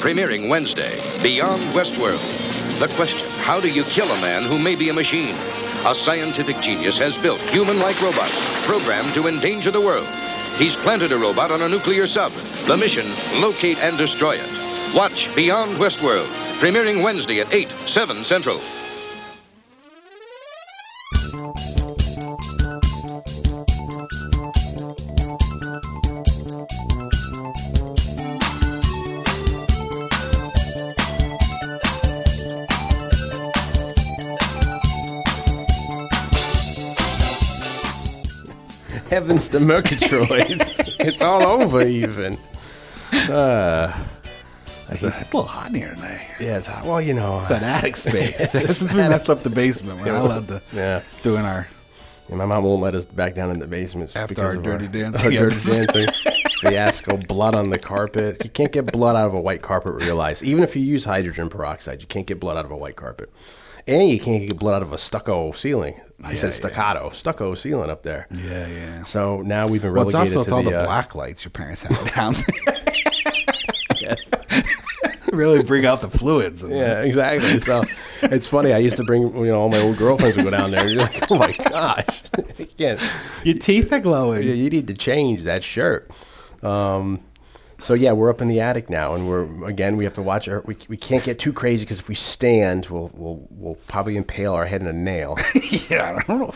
Premiering Wednesday, Beyond Westworld. The question how do you kill a man who may be a machine? A scientific genius has built human like robots programmed to endanger the world. He's planted a robot on a nuclear sub. The mission locate and destroy it. Watch Beyond Westworld, premiering Wednesday at 8, 7 Central. Heavens to Murgatroyd. it's all over even. Uh, It's a little hot in here tonight. yeah, it's hot. Well, you know. It's that attic space. Since we messed up the basement, we're not allowed to Yeah. doing our Yeah, my mom won't let us back down in the basement After because our of Dirty Dancing our dirty dancing fiasco. Blood on the carpet. You can't get blood out of a white carpet. Realize even if you use hydrogen peroxide, you can't get blood out of a white carpet, and you can't get blood out of a stucco ceiling. Said yeah. staccato, stucco ceiling up there. yeah, yeah. So now we've been relegated Well, it's also to all the, the uh, black lights your parents have down. there. yes. really bring out the fluids. Yeah, exactly. So it's funny. I used to bring, you know, all my old girlfriends would go down there. And you're like, oh my gosh, can't. Your teeth are glowing. Yeah, you need to change that shirt. Um, so yeah, we're up in the attic now, and we're again. We have to watch our. We, we can't get too crazy because if we stand, we'll we'll we'll probably impale our head in a nail. yeah, I don't know.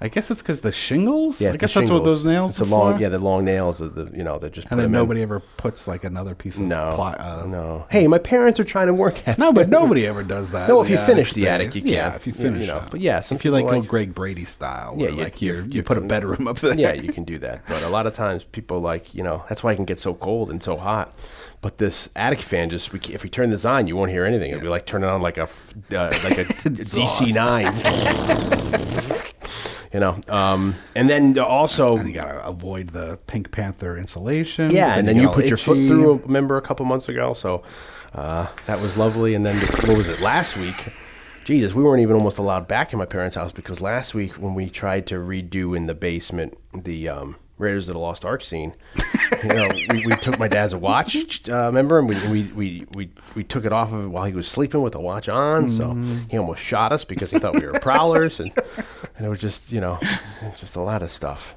I guess it's because the shingles. Yeah, I guess the that's what those nails. It's a are long, for? yeah, the long nails. Of the you know that just. And then them in. nobody ever puts like another piece of No. Uh, no. Hey, my parents are trying to work at. No, but nobody ever does that. No, if you finish the space. attic, you Yeah, can. if you You- you finish, know, it. but yeah, some if you like like- Greg Brady style, Yeah, where you- like you you put a bedroom up there. yeah, you can do that. But a lot of times people like, you know, that's why I can get so cold and so hot. But this attic fan just we, if we turn this on, you won't hear anything. It'll be like turning on like a, uh, like a DC nine. you know, um, and then also, And you gotta avoid the Pink Panther insulation. yeah, and then get you all put your foot itchy. through. Remember a couple months ago, so uh, that was lovely. And then the, what was it last week? Jesus, we weren't even almost allowed back in my parents' house because last week when we tried to redo in the basement the um, Raiders of the Lost Ark scene, you know, we, we took my dad's watch. Uh, remember, and we, we we we we took it off of it while he was sleeping with the watch on. So he almost shot us because he thought we were prowlers, and and it was just you know, just a lot of stuff.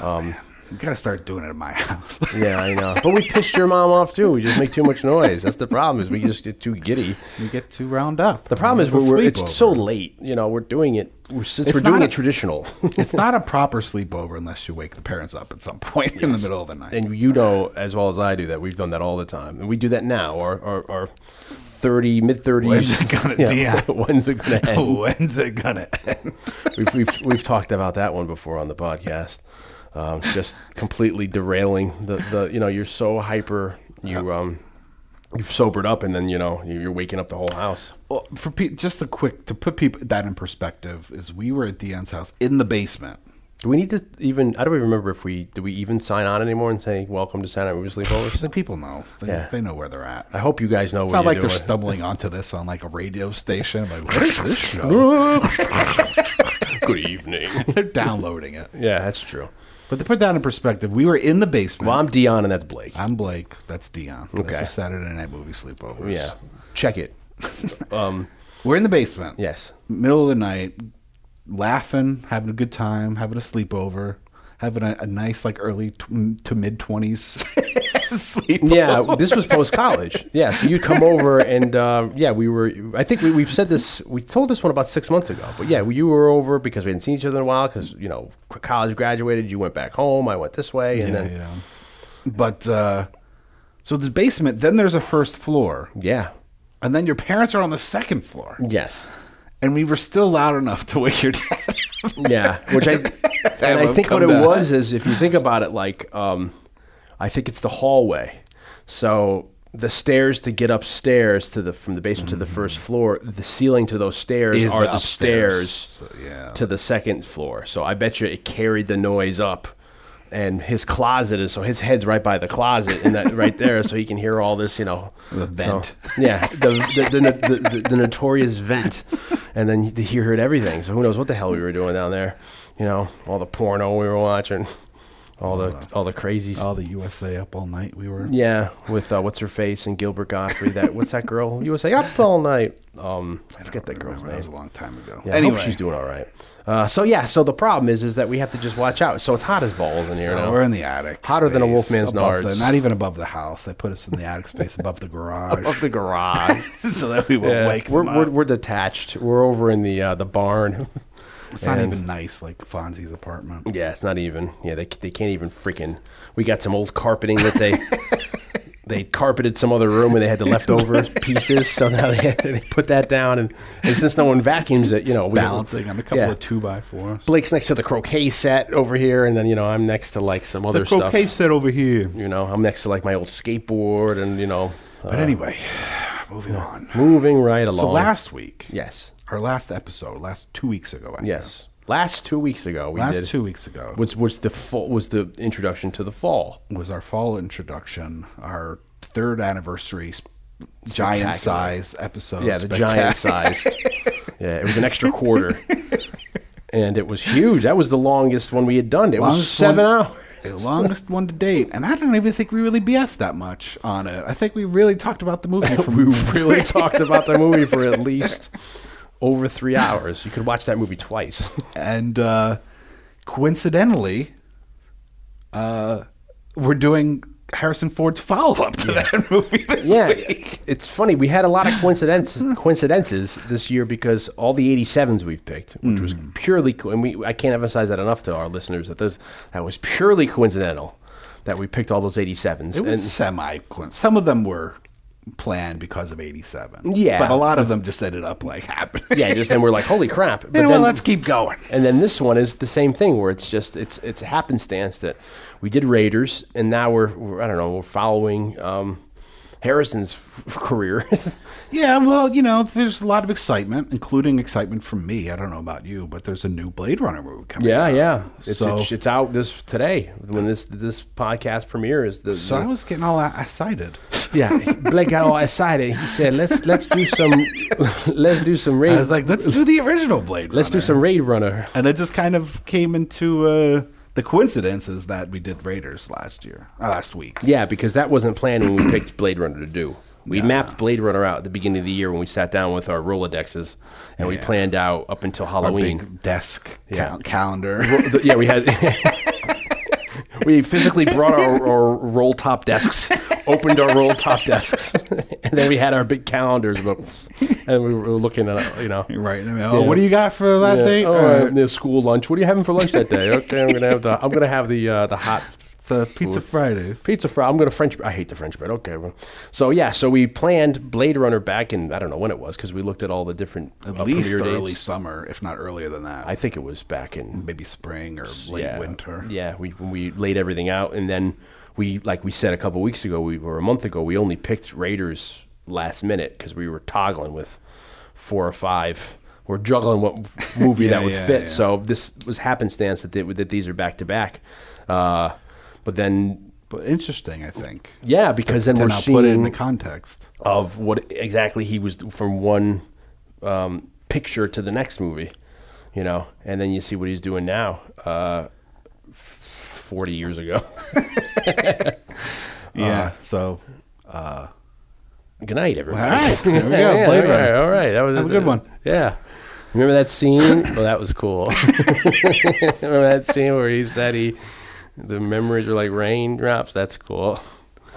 Um, You gotta start doing it at my house. yeah, I know. But we pissed your mom off too. We just make too much noise. That's the problem. Is we just get too giddy. you get too round up. The problem is we're, we're it's so late. You know, we're doing it we're, since It's we're doing not it traditional. it's not a proper sleepover unless you wake the parents up at some point in the middle of the night. and you know as well as I do that we've done that all the time, and we do that now. Our our, our thirty mid thirties. When's it gonna- yeah. When's it gonna end? When's it gonna end? we've, we've we've talked about that one before on the podcast. Um, just completely derailing the, the you know you're so hyper you um you've sobered up and then you know you- you're waking up the whole house. Well, for pe- just a quick to put people that in perspective is we were at Deanne's house in the basement. Do we need to even? I don't even remember if we do we even sign on anymore and say welcome to Santa Movie Sleepovers. The people know. They, Yeah. they know where they're at. I hope you guys know It's not like they're stumbling onto this on like a radio station. I'm Like, what is this show? Good evening. they're downloading it. yeah, that's true. But to put that in perspective, we were in the basement. Well, I'm Dion and that's Blake. I'm Blake. That's Dion. Okay. That's a Saturday night movie sleepover. Yeah, check it. Um, We're in the basement. yes. Middle of the night, laughing, having a good time, having a sleepover, having a, a nice like early tw- to mid twenties. Yeah, this was post college. Yeah, so you come over and uh, yeah, we were. I think we, we've said this. We told this one about six months ago. But yeah, you were over because we hadn't seen each other in a while. Because you know, college graduated. You went back home. I went this way, and yeah, then yeah. But uh, so the basement. Then there's a first floor, yeah, and then your parents are on the second floor, yes, and we were still loud enough to wake your dad. yeah. Which I and I think what it was is if you think about it, like um, I think it's the hallway. So the stairs to get upstairs to the from the basement to the first floor, the ceiling to those stairs Is are the the, stairs So, yeah. to the second floor. So I bet you it carried the noise up. And his closet is so his head's right by the closet and that right there, so he can hear all this, you know. The vent. So, yeah, the the, the, the, the notorious vent, and then he he heard everything. So who knows what the hell we were doing down there? You know, all the porno we were watching. all the all the crazy. all the USA up all night. We were. yeah, with uh, what's her face and Gilbert Gottfried. That what's that girl? USA up all night. Um, I forget that girl's name That was a long time ago. Yeah, I anyway, hope she's doing all right. Uh, so yeah, so the problem is, is that we have to just watch out. So it's hot as balls in here So now. we're in the attic. Hotter than a space, wolfman's above the- not even above the house. They put us in the attic space above the garage, Above the garage. so that we won't Yeah, wake we're, them we're, up. we're detached. We're over in the uh, the barn. it's not even nice like Fonzie's apartment. yeah, it's not even. Yeah, they they can't even freaking. We got some old carpeting that they. They carpeted some other room and they had the leftover pieces, so now they, they put that down. And, and since no one vacuums it, you know, we Balancing on a couple yeah. of two by fours. Blake's next to the croquet set over here, and then you know I'm next to like some other The croquet stuff. set over here. You know, I'm next to like my old skateboard, and you know, uh, But anyway, moving on. moving right along. So last week, yes, our last episode, last two weeks ago, I yes, last two weeks ago we last did. two weeks ago was was the fall, was the introduction to the fall. was our fall introduction, our third anniversary giant size episode. yeah, the giant Spectac- sized. yeah, it was an extra quarter, and it was huge. That was the longest one we had done. It was Longest seven one- hours. The longest one to date, and I don't even think we really BS that much on it. I think we really talked about the movie. From we really talked about the movie for at least over three hours. You could watch that movie twice. and uh, coincidentally, uh, we're doing Harrison Ford's follow up to that movie this yeah, week. it's funny. We had a lot of coincidences coincidences this year because all the 87s we've picked, which was Mm. purely co- and we I can't emphasize that enough to our listeners that this that was purely coincidental that we picked all those 87s. It was and semi. Some of them were planned because of '87. Yeah. but a lot of them just ended up like happening. yeah, just then we're like, holy crap! But You know what, then, let's keep going. And then this one is the same thing where it's just it's it's a happenstance that we did Raiders and now we're, we're I don't know we're following um, Harrison's f- career. Yeah, well, you know, there's a lot of excitement, including excitement from me. I don't know about you, but there's a new Blade Runner movie coming. yeah, out. yeah. It's, So- it's it's out this today when this this podcast premieres. The, So the- I was getting all excited. yeah, Blake got all excited. He said, "Let's let's do some let's do some raid. I was like, let's do the original Blade. Runner. Let's do some raid runner." and it just kind of came into uh, the coincidence is that we did Raiders last year, uh, last week. Yeah, because that wasn't planned when we picked Blade Runner to do. We mapped Blade Runner out at the beginning of the year when we sat down with our Rolodexes and we planned out up until Halloween. big desk Yeah. cal- calendar. Yeah, we had. we physically brought our, our roll top desks, opened our roll top desks, and then we had our big calendars, about, and we were looking at you know. right. I mean, oh, Yeah. what do you got for that Yeah. date? Oh, Uh, the school lunch. What are you having for lunch that day? Okay, I'm gonna have the. I'm gonna have the uh, the hot uh, Pizza Fridays. pizza fry. I'm gonna French. I hate the French bread. Okay, well, so yeah, so we planned Blade Runner back in I don't know when it was because we looked at all the different At uh, least early dates. summer, if not earlier than that. I think it was back in Maybe spring or late yeah, winter. Yeah, we we laid everything out, and then we, like we said a couple weeks ago, we or a month ago, we only picked Raiders last minute because we were toggling with four or five. We're juggling what movie Yeah, that would yeah, fit. yeah. So this was happenstance that they, that these are back to back. Uh, But then, But interesting, I think. yeah, because then to we're now put it in the context. of what exactly he was from one um, picture to the next movie, you know, and then you see what he's doing now, uh, forty years ago. Yeah. so Good night, everybody. All right. There we go. Yeah, Blade all Runner. right, all right. That was That was a good one. Yeah. Remember that scene? well, that was cool. Remember that scene where he said he, the memories are like raindrops? That's cool.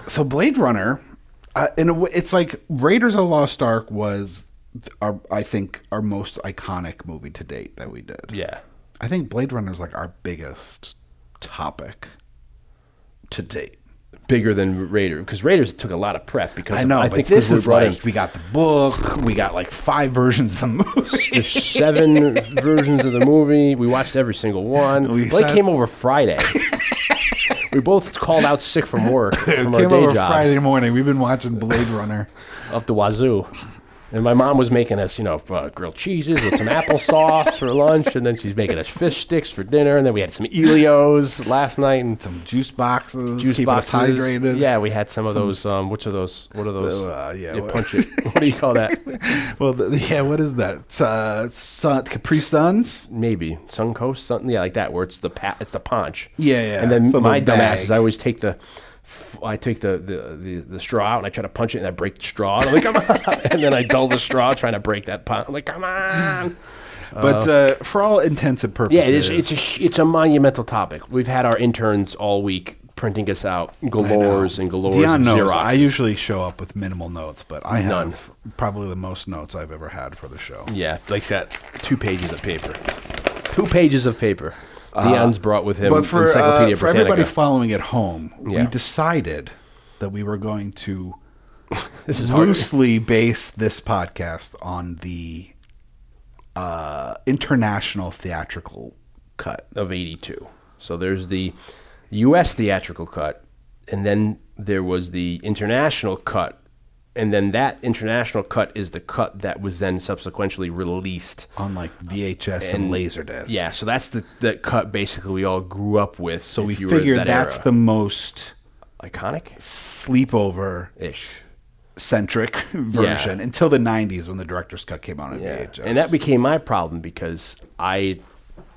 so Blade Runner, uh, in a way, it's like Raiders of the Lost Ark was, our I think our most iconic movie to date that we did. Yeah. I think Blade Runner is like our biggest topic to date. Bigger than Raiders because Raiders took a lot of prep because I of- know, I but think this is like we got the book, we got like five versions of the movie. There's seven versions of the movie. We watched every single one. We Blake came over Friday. we both called out sick from work from our Came day over jobs Friday morning. We've been watching Blade Runner. up the wazoo. And my mom was making us, you know, uh, grilled cheeses with some applesauce for lunch, and then she's making us fish sticks for dinner, and then we had some Elios last night and Some juice boxes, juice us boxes. hydrated. Yeah, we had some of those. Um, which are those? What are those? Uh, yeah, what- punch it. What do you call that? Well, the, yeah. What is that? Uh, sun, Capri Suns. Maybe Suncoast, something yeah, like that, where it's the pa- it's the punch. Yeah, yeah. And then my little dumbass is I always take the. I take the, the, the, the straw out and I try to punch it and I break the straw. And I'm like, come on. And then I dull the straw trying to break that pot. I'm like, come on. But uh, for all intents and purposes, Yeah, it is, it's a it's a monumental topic. We've had our interns all week printing us out galores and galores Dion of knows. I usually show up with minimal notes, but I None. have probably the most notes I've ever had for the show. yeah, Blake's got two pages of paper. Two pages of paper. Dion's brought with him But for Encyclopedia uh, for Britannica. everybody following at home, we Yeah. decided that we were going to this is hard. loosely base this podcast on the uh, international theatrical cut. of 82. So there's the US theatrical cut, and then there was the international cut, and then that international cut is the cut that was then subsequently released. on like VHS and, Laserdisc. Yeah, so that's the, the cut basically we all grew up with. So if we figured that that's era. the most iconic sleepover ish. centric version until the 90s when the director's cut came out on Yeah, VHS. and that became my problem because I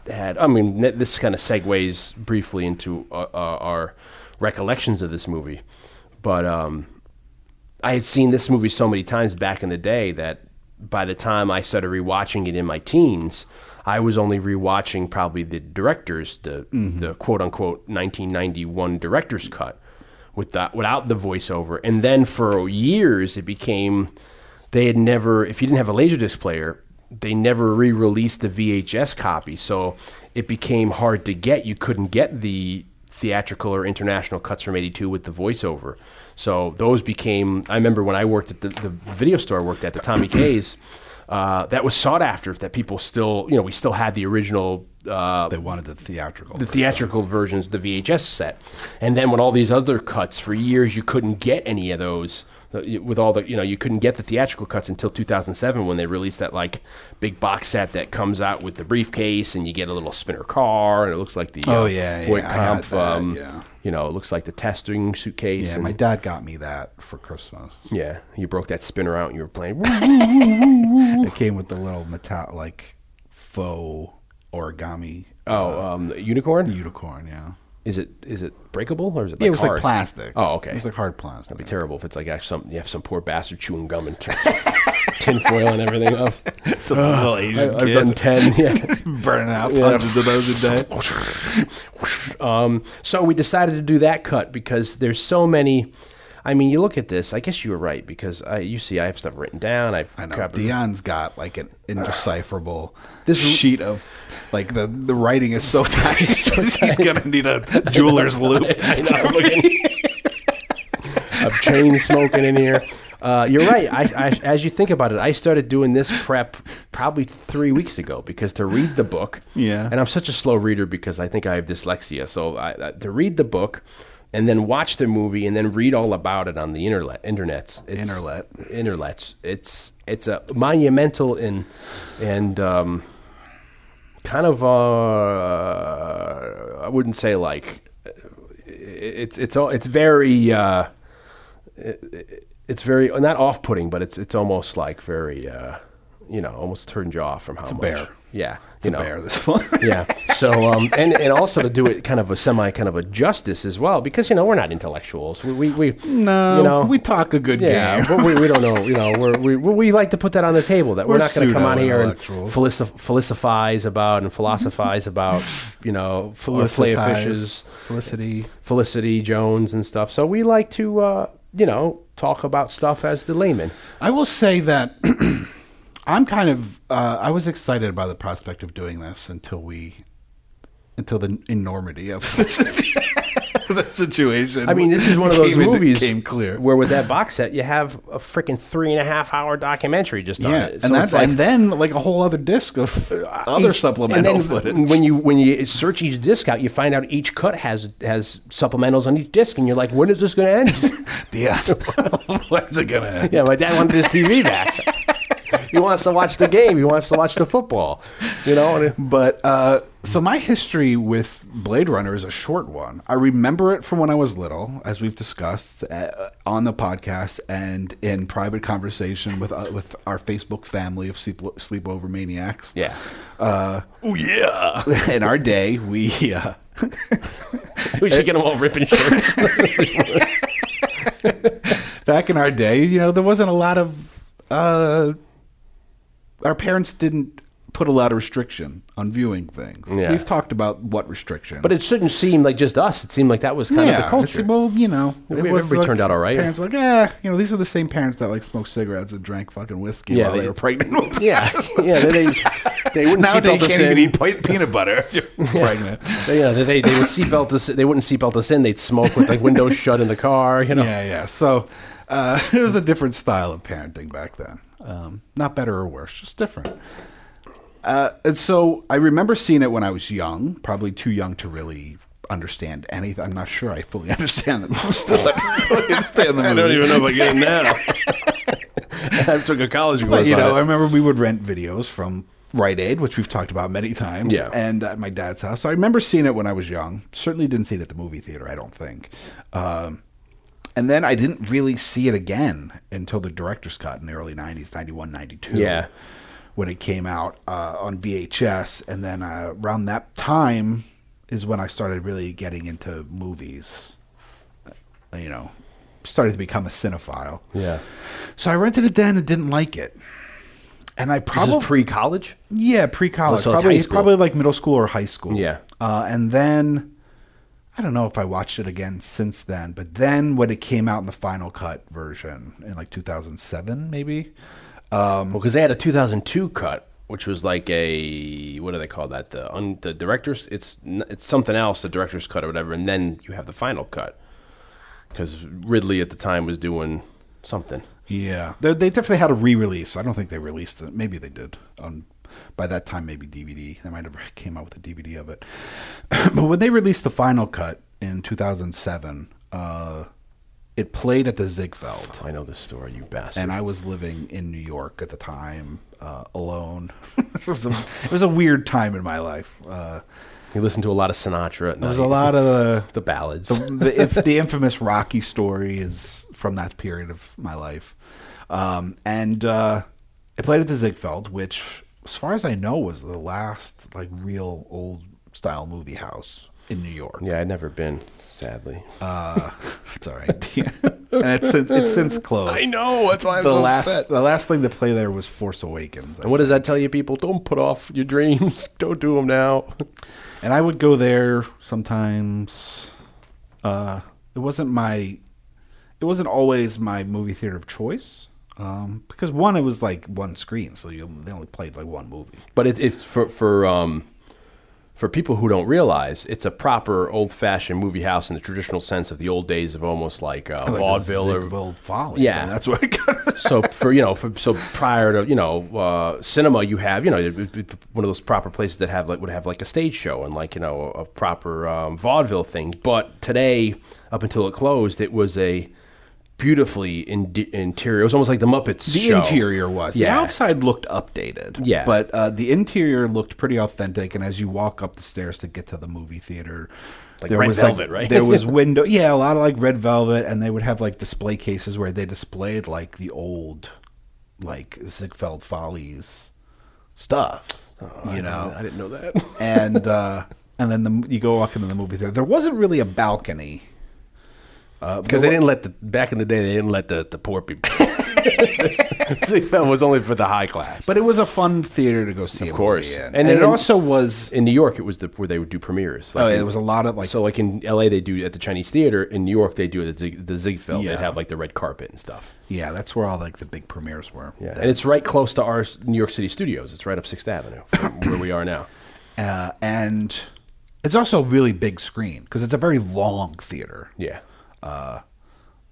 had. I mean, this kind of segues briefly into uh, uh, our recollections of this movie, but um, I had seen this movie so many times back in the day that by the time I started rewatching it in my teens, I was only rewatching probably the director's the mm-hmm. the quote unquote 1991 director's cut with that without the voiceover, and then for years it became they had never if you didn't have a laserdisc player they never re-released the VHS copy. So it became hard to get. You couldn't get the theatrical or international cuts from 82 with the voiceover so those became I remember when I worked at the, the video store I worked at the Tommy K's uh, that was sought after that people still you know we still had the original uh, they wanted the theatrical. the theatrical versions, the VHS set, and then when all these other cuts for years you couldn't get any of those with all the you know you couldn't get the theatrical cuts until 2007 when they released that like big box set that comes out with the briefcase and you get a little spinner car and it looks like the Oh, uh, yeah, yeah, Voight Kampff, that, um, yeah. you know it looks like the testing suitcase yeah, and my dad got me that for Christmas. yeah you broke that spinner out and you were playing It came with the little metal like faux origami oh um, unicorn unicorn. Yeah, is it is it breakable or is it like yeah, it was hard? like plastic. Oh, okay. It was like hard plastic. That'd be terrible if it's like actually some you have some poor bastard chewing gum and tin foil and everything off. Some little Asian I, I've done ten. Yeah. burning out Yeah. hundreds of those a day. um, so we decided to do that cut because there's so many. I mean, you look at this. I guess you were right because I, you see, I have stuff written down. I've I know Dion's got like an indecipherable This- sheet of like the the writing is so tiny. He's gonna need a jeweler's loupe. I know. I'm looking. I'm chain smoking in here. Uh, you're right. I, I, as you think about it, I started doing this prep probably three weeks ago because to read the book. Yeah. And I'm such a slow reader because I think I have dyslexia. So I, I, to read the book and then watch the movie and then read all about it on the internet, internets. It's, Interlet. Interlets. It's it's a monumental and and um, kind of uh, I wouldn't say like it's it's all it's very uh, it, it's very not off putting, but it's it's almost like very uh, you know almost turns you off from how much. bear. Yeah, It's you know. bear, this one. yeah. So um, and and also to do it kind of a semi kind of a justice as well because you know we're not intellectuals. We we, we no, you know we talk a good yeah, game. but we, we don't know. You know, we're, we we like to put that on the table that we're, We're not going to come on here and philosophize about and philosophize about you know our fillet fishes, Felicity. Felicity Jones and stuff. So we like to uh, you know talk about stuff as the layman. I will say that I'm kind of uh, I was excited by the prospect of doing this until we until the enormity of the situation. I mean, this is one of those movies came clear. where with that box set you have a freaking three and a half hour documentary just on Yeah, it. and that's like- and then like a whole other disc of other each- supplemental and then footage. When you when you search each disc out, you find out each cut has has supplementals on each disc, and you're like, when is this going to end? yeah, when's it gonna? End? yeah, my dad wanted his TV back. He wants to watch the game. He wants to watch the football. You know. But uh, so my history with Blade Runner is a short one. I remember it from when I was little, as we've discussed uh, on the podcast and in private conversation with uh, with our Facebook family of sleep, sleepover maniacs. Yeah. Uh, Oh yeah. in our day, we uh, We should get them all ripping shirts. back in our day, you know, there wasn't a lot of. Uh, our parents didn't put a lot of restriction on viewing things. Yeah. We've talked about what restrictions, but it shouldn't seem like just us. It seemed like that was kind of the culture. Well, you know, Yeah, everybody turned out all right. Parents like, yeah, you know, these are the same parents that like smoked cigarettes and drank fucking whiskey Yeah, while they, they- were pregnant. yeah, yeah. They, they, they wouldn't Nowadays, seatbelt us can't even in. eat peanut butter if you're pregnant. They, yeah, they, they would seatbelt us. They wouldn't seatbelt us in. They'd smoke with like windows shut in the car. You know. Yeah, yeah. So uh, it was a different style of parenting back then. Um, not better or worse, just different. Uh, and so I remember seeing it when I was young, probably too young to really understand anything. I'm not sure I fully understand the movie. Still I fully understand the movie. I don't even know if I get it now. I took a college course But you know, I remember we would rent videos from Rite Aid, which we've talked about many times, Yeah. and at my dad's house. So I remember seeing it when I was young. Certainly didn't see it at the movie theater. I don't think. Um, and then I didn't really see it again until the director's cut in the early '90s, '91, '92. Yeah. when it came out uh, on VHS, and then uh, around that time is when I started really getting into movies. You know, started to become a cinephile. Yeah. So I rented it then and didn't like it. And I probably pre-college. yeah pre college Oh, so probably school. probably like middle school or high school. Yeah. uh, and then I don't know if I watched it again since then, but then when it came out in the final cut version in like 2007 maybe. Um, well, because they had a 2002 cut, which was like a what do they call that? The un, the director's. It's it's something else, the director's cut or whatever, and then you have the final cut. Because Ridley at the time was doing something. Yeah, they, they definitely had a re-release. I don't think they released it. Maybe they did. On by that time, maybe DVD. They might have came out with a DVD of it. but when they released the final cut in 2007, uh, it played at the Ziegfeld, I know this story, you bastard. and I was living in New York at the time, uh, alone. it, was a, it was a weird time in my life. Uh, you listened to a lot of Sinatra. At there was a lot of the the ballads. the, the, if the infamous Rocky story is from that period of my life. Um, and uh, it played at the Ziegfeld, which, as far as I know, was the last like real old style movie house in New York. yeah, I'd never been, sadly. Uh, it's all right. Yeah. and it's since, it's since closed. I know. That's why I'm The so last upset. the last thing to play there was Force Awakens, And what does that tell you, people? Don't put off your dreams. Don't do them now. and I would go there sometimes. Uh, it wasn't my, it wasn't always my movie theater of choice. Um, because one, it was like one screen, so you they only played like one movie. But it, it's for for um for people who don't realize, it's a proper old fashioned movie house in the traditional sense of the old days of almost like uh, vaudeville or Follies. Yeah. I that's where it got. so for you know for, so prior to you know uh, cinema you have you know one of those proper places that have like would have like a stage show and like you know a, proper um, vaudeville thing but today up until it closed it was a beautifully in- interior it was almost like the muppets The show. interior was. Yeah. The outside looked updated. Yeah. But uh, the interior looked pretty authentic. And as you walk up the stairs to get to the movie theater, Like red velvet, right? There was window. Yeah, a lot of like red velvet. And they would have like display cases where they displayed like the old, like Ziegfeld Follies stuff. you know? I didn't know that and uh, and then the, you go walk into the movie theater. There wasn't really a balcony. Uh, because they didn't let the back in the day they didn't let the, the poor people Ziegfeld was only for the high class But it was a fun theater to go see. Of course. movie in. And and, then it in- also was. in New York, it was the where they would do premieres. Oh, yeah, in- there was a lot of like. so like in L.A. they do at the Chinese Theater. In New York, they do at the, the Ziegfeld. Yeah. They'd have like the red carpet and stuff. yeah, that's where all like the big premieres were. Yeah, That- and it's right close to our New York City studios. It's right up Sixth Avenue, from where we are now. uh, and it's also a really big screen because it's a very long theater. Yeah, Uh,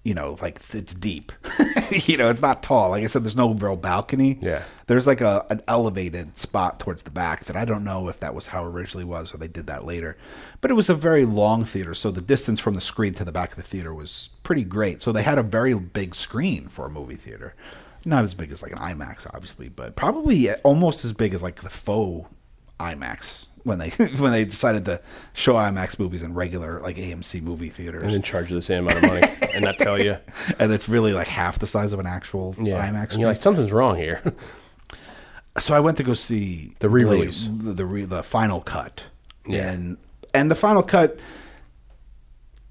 you know, like it's deep. you know, it's not tall. Like I said, there's no real balcony. Yeah. There's like a an elevated spot towards the back that I don't know if that was how it originally was or they did that later. But it was a very long theater, so the distance from the screen to the back of the theater was pretty great. So they had a very big screen for a movie theater. Not as big as like an IMAX, obviously, but probably almost as big as like the faux IMAX when they when they decided to show IMAX movies in regular like AMC movie theaters. and then charge you the same amount of money and not tell you. and it's really like half the size of an actual Yeah. IMAX. And you're like, something's wrong here. so I went to go see The re-release. the the, re, the final cut, Yeah. and and the final cut.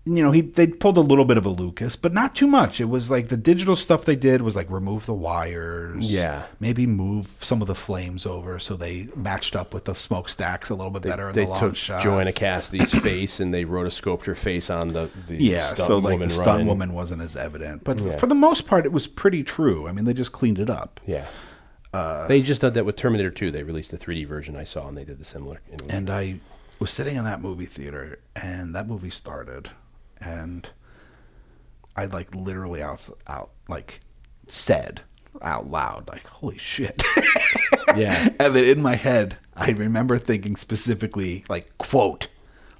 You know, he they pulled a little bit of a Lucas, but not too much. It was like the digital stuff they did was like remove the wires, Yeah. maybe move some of the flames over so they matched up with the smokestacks a little bit better in they the long took shots. Joanna Cassidy's face and they wrote a sculpture face on the, the Yeah, stunt so like woman the stunt running. woman wasn't as evident, but Yeah. for the most part, it was pretty true. I mean, they just cleaned it up. Yeah. Uh, they just did that with Terminator 2. They released the 3D version I saw, and they did the similar. And I was sitting in that movie theater, and that movie started, and I like literally out, out like said out loud, like "Holy shit!" yeah, and then in my head, I remember thinking specifically, like quote,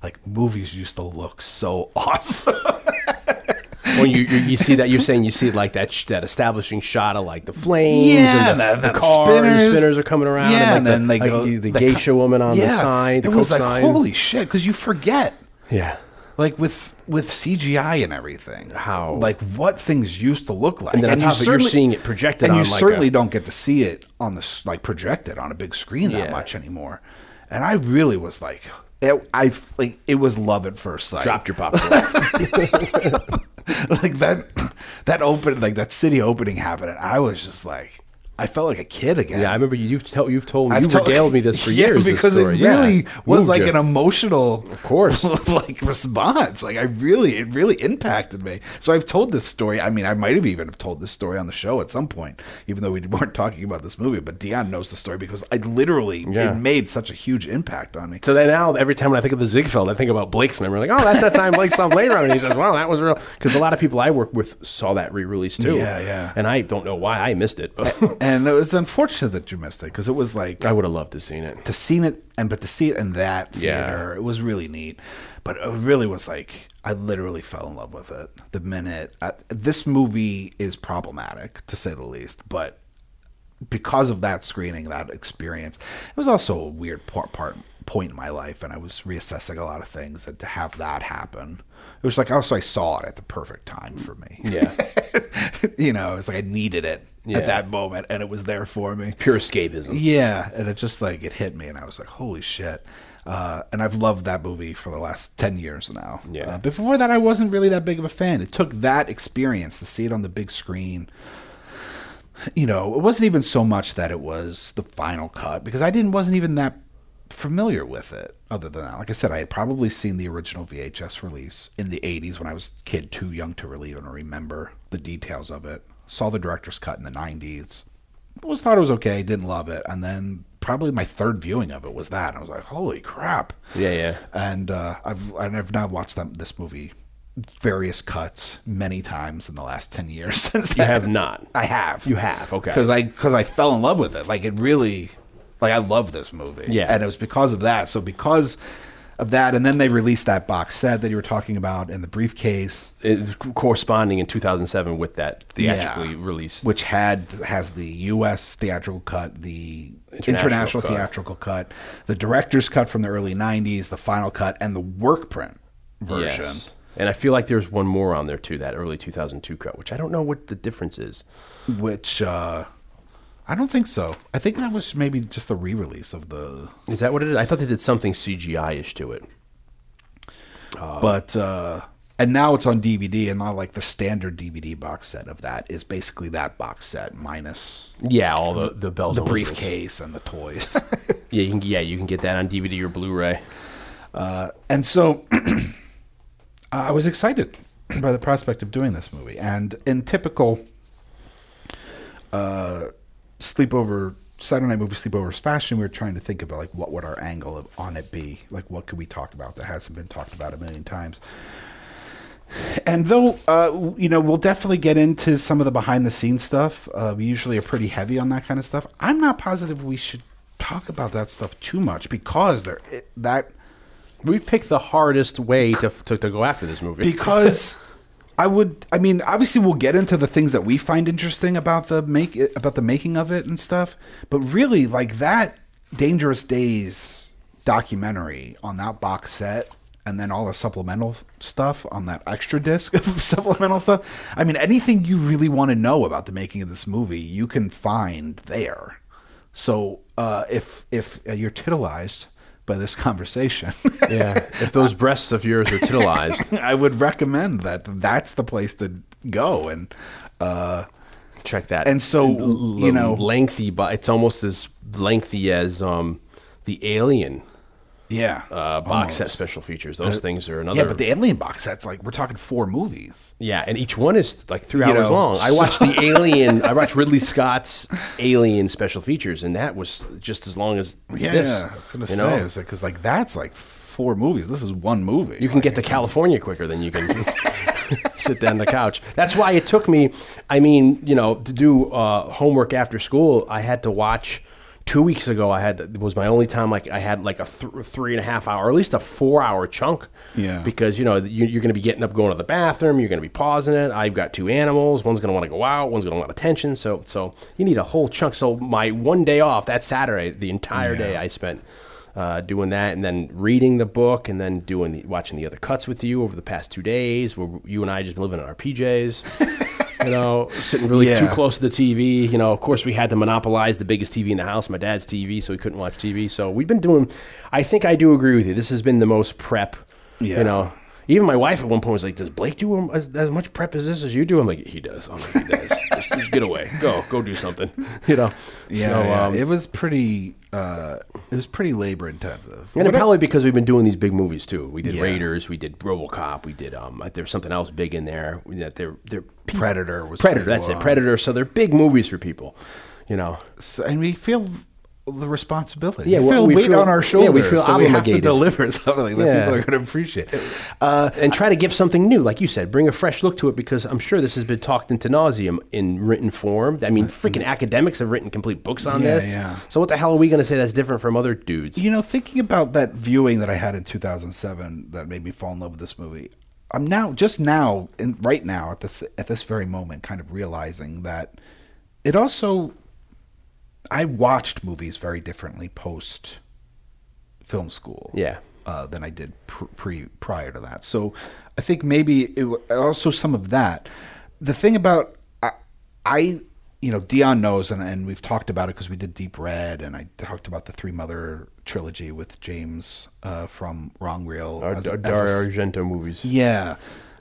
like movies used to look so awesome. when you, you you see that, you're saying you see like that sh- that establishing shot of like the flames, Yeah, and the, and the- the, the cars, spinners. the spinners are coming around, yeah, and, and then the, they like go the, the geisha co- woman on the Yeah, side, the it Coke was like sign. holy shit, because you forget. yeah, like with with CGI and everything. How- like what things used to look like, And then on you you're seeing it projected and on you like certainly a- don't get to see it on the like projected on a big screen that Yeah. much anymore. And I really was like, it, I like it was love at first sight. dropped your popcorn. like that that open like that city opening happened, and I was just like, I felt like a kid again. yeah, I remember you, you've told you've told me I've you told- regaled me this for Yeah, years. because it Yeah. really was Moved like you. an emotional, of course. like response. Like I really, it really impacted me. So I've told this story. I mean, I might have even have told this story on the show at some point, even though we weren't talking about this movie. But Dion knows the story because I literally Yeah. it made such a huge impact on me. So then now, every time when I think of the Ziegfeld, I think about Blake's memory. Like, oh, that's that time Blake saw Blade Runner. And he says, wow, that was real. Because a lot of people I work with saw that re-release too. Yeah, yeah. And I don't know why I missed it, but And it was unfortunate that you missed it because it was like I would have loved to have seen it. to see it and but to see it in that Yeah. theater, it was really neat. But it really was like I literally fell in love with it the minute I, this movie is problematic to say the least. But because of that screening, that experience, it was also a weird part, part point in my life, and I was reassessing a lot of things. And to have that happen, was like also I saw it at the perfect time for me. Yeah. you know, it's like I needed it Yeah. at that moment, and it was there for me. Pure escapism. Yeah, and it just like it hit me, and I was like, "Holy shit!" Uh, and I've loved that movie for the last ten years now. Yeah. Uh, before that, I wasn't really that big of a fan. It took that experience to see it on the big screen. You know, it wasn't even so much that it was the final cut because I didn't wasn't even that familiar with it. Other than that, like I said, I had probably seen the original VHS release in the '80s when I was a kid, too young to really even remember the details of it. Saw the director's cut in the '90s was thought it was okay, didn't love it, and then probably my third viewing of it was that. I was like, "Holy crap!" Yeah, yeah. And uh, I've and I've now watched them, this movie various cuts many times in the last ten years. Since You have not. I have. You have, okay. Because I because I fell in love with it. Like it really, like I love this movie. Yeah. and it was because of that. So because of that, and then they released that box set that you were talking about in the briefcase. It, corresponding in 2007 with that theatrically Yeah. released. which had has the U.S. theatrical cut, the International international, cut. theatrical cut, the director's cut from the early '90s, the final cut, and the work print version. Yes. And I feel like there's one more on there too, that early 2002 cut, which I don't know what the difference is. Which uh, I don't think so. I think that was maybe just the re-release of the. Is that what it is? I thought they did something CGI-ish to it. but uh, and now it's on DVD, and not like the standard DVD box set of that is basically that box set minus Yeah, all the the bells the and whistles. briefcase and the toys. Yeah, you can yeah you can get that on DVD or Blu-ray. And so I was excited by the prospect of doing this movie. And in typical uh, sleepover, Saturday Night Movie Sleepovers fashion, we were trying to think about like what would our angle of, on it be? Like what could we talk about that hasn't been talked about a million times? And though, uh, you know, we'll definitely get into some of the behind the scenes stuff. Uh, we usually are pretty heavy on that kind of stuff. I'm not positive we should talk about that stuff too much because there it, that We picked the hardest way to, to, to go after this movie. because I would. I mean, obviously, we'll get into the things that we find interesting about the make about the making of it and stuff. But really, like that Dangerous Days documentary on that box set, and then all the supplemental stuff on that extra disc of supplemental stuff. I mean, anything you really want to know about the making of this movie, you can find there. So, uh, if if uh, you're titillized by this conversation. yeah. If those breasts of yours are titillized, I would recommend that that's the place to go and uh check that. And so, l- you know- lengthy, but it's almost as lengthy as um, the Alien yeah uh, box set special features. Those things are another. yeah but the alien box set's like we're talking four movies Yeah, and each one is like three You hours know, long. I watched the Alien. I watched Ridley Scott's Alien special features, and that was just as long as yeah this. i was gonna you say know? like because like that's like four movies this is one movie You can get to California quicker than you can sit down on the couch. That's why it took me. I mean, you know, to do uh, homework after school, I had to watch. Two weeks ago, I had it was my only time. Like I had like a th- three and a half hour, or at least a four hour chunk. Yeah. Because you know you, you're going to be getting up, going to the bathroom. You're going to be pausing it. I've got two animals. One's going to want to go out. One's going to want attention. So so you need a whole chunk. So my one day off, that Saturday, the entire day I spent uh, doing that, and then reading the book, and then doing the, watching the other cuts with you over the past two days, where you and I just been living in our PJs. you know, sitting really too close to the TV. You know, of course, we had to monopolize the biggest TV in the house, my dad's TV, so we couldn't watch TV. So we've been doing. I think I do agree with you. This has been the most prep. Yeah. You know, even my wife at one point was like, "Does Blake do as, as much prep as this as you do?" I'm like, "He does." I'm like, "He does." just, just get away. Go. Go do something. You know. yeah, So, yeah. um, it was pretty uh it was pretty labor intensive And probably because we've been doing these big movies too. We did Yeah. Raiders, we did RoboCop, we did um. like, There's something else big in there. That they're they're predator was Predator. That's it. Predator. So they're big movies for people. You know. So- and we feel the responsibility. Yeah, we feel we weight feel- on our shoulders. yeah, we feel that we have to obligated. deliver something that Yeah. people are going to appreciate. Uh, and try to give something new, like you said, bring a fresh look to it because I'm sure this has been talked into nauseum in written form. I mean, freaking academics have written complete books on Yeah, this. yeah. So what the hell are we going to say that's different from other dudes? You know, thinking about that viewing that I had in 2007 that made me fall in love with this movie. I'm now just now and right now at this at this very moment kind of realizing that it also I watched movies very differently post film school. Yeah. Uh, than I did pr- pre prior to that. So I think maybe it also some of that. The thing about I, I you know, Dion knows, and, and we've talked about it because we did Deep Red, and I talked about the Three Mother trilogy with James uh, from Wrong Reel. Our, as our as a Dario s- Argento movies. yeah.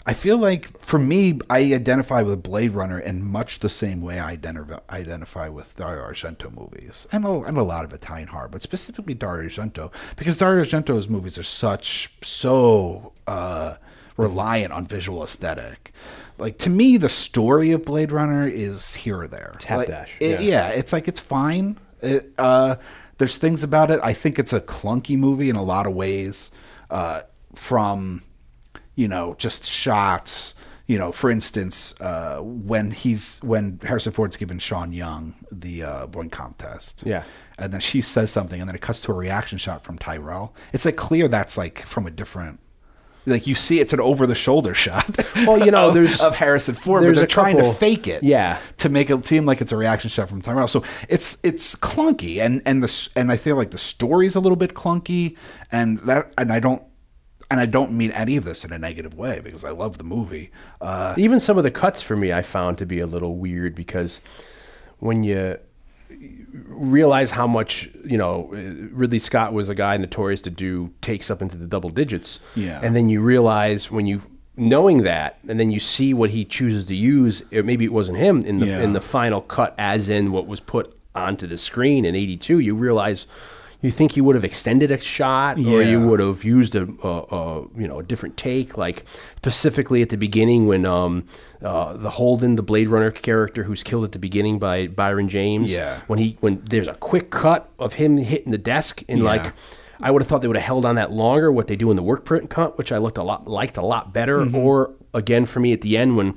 I feel like for me, I identify with Blade Runner in much the same way I identify, identify with Dario Argento movies and a, and a lot of Italian horror, but specifically Dario Argento because Dario Argento's movies are such so uh, reliant on visual aesthetic. Like to me, the story of Blade Runner is here or there. It's Like, half-dash, it- yeah. yeah, it's like it's fine. It, uh, there's things about it. I think it's a clunky movie in a lot of ways. Uh, from you know just shots. You know, for instance, uh, when he's when Harrison Ford's given Sean Young the uh, Voight Kampff test, Yeah. and then she says something, and then it cuts to a reaction shot from Tyrell. It's like clear that's like from a different. Like you see, it's an over-the-shoulder shot. Well, you know, of- there's- of Harrison Ford, but they're a trying couple- to fake it Yeah. to make it seem like it's a reaction shot from Tyrell. So it's it's clunky, and and the and I feel like the story's a little bit clunky, and that and I don't and I don't mean any of this in a negative way because I love the movie. Uh, Even some of the cuts for me, I found to be a little weird because when you realize how much you know Ridley Scott was a guy notorious to do takes up into the double digits, Yeah. and then you realize when you knowing that, and then you see what he chooses to use, it, maybe it wasn't him in the Yeah. in the final cut, as in what was put onto the screen in '82. You realize. You think you would have extended a shot, or you would have used a, a, a you know a different take, like specifically at the beginning when um, uh, the Holden, the Blade Runner character who's killed at the beginning by Brion James. Yeah. When he when there's a quick cut of him hitting the desk, and Yeah. like I would have thought they would have held on that longer. What they do in the work print cut, which I looked a lot liked a lot better, Mm-hmm. or again for me at the end when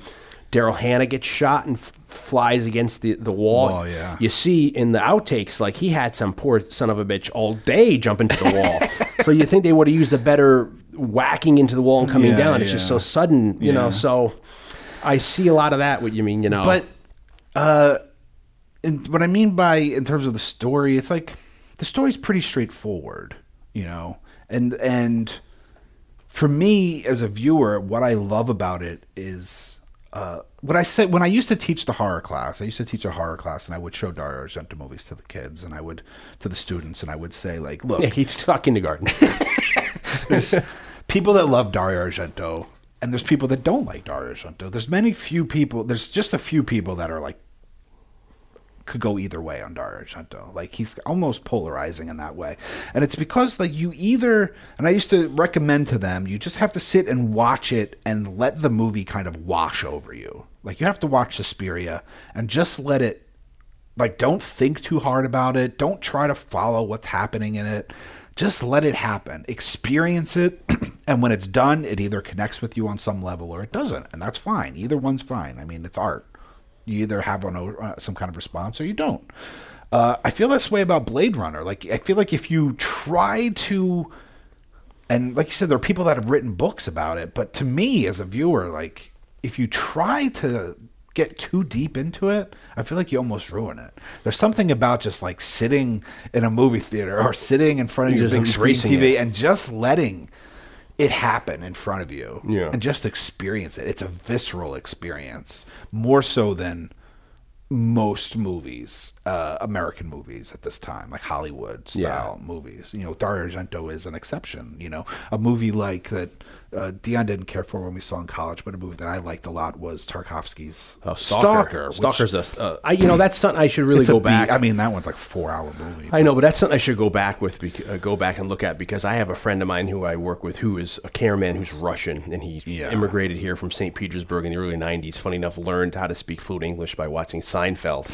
Daryl Hannah gets shot and f- flies against the, the wall. Wall, yeah. You see in the outtakes, like he had some poor son of a bitch all day jump into the wall. so you think they would have used a better whacking into the wall and coming Yeah, down. It's just yeah. so sudden, you know. Yeah. So I see a lot of that. What you mean, you know? But uh, and what I mean by in terms of the story, it's like the story's pretty straightforward, you know, and and for me as a viewer, what I love about it is uh, what I said when I used to teach the horror class. I used to teach a horror class, and I would show Dario Argento movies to the kids, and I would to the students, and I would say like, look, yeah, he's taught kindergarten. there's people that love Dario Argento, and there's people that don't like Dario Argento. There's many few people. There's just a few people that are like could go either way on Dario Argento. Like he's almost polarizing in that way, and it's because like you either. And I used to recommend to them, you just have to sit and watch it and let the movie kind of wash over you. Like you have to watch Suspiria and just let it like don't think too hard about it don't try to follow what's happening in it just let it happen experience it and when it's done it either connects with you on some level or it doesn't and that's fine either one's fine i mean it's art you either have an, uh, some kind of response or you don't. Uh, i feel this way about blade runner. Like i feel like if you try to and like you said there are people that have written books about it but to me as a viewer like if you try to get too deep into it i feel like you almost ruin it. There's something about just like sitting in a movie theater or sitting in front of your big screen tv it. and just letting it happen in front of you Yeah. and just experience it it's a visceral experience more so than most movies, uh, American movies at this time, like Hollywood style movies. You know, Dario Argento is an exception. You know, a movie like that uh, Dion didn't care for when we saw in college, but a movie that I liked a lot was Tarkovsky's Oh, Stalker. which- Stalker's a. Uh, I, you know, that's something I should really go back. I mean, that one's like a four hour movie. I know, but that's something I should go back with, bec- uh, go back and look at because I have a friend of mine who I work with who is a cameraman who's Russian and he Yeah. immigrated here from St. Petersburg in the early '90s. Funny enough, learned how to speak fluent English by watching Seinfeld.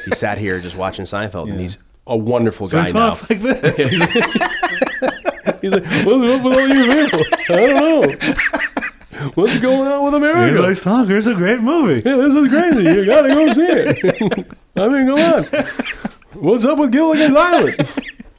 he sat here just watching Seinfeld, and he's a wonderful So guy he now. like this. He's like, "What's up with all you people? I don't know. What's going on with America? He's like, Stalker. It's a great movie. Yeah, this is crazy. You gotta go see it. I mean, come on. What's up with Gilligan's Island?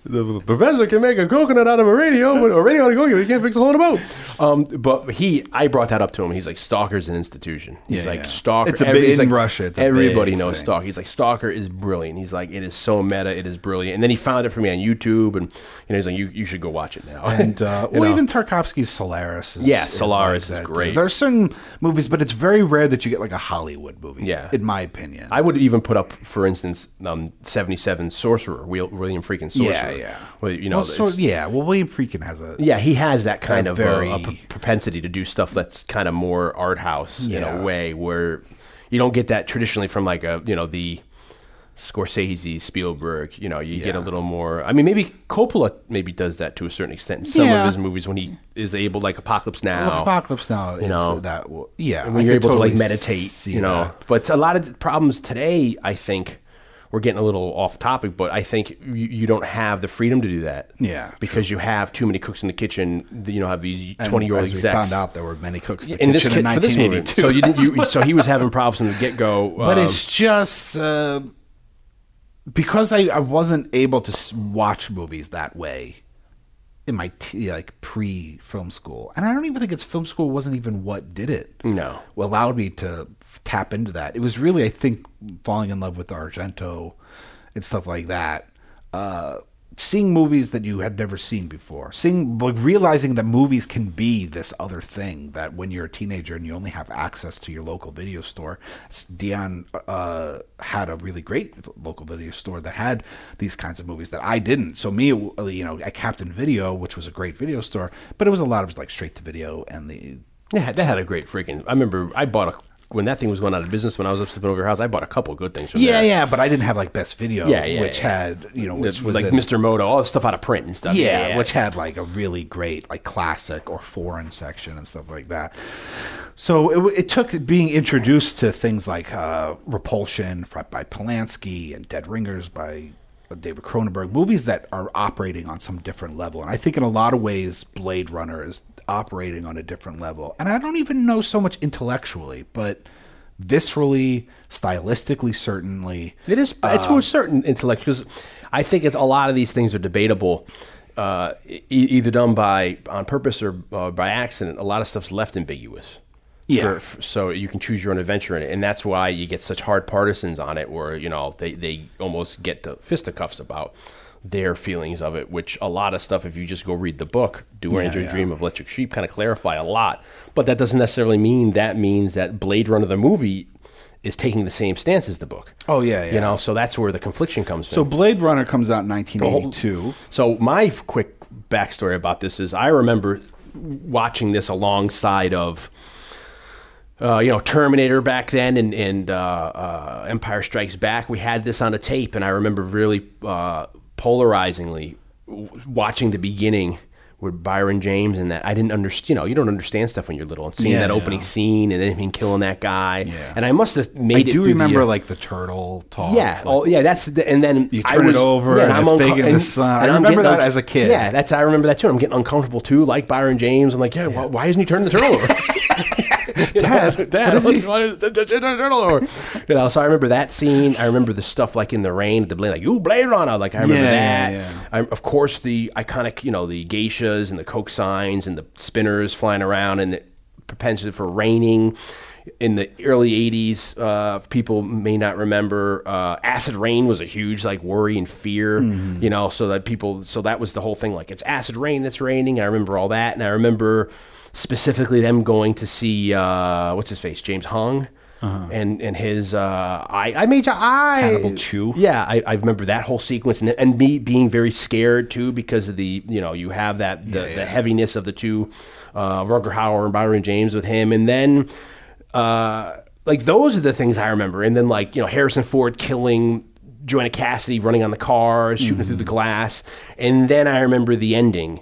The professor can make a coconut out of a radio, but a radio out of a coconut, he can't fix a hole in a boat. Um, but he, I brought that up to him. He's like, Stalker's an institution. He's Yeah, like, yeah. Stalker. It's a every- big- in like, Russia, it's everybody knows thing. Stalker. He's like, Stalker is brilliant. He's like, it is so meta. It is brilliant. And then he found it for me on YouTube, and you know, he's like, you, you should go watch it now. And uh, well, know? even Tarkovsky's Solaris. Is, Yeah, Solaris is that, too. great. There are certain movies, but it's very rare that you get like a Hollywood movie. Yeah. in my opinion. I would even put up, for instance, um, '77 Sorcerer, William Friedkin Sorcerer. Yeah, yeah. Well, you know, well, so, yeah. Well, William Friedkin has a yeah, he has that kind of very- uh, a p- propensity to do stuff that's kind of more art house in a way where you don't get that traditionally from like a you know the Scorsese, Spielberg. You know, you get a little more. I mean, maybe Coppola maybe does that to a certain extent in some Yeah. of his movies when he is able, like Apocalypse Now. Well, Apocalypse Now. you know, that w- yeah. and when I you're could able to like meditate, you know. that. But a lot of the problems today, I think, we're getting a little off topic, but I think you, you don't have the freedom to do that. Yeah, because you have too many cooks in the kitchen. You know, have these twenty year old as execs. we found out there were many cooks in the in this kitchen kid in for this movie, 1982. so you didn't. You, so he was having problems from the get go. but it's just uh, because I, I wasn't able to watch movies that way in my t- like pre film school, and I don't even think it's film school wasn't even what did it. No. allowed me to tap into that. It was really, I think, falling in love with Argento and stuff like that. Uh, seeing movies that you had never seen before, seeing like realizing that movies can be this other thing that when you're a teenager and you only have access to your local video store. Dion uh, had a really great local video store that had these kinds of movies that I didn't. So me, uh, you know, at Captain Video, which was a great video store, but it was a lot of like straight to video and the yeah, that had a great freaking. I remember I bought a when that thing was going out of business when I was up sleeping over your house. I bought a couple good things from Yeah, there. yeah, but I didn't have like best video, Yeah, yeah, which yeah. had you know, which was like in- Mr. Moto, all the stuff out of print and stuff. yeah, which had like a really great like classic or foreign section and stuff like that. So it, it took being introduced to things like uh, Repulsion by Polanski and Dead Ringers by David Cronenberg, movies that are operating on some different level. And I think in a lot of ways, Blade Runner is operating on a different level. And I don't even know so much intellectually, but viscerally, stylistically, certainly. It is uh, to a certain intellect because I think it's a lot of these things are debatable, uh, e- either done by on purpose or uh, by accident. A lot of stuff's left ambiguous. Yeah. For- for- so you can choose your own adventure in it, and that's why you get such hard partisans on it, where you know they they almost get to fisticuffs about their feelings of it. Which a lot of stuff, if you just go read the book, "Do Android yeah. Dream of Electric Sheep," kind of clarify a lot. But that doesn't necessarily mean that means that Blade Runner the movie is taking the same stance as the book. Oh, yeah, yeah. You know, so that's where the confliction comes from. So in. Blade Runner comes out in 1982. So my quick backstory about this is I remember watching this alongside of. Uh, you know, Terminator back then and, and uh, uh, Empire Strikes Back. We had this on a tape, and I remember really uh, polarizingly watching the beginning with Brion James and that. I didn't understand. You know, you don't understand stuff when you're little, and seeing Yeah, that opening yeah. scene and then him killing that guy. Yeah. And I must have made I do through the, remember uh, like the turtle talk. yeah, like- oh yeah, that's the, and then You I turn it over yeah, and I'm it's big unco- in the sun. I and remember that un- as a kid. Yeah, that's I remember that too. I'm getting uncomfortable too, like Brion James. I'm like, yeah, Why, why isn't he turning the turtle over? Dad, Dad, what is he- why is the, turtle over? You know, so I remember that scene. I remember the stuff like in the rain, the blade, like you Blade Runner. Like I remember that. I, of course, the iconic, you know, the and the coke signs and the spinners flying around and the propensity for raining. In the early '80s, uh, people may not remember. Uh, acid rain was a huge like worry and fear, Mm-hmm. you know. So that people, so that was the whole thing. Like it's acid rain that's raining. I remember all that, and I remember specifically them going to see uh, what's his face, James Hong, and and his uh, I I made your eye Uh-huh. Hannibal Chew. yeah, I, I remember that whole sequence and, and me being very scared too because of the you know you have that the, the heaviness of the two, uh, Rutger Hauer and Brion James with him, and then uh, like those are the things I remember, and then like you know Harrison Ford killing. Joanna Cassidy running on the car, shooting through Mm-hmm. the glass, and then I remember the ending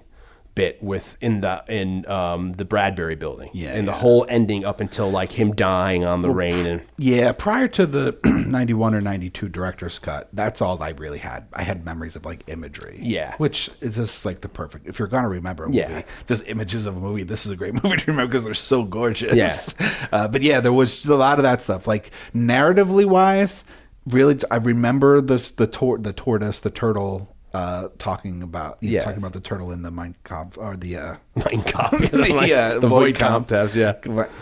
bit with in the in um, the Bradbury building, Yeah, and the yeah. whole ending up until like him dying on the rain and Yeah, prior to the 91 or 92 director's cut, that's all I really had. I had memories of like imagery. Yeah. Which is just like the perfect, if you're to remember a movie, Yeah. just images of a movie, this is a great movie to remember because they're so gorgeous. Yeah. Uh, but yeah, there was a lot of that stuff. Like narratively wise, really, I remember the, the, tor- the tortoise, the turtle. Uh, talking about you know, Yeah. talking about the turtle in the Mein Kampf or the uh, Mein Kampf, like, yeah, the Voight Kampff test, yeah.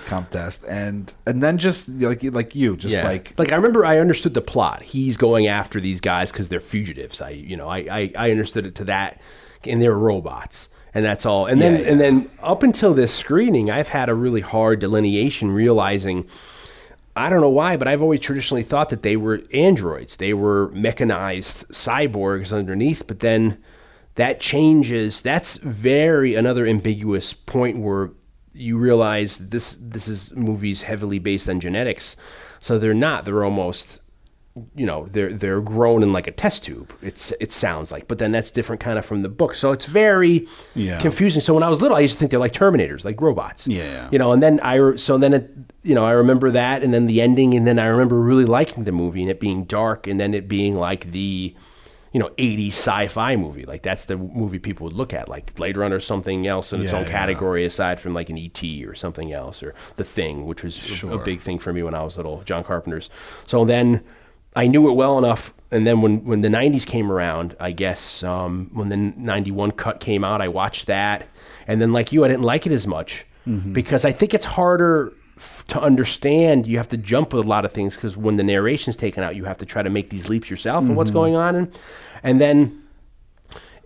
comp test, and and then just like like you, just yeah. like like I remember I understood the plot. He's going after these guys because they're fugitives. I you know I, I I understood it to that, and they're robots, and that's all. And then Yeah, yeah. and then up until this screening, I've had a really hard delineation realizing. I don't know why, but I've always traditionally thought that they were androids. They were mechanized cyborgs underneath, but then that changes. That's very another ambiguous point where you realize this this is movies heavily based on genetics. So they're not. They're almost you know they're they're grown in like a test tube it's it sounds like but then that's different kind of from the book so it's very Yeah. confusing so when i was little i used to think they're like terminators like robots Yeah. you know and then i so then it you know i remember that and then the ending and then i remember really liking the movie and it being dark and then it being like the you know 80s sci-fi movie like that's the movie people would look at like blade runner or something else in its Yeah, own yeah. category aside from like an et or something else or the thing which was a- a big thing for me when i was little john carpenter's so then I knew it well enough, and then when, when the '90s came around, I guess um, when the '91 cut came out, I watched that, and then like you, I didn't like it as much because I think it's harder f- to understand. You have to jump with a lot of things because when the narration's taken out, you have to try to make these leaps yourself and what's going on, and and then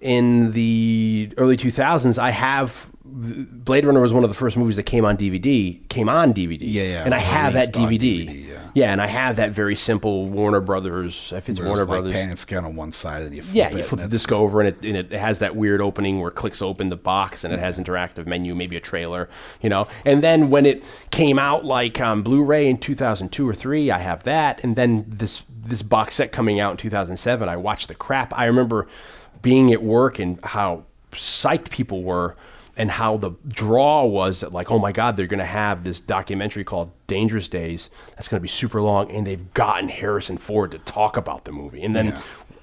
in the early 2000s, I have Blade Runner was one of the first movies that came on DVD. Came on DVD. Yeah, yeah, And I have that DVD. DVD, yeah. and I have that very simple Warner Brothers. If it's Where Warner it's like Brothers. pan and scan on one side and you flip yeah, it you flip the disc over and it, and it has that weird opening where it clicks open the box and it has interactive menu, maybe a trailer, you know. And then when it came out like on Blu-ray in 2002 or three, I have that. And then this this box set coming out in 2007, I watched the crap. I remember being at work and how psyched people were and how the draw was that like oh my god they're going to have this documentary called dangerous days that's going to be super long and they've gotten harrison ford to talk about the movie and then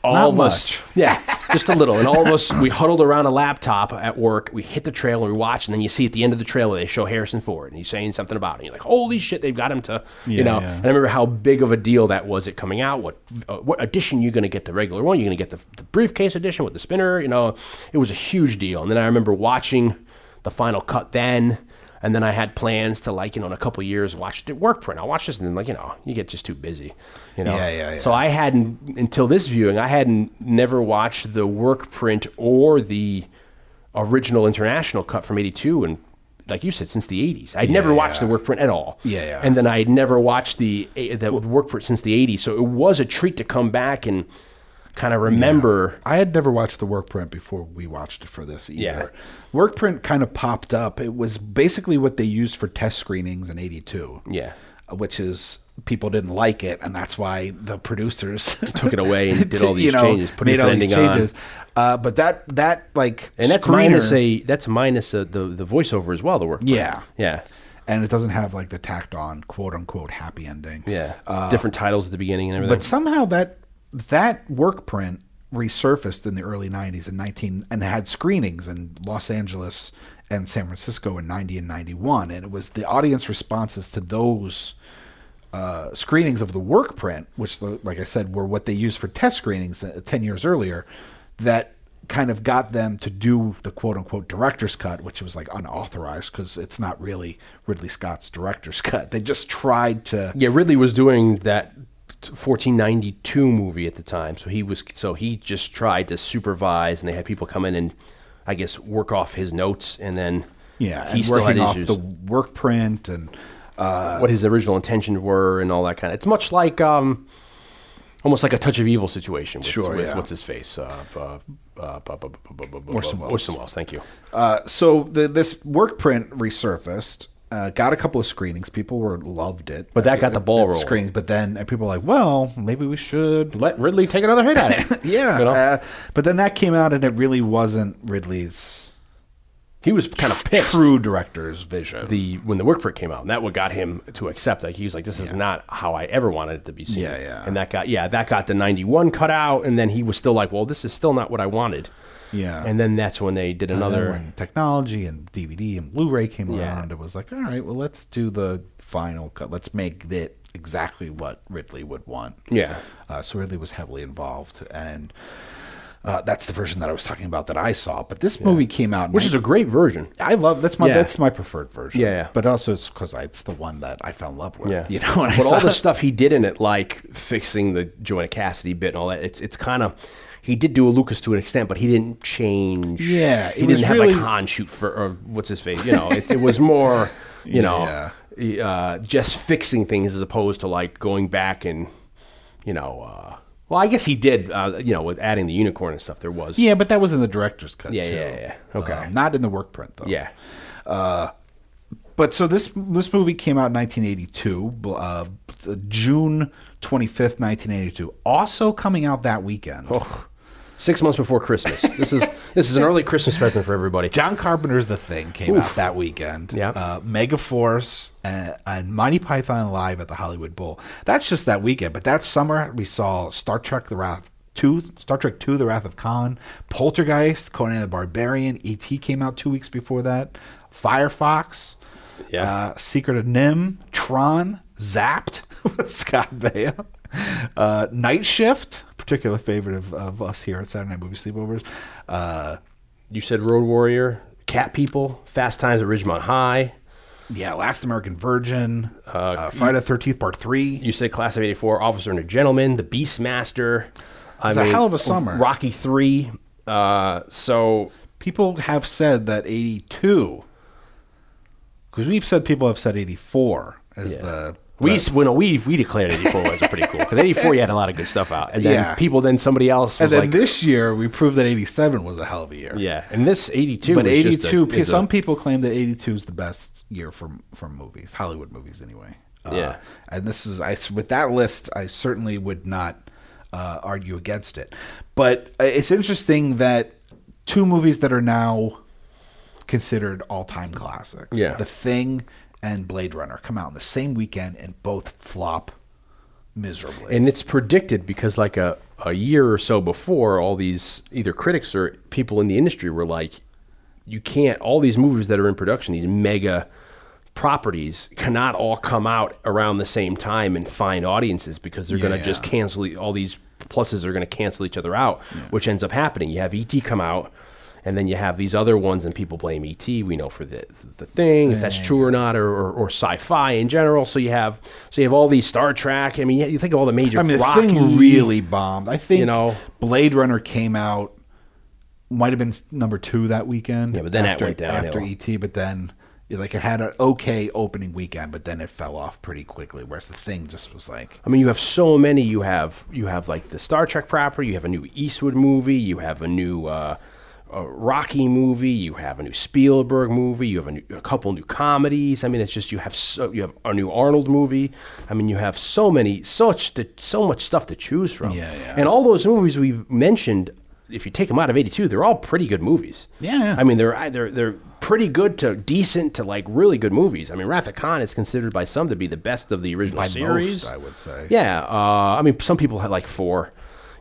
all Not of us, yeah, just a little, and all of us, we huddled around a laptop at work. We hit the trailer, we watch, and then you see at the end of the trailer they show Harrison Ford, and he's saying something about it. And you're like, holy shit, they've got him to, you know. yeah. And I remember how big of a deal that was it coming out. What uh, what edition you're going to get? The regular one? You're going to get the, the briefcase edition with the spinner? You know, it was a huge deal. And then I remember watching the final cut then. And then I had plans to like you know in a couple of years watch the work print. I'll watch this and then like you know you get just too busy, you know. Yeah, yeah, yeah. So I hadn't until this viewing. I hadn't never watched the work print or the original international cut from '82, and like you said, since the '80s, I'd never watched yeah. the work print at all. Yeah, yeah. And then I'd never watched the eh, the work print since the '80s, so it was a treat to come back and kind of remember. I had never watched the work print before we watched it for this either. Yeah. Work print kind of popped up. It was basically what they used for test screenings in 82. Yeah. Which is people didn't like it, and that's why the producers Took it away and did all these you know, changes, put made all these changes. Uh, but that that like And that's screener- minus a that's minus a, the the voiceover as well. The work. print. Yeah. Yeah. and it doesn't have like the tacked on quote unquote happy ending. Yeah. Uh, Different titles at the beginning and everything. But somehow that that work print resurfaced in the early 90s and 19 and had screenings in Los Angeles and San Francisco in 90 and 91 and it was the audience responses to those uh, screenings of the work print which like I said were what they used for test screenings uh, 10 years earlier that kind of got them to do the quote unquote director's cut which was like unauthorized because it's not really Ridley Scott's director's cut. They just tried to Yeah, Ridley was doing that 1492 movie at the time, so he was so he just tried to supervise, and they had people come in and I guess work off his notes, and then Yeah, he still had working off issues. the work print and uh, what his original intentions were and all that kind of. It's much like um, almost like a touch of evil situation. With, Sure, with yeah. what's his face? Uh, uh, uh, Orson Welles. Orson Welles. Thank you. uh, so the, this work print resurfaced. Uh, got a couple of screenings. People were loved it, But that got the ball rolling. Screenings, but then uh, people were like, "Well, maybe we should." Let Ridley take another hit at it. Yeah, You know? uh, but then that came out, and it really wasn't Ridley's he was kind of pissed. true director's vision. the when the work print came out, and that what got him to accept. Like he was like, "This is not how I ever wanted it to be seen." Yeah, yeah. And that got yeah, that got the ninety one cut out, and then he was still like, "Well, this is still not what I wanted." Yeah, And then that's when they did another. when technology and DVD and Blu-ray came Yeah. around, it was like, all right, well, let's do the final cut. Let's make it exactly what Ridley would want. Yeah. Uh, so Ridley was heavily involved, and uh, that's the version that I was talking about that I saw. But this movie came out, in which is a great version. I love that's my Yeah. that's my preferred version. Yeah, yeah. But also it's because it's the one that I fell in love with. Yeah, You know, when I but all the stuff he did in it, like fixing the Joanna Cassidy bit and all that, it's it's kind of he did do a Lucas to an extent, but he didn't change. Yeah, he didn't have really- like Han shoot for or what's his face. You know, it, it was more you know uh, just fixing things as opposed to like going back and you know. Uh, well, I guess he did. Uh, you know, with adding the unicorn and stuff, there was. Yeah, but that was in the director's cut. Yeah, too. yeah, yeah. Okay. Um, not in the work print though. yeah. Uh, But so this this movie came out in 1982, uh, June 25th, 1982. Also coming out that weekend. Oh, six months before Christmas. This is this is an early Christmas present for everybody. John Carpenter's The Thing came out that weekend. Yeah. Uh, Megaforce and, and Monty Python Live at the Hollywood Bowl. That's just that weekend. But that summer, we saw Star Trek The Wrath 2, Star Trek 2, The Wrath of Khan, Poltergeist, Conan the Barbarian, E.T. came out two weeks before that, Firefox, Yeah. uh, Secret of NIMH, Tron, Zapped with Scott Baio, uh, Night Shift, particular favorite of, of us here at Saturday Night Movie Sleepovers. Uh, You said Road Warrior, Cat People, Fast Times at Ridgemont High. Yeah, Last American Virgin, uh, Friday the Thirteenth Part Three. You said Class of '84, Officer and a Gentleman, The Beastmaster. I was a hell of a summer. Rocky Three. Uh, so People have said that eighty two, because we've said people have said eighty four as the we the- when we we declared '84 was pretty cool because '84 you had a lot of good stuff out, and then Yeah. people then somebody else was and then like, this year we proved that eighty seven was a hell of a year. yeah, and this '82, but was eighty a- Some people claim that eighty two is the best year for for movies, Hollywood movies anyway. Uh, Yeah. and this is I with that list, I certainly would not uh, argue against it. But uh, it's interesting that two movies that are now considered all time classics, Yeah. The Thing and Blade Runner, come out in the same weekend and both flop miserably. and it's predicted because like a, a year or so before all these either critics or people in the industry were like you can't all these movies that are in production these mega properties cannot all come out around the same time and find audiences because they're going Yeah. to just cancel all these pluses are going to cancel each other out which ends up happening you have ET come out and then you have these other ones and people blame ET we know for the the thing if that's true or not or, or, or sci-fi in general so you have so you have all these Star Trek I mean you think of all the major I mean, the Rocky thing really bombed. I think You know. Blade Runner came out, might have been number two that weekend. Yeah, but then that after, went downhill. after ET. But then, like, it had an okay opening weekend, but then it fell off pretty quickly. Whereas the thing just was like, I mean, you have so many. You have you have like the Star Trek proper. You have a new Eastwood movie. You have a new uh, a Rocky movie. You have a new Spielberg movie. You have a, new, a couple new comedies. I mean, it's just you have so you have a new Arnold movie. I mean, you have so many such to, so much stuff to choose from. Yeah, yeah. And all those movies we've mentioned, if you take them out of '82, they're all pretty good movies. Yeah, yeah. I mean, they're either they're pretty good to decent to like really good movies. I mean, Wrath of Khan is considered by some to be the best of the original by series. most, I would say. Yeah, uh, I mean, some people had like four.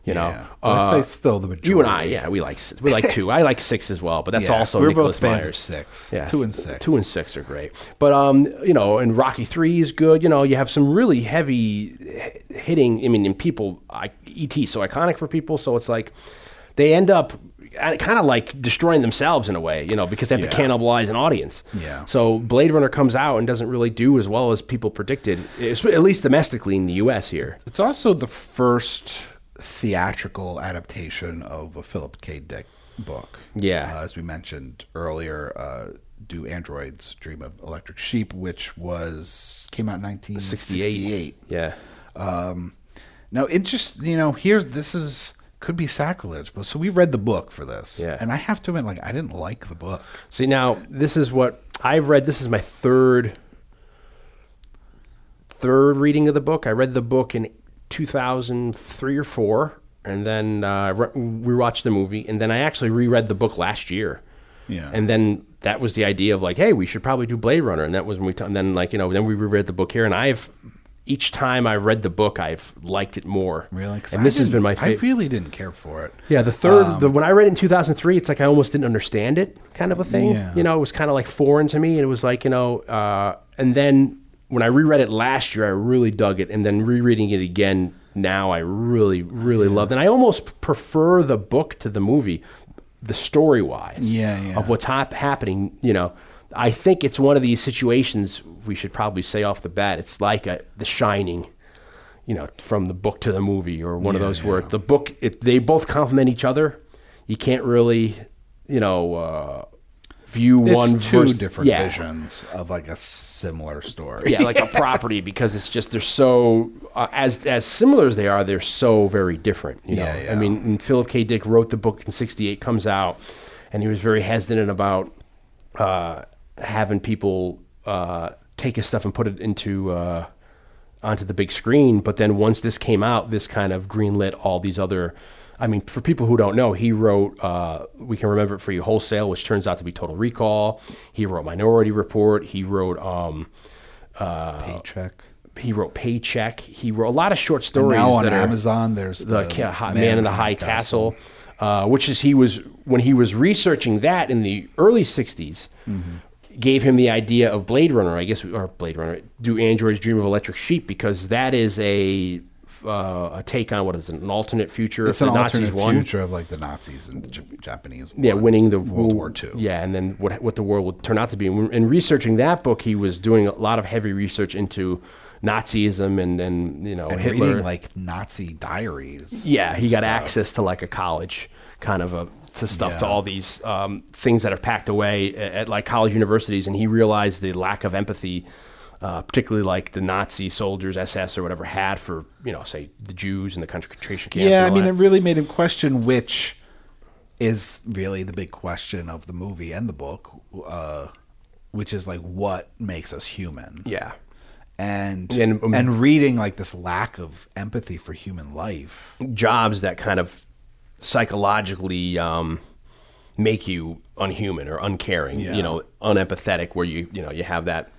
You know, Yeah. Uh, I'd say still the majority. you and I, yeah, we like we like two. I like six as well, but that's Yeah, also we're Nicholas both fans of Meyer's. six. Yeah, Two and six. Two and six are great, but um, you know, and Rocky three is good. You know, you have some really heavy hitting. I mean, and people, I, ET so iconic for people, so it's like they end up kind of like destroying themselves in a way, you know, because they have to cannibalize an audience. Yeah. So Blade Runner comes out and doesn't really do as well as people predicted, at least domestically in the U.S. here. It's also the first theatrical adaptation of a Philip K. Dick book. Yeah. Uh, as we mentioned earlier, uh, Do Androids Dream of Electric Sheep, which was came out in 1968. Yeah. Um, now it just you know here's this is could be sacrilege, but so we read the book for this, Yeah. and I have to admit, like I didn't like the book. See now, this is what I've read. This is my third third reading of the book. I read the book in 2003 or four, and then uh, re- we watched the movie, and then I actually reread the book last year. Yeah. And then that was the idea of like, hey, we should probably do Blade Runner, and that was when we. T- and then like you know, then we reread the book here, and I've each time I read the book, I've liked it more. Really, And I this has been my favorite. I really didn't care for it. Yeah, the third, the, when I read it in 2003, it's like I almost didn't understand it, kind of a thing. Yeah. You know, it was kind of like foreign to me. And it was like, you know, uh, and then when I reread it last year, I really dug it. And then rereading it again now, I really, really loved it. And I almost prefer the book to the movie, the story wise Yeah, yeah. of what's hap- happening. You know, I think it's one of these situations we should probably say off the bat. It's like a, The Shining you know, from the book to the movie or one of those where the book, it, they both complement each other. You can't really, you know, uh, view It's one two vers- different yeah. visions of like a similar story. yeah, like a property because it's just they're so uh, as as similar as they are, they're so very different. You know, Yeah, yeah. I mean, and Philip K. Dick wrote the book in '68, comes out, and he was very hesitant about uh, having people uh, take his stuff and put it into uh, onto the big screen. But then once this came out, this kind of greenlit all these other. I mean, for people who don't know, he wrote uh, "We Can Remember It for You" wholesale, which turns out to be Total Recall. He wrote Minority Report. He wrote. Um, Paycheck. he wrote Paycheck. He wrote a lot of short And stories now on Amazon, there's the, the, Hi- Man, in the High Castle, uh, which is he was when he was researching that in the early '60s. Gave him the idea of Blade Runner, I guess, or Blade Runner. Do androids dream of electric sheep? Because that is a uh, a take on what is it, an alternate future It's if an the Nazis alternate won. future of like the Nazis and the Jap- Japanese. Yeah, won winning the World War II. Yeah, and then what what the world would turn out to be. And in researching that book, he was doing a lot of heavy research into Nazism and and you know and Hitler. reading like Nazi diaries. Yeah, he got stuff. access to like a college kind of a to stuff to all these um, things that are packed away at, at like college universities, and he realized the lack of empathy, uh, particularly like the Nazi soldiers, SS or whatever, had for you know, say the Jews and the concentration camps. Yeah, I mean, that. it really made him question which is really the big question of the movie and the book, uh, which is like what makes us human. yeah, And And, um, and reading like this lack of empathy for human life. jobs that kind of psychologically um, make you unhuman or uncaring, Yeah. you know, unempathetic, where you you know you have that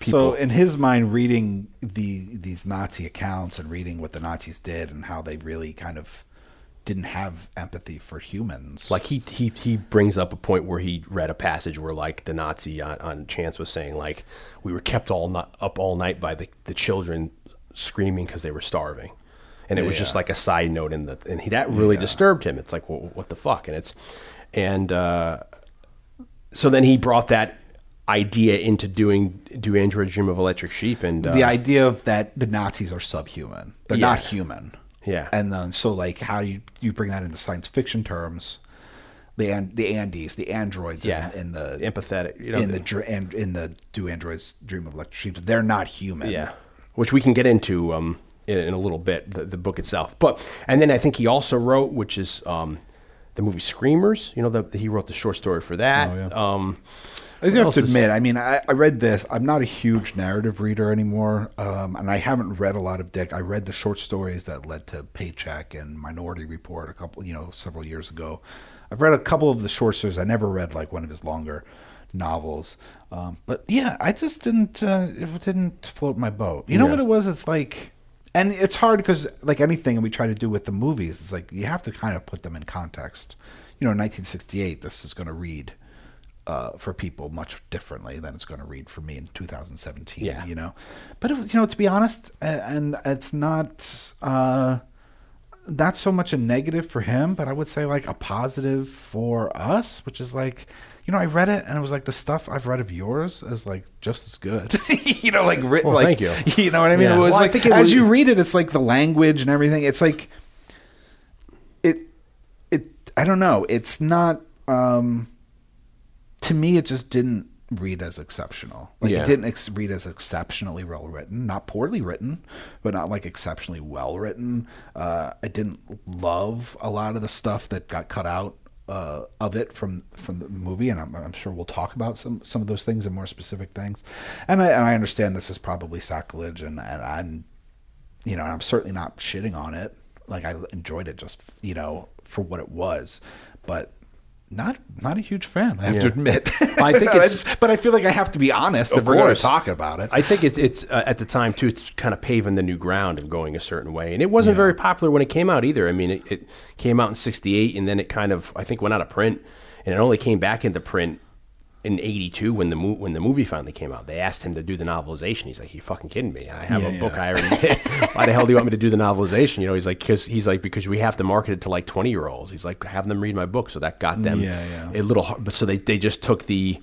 people. So in his mind, reading the these Nazi accounts and reading what the Nazis did and how they really kind of didn't have empathy for humans. like he he he brings up a point where he read a passage where like the Nazi on, on Chance was saying like we were kept all not up all night by the the children screaming because they were starving, and it was just like a side note in the and he, that really disturbed him. It's like well, what the fuck, and it's and uh, so then he brought that idea into doing do androids dream of electric sheep and uh, the idea of that the Nazis are subhuman. They're Yeah. not human. Yeah. And then so like how do you you bring that into science fiction terms? The an, the andys, the androids Yeah. in, in the Empathetic, you know, in the the- and in the do androids dream of electric sheep? They're not human. Yeah, which we can get into um, in, in a little bit, the, the book itself. But and then I think he also wrote, which is um, the movie Screamers. You know, the, he wrote the short story for that. Oh, yeah. um, I do have to is- admit, I mean, I, I read this. I'm not a huge narrative reader anymore, um, and I haven't read a lot of Dick. I read the short stories that led to Paycheck and Minority Report a couple, you know, several years ago. I've read a couple of the short stories. I never read like one of his longer novels, um, but yeah, I just didn't. Uh, it didn't float my boat. You know Yeah. what it was? It's like. And it's hard because, like anything we try to do with the movies, it's like you have to kind of put them in context. You know, in 1968, this is going to read uh, for people much differently than it's going to read for me in 2017. Yeah. You know, but it, you know, to be honest, and it's not uh, not so much a negative for him, but I would say like a positive for us, which is like. You know, I read it and it was like the stuff I've read of yours is like just as good. you know, like written Well, like thank you. You know what I mean? Yeah. It was Well, I like think it as was- you read it, it's like the language and everything. It's like it it I don't know. It's not um to me it just didn't read as exceptional. Like Yeah. it didn't ex- read as exceptionally well written, not poorly written, but not like exceptionally well written. Uh I didn't love a lot of the stuff that got cut out uh, of it from from the movie, and I'm, I'm sure we'll talk about some some of those things and more specific things. And I and I understand this is probably sacrilege, and, and I'm you know, I'm certainly not shitting on it. Like I enjoyed it just you know for what it was, but not not a huge fan. I have to admit. I think it's- but I feel like I have to be honest if we're going to talk about it. I think it's it's uh, at the time too. It's kind of paving the new ground and going a certain way, and it wasn't very popular when it came out either. I mean, it, it came out in '68, and then it kind of I think went out of print, and it only came back into print in '82 when the mo- when the movie finally came out. They asked him to do the novelization. He's like, "You fucking kidding me? I have Yeah, a book. I already did. Why the hell do you want me to do the novelization?" You know, he's like, "Because he's like because we have to market it to like 20 year olds. He's like, have them read my book, so that got them Yeah, yeah. a little. hard. But so they they just took the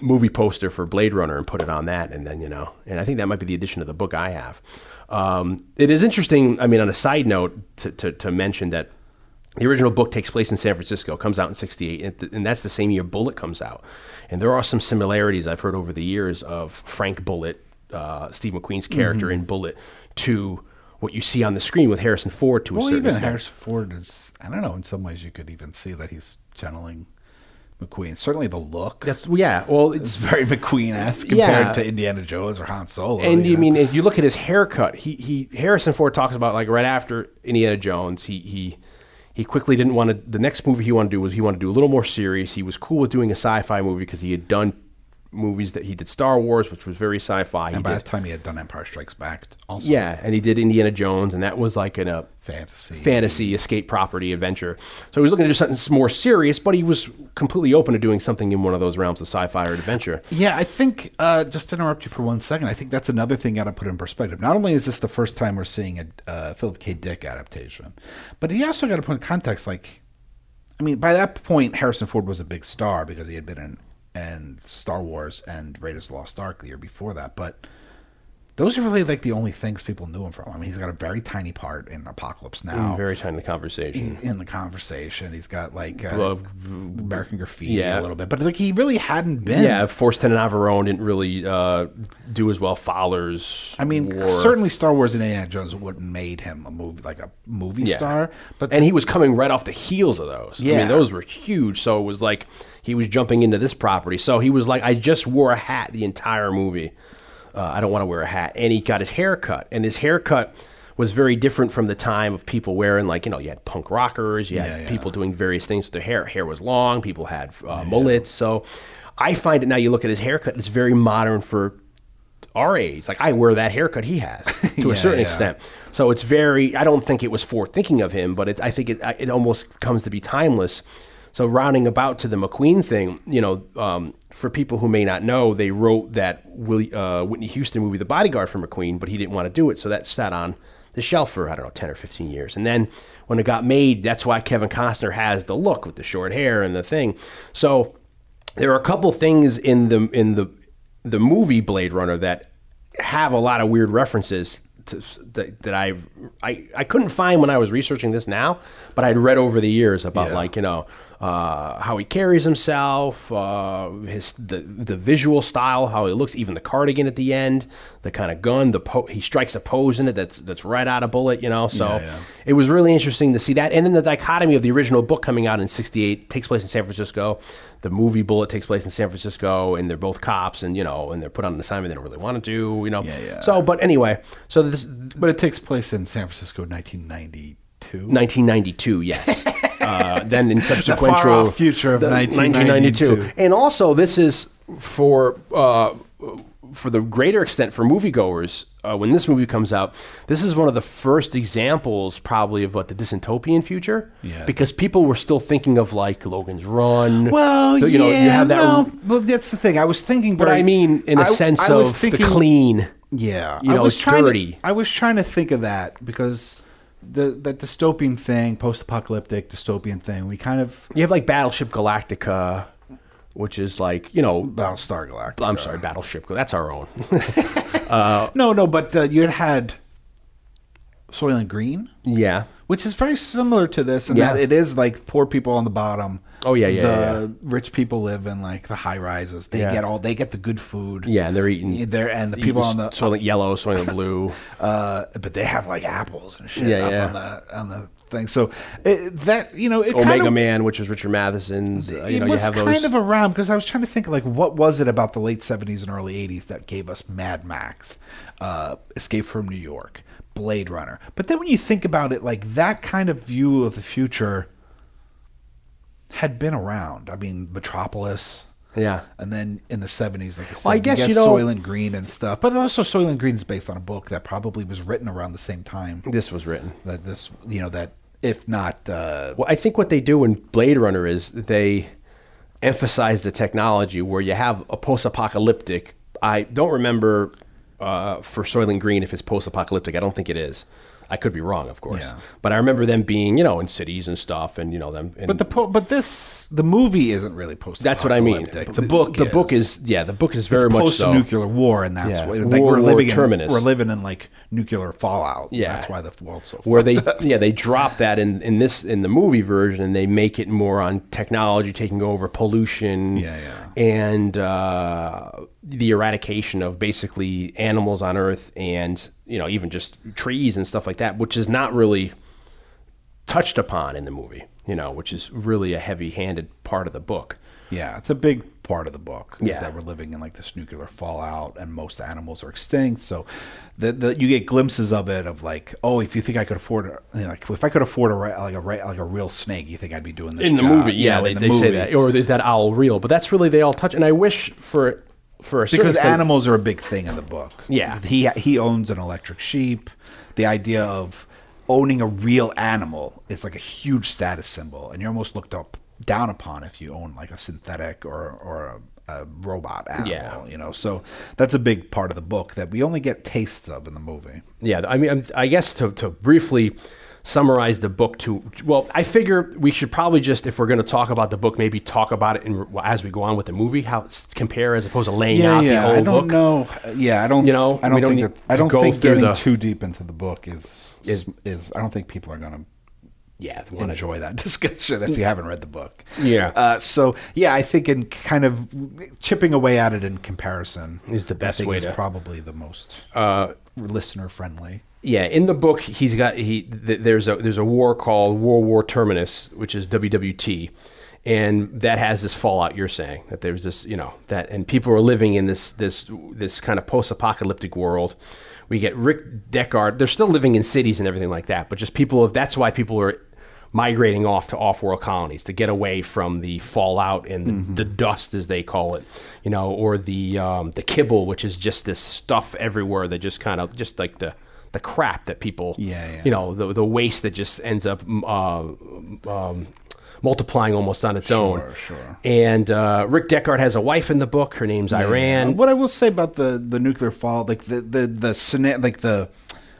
movie poster for Blade Runner and put it on that, and then you know, and I think that might be the addition of the book I have. Um, it is interesting. I mean, on a side note, to, to, to mention that the original book takes place in San Francisco, comes out in '68, and, that's the same year Bullitt comes out. And there are some similarities I've heard over the years of Frank Bullitt, uh, Steve McQueen's character in Bullitt, to what you see on the screen with Harrison Ford to a well, certain even extent. Harrison Ford is. I don't know. In some ways, you could even see that he's channeling McQueen. Certainly, the look. That's yeah. Well, It's very McQueen-esque compared Yeah. to Indiana Jones or Han Solo. And you you know? mean if you look at his haircut, he he Harrison Ford talks about like right after Indiana Jones, he he he quickly didn't want to. The next movie he wanted to do was he wanted to do a little more serious. He was cool with doing a sci-fi movie because he had done movies that he did Star Wars, which was very sci-fi. He And by did, the time he had done Empire Strikes Back, also yeah, and he did Indiana Jones, and that was like in a fantasy. fantasy escape property adventure. So he was looking to do something more serious, but he was completely open to doing something in one of those realms of sci-fi or adventure. Yeah, I think uh, just to interrupt you for one second, I think that's another thing you got to put in perspective. Not only is this the first time we're seeing a uh, Philip K. Dick adaptation, but you also got to put in context. Like, I mean, by that point, Harrison Ford was a big star because he had been in and Star Wars and Raiders of the Lost Ark the year before that, but. Those are really like the only things people knew him from. I mean, he's got a very tiny part in Apocalypse Now. Very tiny conversation. in the conversation, he's got like uh, Well, American Graffiti yeah. a little bit, but like he really hadn't been. Yeah, Force Ten Navarone didn't really uh, do as well. Fowler's. I mean, War. certainly Star Wars and Indiana Jones wouldn't made him a movie like a movie Yeah. star, but and he was coming right off the heels of those. I Yeah. mean, those were huge. So it was like he was jumping into this property. So he was like, I just wore a hat the entire movie. Uh, I don't want to wear a hat. And he got his hair cut, and his haircut was very different from the time of people wearing like you know you had punk rockers, you had Yeah, yeah. people doing various things with their hair. Hair was long. People had uh, mullets. So I find it now. You look at his haircut; it's very modern for our age. Like I wear that haircut he has to Yeah, a certain yeah. extent. So it's very. I don't think it was forward thinking of him, but it, I think it it almost comes to be timeless. So rounding about to the McQueen thing, you know, um, for people who may not know, they wrote that Willie, uh, Whitney Houston movie, The Bodyguard, for McQueen, but he didn't want to do it, so that sat on the shelf for I don't know ten or fifteen years. And then when it got made, that's why Kevin Costner has the look with the short hair and the thing. So there are a couple things in the in the the movie Blade Runner that have a lot of weird references to, that, that I, I I couldn't find when I was researching this now, but I'd read over the years about Yeah. like you know uh, how he carries himself, uh, his the the visual style, how he looks, even the cardigan at the end, the kind of gun, the po- he strikes a pose in it that's that's right out of Bullitt, you know. So Yeah, yeah. it was really interesting to see that, and then the dichotomy of the original book coming out in '68 takes place in San Francisco. The movie Bullitt takes place in San Francisco, and they're both cops, and you know, and they're put on an assignment they don't really want to do, you know. Yeah, yeah. So, but anyway, so this But it takes place in San Francisco, 1992. 1992, yes. uh, then in subsequent far-off future of the 1992. and also this is for uh, for the greater extent for moviegoers. Uh, when this movie comes out, this is one of the first examples, probably, of what the dystopian future. Yeah. Because people were still thinking of like Logan's Run. Well, you know, you have that. no, well, that's the thing. I was thinking, But I mean, in a a sense was of thinking- the clean. Yeah, You I know, was it's trying to- dirty. I was trying to think of that because the that dystopian thing, post-apocalyptic dystopian thing, we kind of You have like Battleship Galactica, which is like you know. Battlestar Galactica. I'm sorry, Battleship. That's our own. No, no, but uh, you had had Soylent Green, yeah. which is very similar to this, in Yeah. that it is like poor people on the bottom. Oh, yeah, yeah, The yeah. rich people live in like the high rises. They Yeah. get all they get the good food. Yeah, and they're eating. There and the people on the Soylent Yellow, Soylent Blue. uh, but they have like apples and shit Yeah, up yeah. on the on the thing. So it, that you know, it Omega kind of, Man, which was Richard Matheson's. Uh, you it know, you was have those. kind of around because I was trying to think like what was it about the late seventies and early eighties that gave us Mad Max, uh, Escape from New York, Blade Runner. But then when you think about it, like that kind of view of the future had been around. I mean, Metropolis. yeah. And then in the seventies, like I said, Well, I guess, get you know- Soylent Green and stuff. But also, Soylent Green is based on a book that probably was written around the same time This was written. that this, you know, that if not, uh, Well, I think what they do in Blade Runner is they emphasize the technology where you have a post-apocalyptic. I don't remember uh, for Soylent Green if it's post-apocalyptic. I don't think it is. I could be wrong, of course. Yeah. But I remember them being, you know, in cities and stuff, and you know them. But the po- but this the movie isn't really post. that's what I mean. The book, the book is yeah, the book is very it's much post so. nuclear war, and that's Yeah. why like, War- we're living terminus. in we're living in like nuclear fallout. Yeah. that's why the world's so where they up. yeah they drop that in in this in the movie version and they make it more on technology taking over pollution Yeah, yeah. and uh, the eradication of basically animals on earth and you know even just trees and stuff like that which is not really touched upon in the movie you know which is really a heavy-handed part of the book Yeah, it's a big part of the book. Is Yeah. that we're living in like this nuclear fallout, and most animals are extinct. So, the, the you get glimpses of it of like, oh, if you think I could afford, a, you know, like if I could afford a like a like a real snake, you think I'd be doing this in the job, movie you yeah know, they, the they say that or is that owl real but that's really they all touch and i wish for for a because extent- animals are a big thing in the book. Yeah. he he owns an electric sheep. The idea of owning a real animal is like a huge status symbol, and you're almost looked up down upon if you own like a synthetic or or a, a robot animal. Yeah. you know, so that's a big part of the book that we only get tastes of in the movie. Yeah, I mean, I'm- I guess to, to briefly summarize the book to well, I figure we should probably just, if we're going to talk about the book, maybe talk about it in, as we go on with the movie, how it's compare as opposed to laying out the whole book I don't book. know. Yeah, I don't. You know, I don't don't think that, I don't go think getting the- too deep into the book is Is- is. I don't think people are going to Yeah, if you wanna- enjoy that discussion if you haven't read the book. Yeah. Uh, so yeah, I think in kind of chipping away at it in comparison Is the best way is to- probably the most Uh, listener friendly. Yeah, in the book, he's got he. Th- there's a there's a war called World War Terminus, which is WWT, and that has this fallout. You're saying that there's this, you know, that and people are living in this this this kind of post-apocalyptic world. We get Rick Deckard. They're still living in cities and everything like that, but just people. Of that's why people are migrating off to off-world colonies to get away from the fallout and the, the dust, as they call it, you know, or the um, the kipple, which is just this stuff everywhere that just kind of just like the the crap that people, Yeah, yeah. you know, the the waste that just ends up uh, um, multiplying almost on its own. sure. And uh, Rick Deckard has a wife in the book. Her name's Iran. Uh, what I will say about the the nuclear fallout, like the the the like the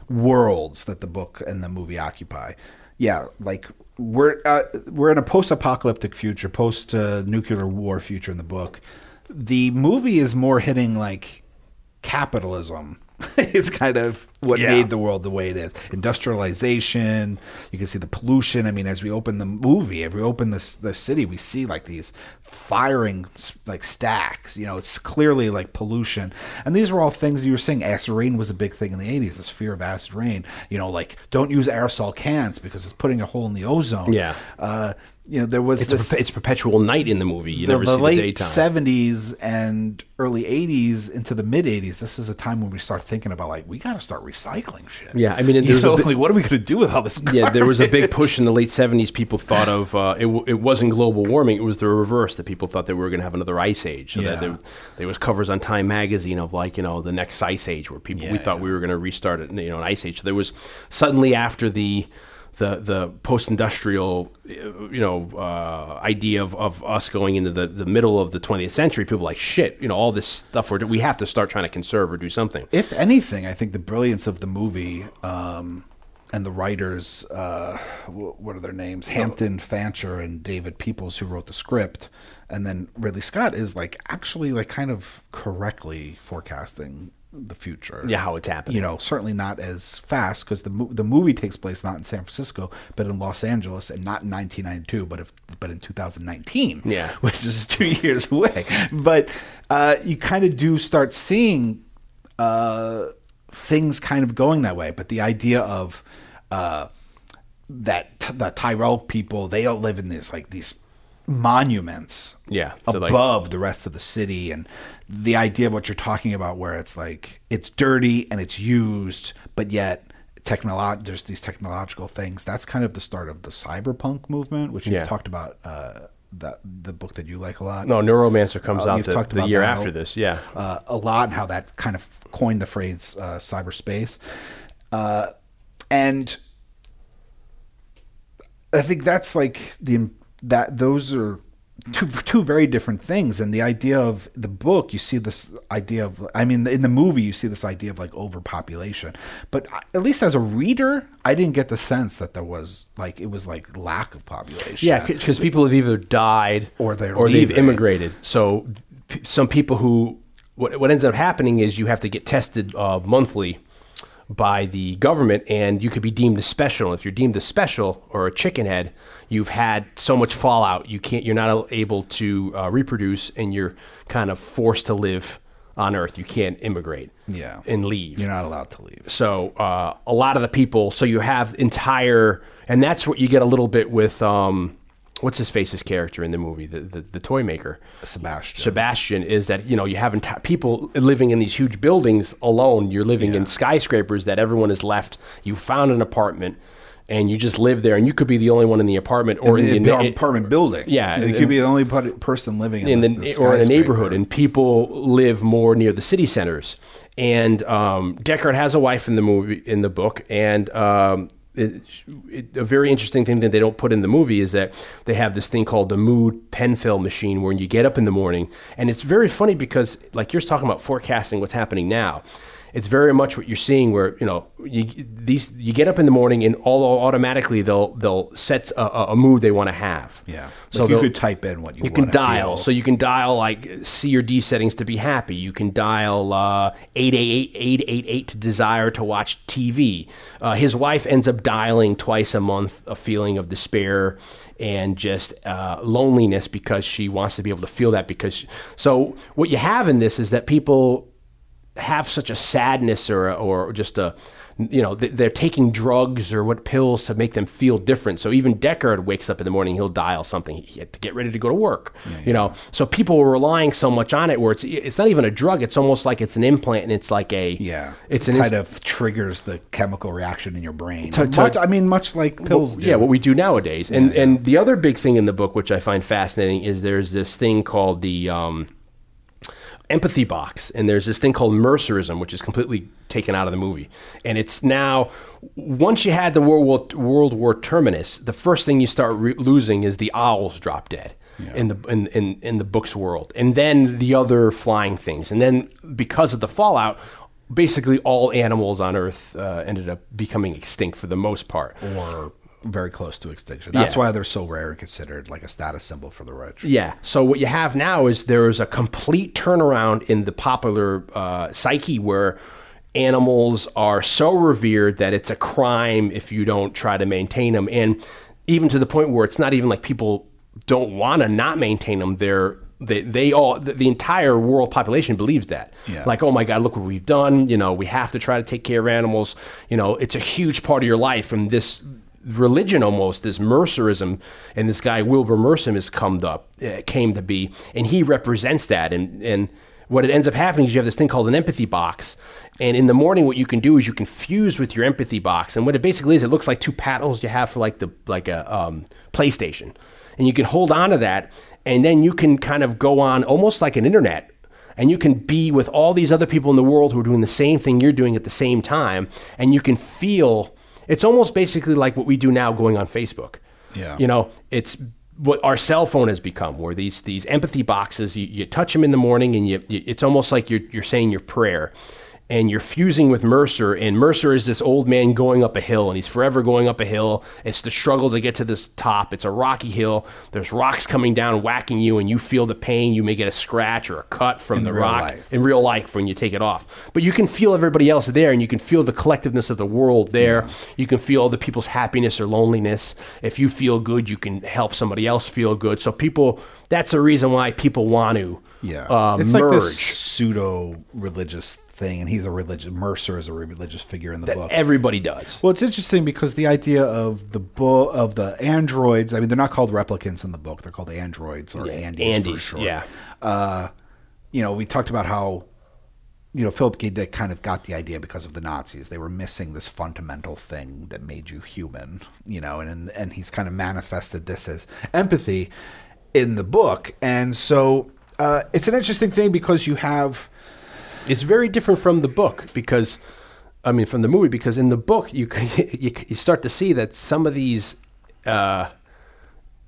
worlds that the book and the movie occupy. Yeah, like we're uh, we're in a post-apocalyptic future, post uh, nuclear war future in the book. The movie is more hitting like capitalism. is kind of what Yeah. made the world the way it is. Industrialization. You can see the pollution. I mean, as we open the movie, if we open this the city, we see like these firing like stacks. You know, it's clearly like pollution. And these were all things you were saying. Acid rain was a big thing in the '80s. This fear of acid rain. You know, like don't use aerosol cans because it's putting a hole in the ozone. Yeah. Uh, you know, there was It's, this perpe- it's perpetual night in the movie. You the, never the see late the daytime. seventies and early eighties into the mid eighties. This is a time when we start thinking about like we got to start recycling shit. Yeah, I mean, there's know, like what are we going to do with all this? yeah, there was a big push in the late '70s. People thought of uh, it. w- It wasn't global warming; it was the reverse. That people thought that we were going to have another ice age. So that Yeah. there, there was covers on Time magazine of like you know the next ice age, where people we Yeah, thought we were going to restart it, you know, an ice age. So there was suddenly after the the the post-industrial uh, you know uh, idea of, of us going into the, the middle of the 20th century people like shit you know all this stuff we're, we have to start trying to conserve or do something If anything, I think the brilliance of the movie um, and the writers, uh, what are their names? Hampton Fancher and David Peoples, who wrote the script, and then Ridley Scott is like actually like kind of correctly forecasting the future. yeah how it's happening you know, certainly not as fast because the the movie takes place not in San Francisco but in Los Angeles and not in 1992 but if but in 2019 Yeah. which is two years away but uh, you kind of do start seeing uh, things kind of going that way but the idea of uh, that the Tyrell people they all live in this like these monuments Yeah, so, like- above the rest of the city and the idea of what you're talking about where it's like it's dirty and it's used but yet technolo- there's these technological things. That's kind of the start of the cyberpunk movement which you've talked about uh that the book that you like a lot. No neuromancer comes Uh, out the, talked the about year after this yeah. uh, a lot and how that kind of coined the phrase uh, cyberspace. Uh, and I think that's like the that those are two two very different things. And the idea of the book, you see this idea of I mean, in the movie, you see this idea of like overpopulation. But at least as a reader, I didn't get the sense that there was like it was like lack of population. Yeah, because people have either died Or they're or they've immigrated. So p- some people who what, what ends up happening is you have to get tested uh, monthly by the government, and you could be deemed as special. If you're deemed as special or a chicken head, you've had so much fallout you can't. You're not able to uh, reproduce, and you're kind of forced to live on Earth. You can't immigrate. Yeah. and leave. You're not allowed to leave. So uh, a lot of the people, so you have entire, and that's what you get a little bit with um, what's his face's character in the movie, the the, the toy maker. Sebastian. Sebastian is that you know you have enti- people living in these huge buildings alone. You're living in skyscrapers that everyone has left. You found an apartment, and you just live there, and you could be the only one in the apartment or in in the, the apartment building. Yeah, you and- could be the only person living in, in the, the, the or in a neighborhood, and people live more near the city centers. And um, Deckard has a wife in the movie, in the book, and um, it, it, a very interesting thing that they don't put in the movie is that they have this thing called the mood Penfield machine, where you get up in the morning, and it's very funny because, like you're talking about forecasting what's happening now. It's very much what you're seeing, where you know you, these you get up in the morning and all automatically they'll they'll set a, a- mood they want to have. Yeah. so Like you could type in what you, you can dial. feel. So you can dial like C or D settings to be happy. You can dial uh, 888 888 to desire to watch TV. Uh, his wife ends up dialing twice a month a feeling of despair and just uh, loneliness because she wants to be able to feel that. Because so what you have in this is that people have such a sadness or or just a you know they're taking drugs or what pills to make them feel different. So even Deckard wakes up in the morning, he'll dial something he had to get ready to go to work. You know, so people were relying so much on it where it's it's not even a drug. It's almost like it's an implant and it's like a Yeah, It's it an kind ins- of triggers the chemical reaction in your brain. To- to- Much- I mean, much like pills. do. yeah, what we do nowadays. And and the other big thing in the book, which I find fascinating, is there's this thing called the um, empathy box, and there's this thing called Mercerism, which is completely taken out of the movie. And it's now once you had the World War, World War terminus, the first thing you start re- losing is the owls drop dead. In the in, in in the book's world, and then the other flying things, and then because of the fallout, basically all animals on Earth uh, ended up becoming extinct for the most part. or very close to extinction. That's Yeah. why they're so rare and considered like a status symbol for the rich. Yeah. So what you have now is there is a complete turnaround in the popular uh, psyche where animals are so revered that it's a crime if you don't try to maintain them, and even to the point where it's not even like people don't want to not maintain them. They're they, they all the, the entire world population believes that Yeah. like oh my god look what we've done you know we have to try to take care of animals you know it's a huge part of your life and this religion almost this mercerism and this guy wilbur mercer has come up uh, came to be and he represents that. And and what it ends up happening is you have this thing called an empathy box. And in the morning what you can do is you can fuse with your empathy box. And what it basically is it looks like two paddles you have for like the like a um, playstation. And you can hold on to that and then you can kind of go on almost like an internet. And you can be with all these other people in the world who are doing the same thing you're doing at the same time. And you can feel it's almost basically like what we do now going on facebook Yeah. you know it's what our cell phone has become where these these empathy boxes you, you touch them in the morning and you, you it's almost like you're, you're saying your prayer and you're fusing with Mercer, and Mercer is this old man going up a hill, and he's forever going up a hill. It's the struggle to get to this top. It's a rocky hill. There's rocks coming down, whacking you, and you feel the pain. You may get a scratch or a cut from In the rock life. in real life when you take it off. But you can feel everybody else there, and you can feel the collectiveness of the world there. You can feel other people's happiness or loneliness. If you feel good, you can help somebody else feel good. So people, that's the reason why people want to Yeah, uh, it's merge. like this pseudo religious thing, and he's a religious. Mercer is a religious figure in the book. Everybody does. Well, it's interesting because the idea of the book of the androids. I mean, they're not called replicants in the book; they're called androids or Yeah, andys, for andys, short. yeah. Uh, you know, we talked about how you know Philip K. Dick kind of got the idea because of the Nazis. They were missing this fundamental thing that made you human. You know, and and he's kind of manifested this as empathy in the book, and so uh, it's an interesting thing because you have. It's very different from the book because, I mean, from the movie because in the book you you, you start to see that some of these, uh,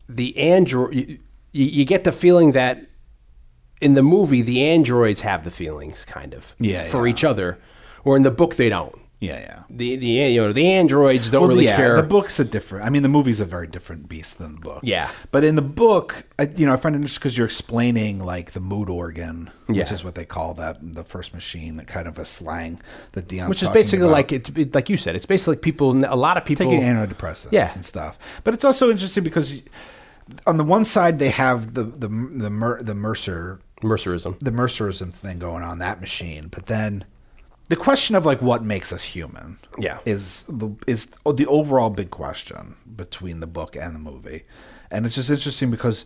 the android, you, you get the feeling that in the movie the androids have the feelings kind of Yeah, for yeah. each other, or in the book they don't. Yeah, yeah. The the you know the androids don't Well, really yeah, care. the book's a different. I mean, the movie's a very different beast than the book. Yeah. but in the book, I, you know, I find it interesting because you're explaining like the mood organ, which is what they call that the first machine, kind of a slang that Dion's which is basically about. like it's it, like you said. It's basically people. A lot of people taking antidepressants Yeah. and stuff. But it's also interesting because on the one side they have the the the, Mer, the Mercer Mercerism. the Mercerism thing going on that machine, but then the question of like what makes us human, Yeah. is the is the overall big question between the book and the movie, and it's just interesting because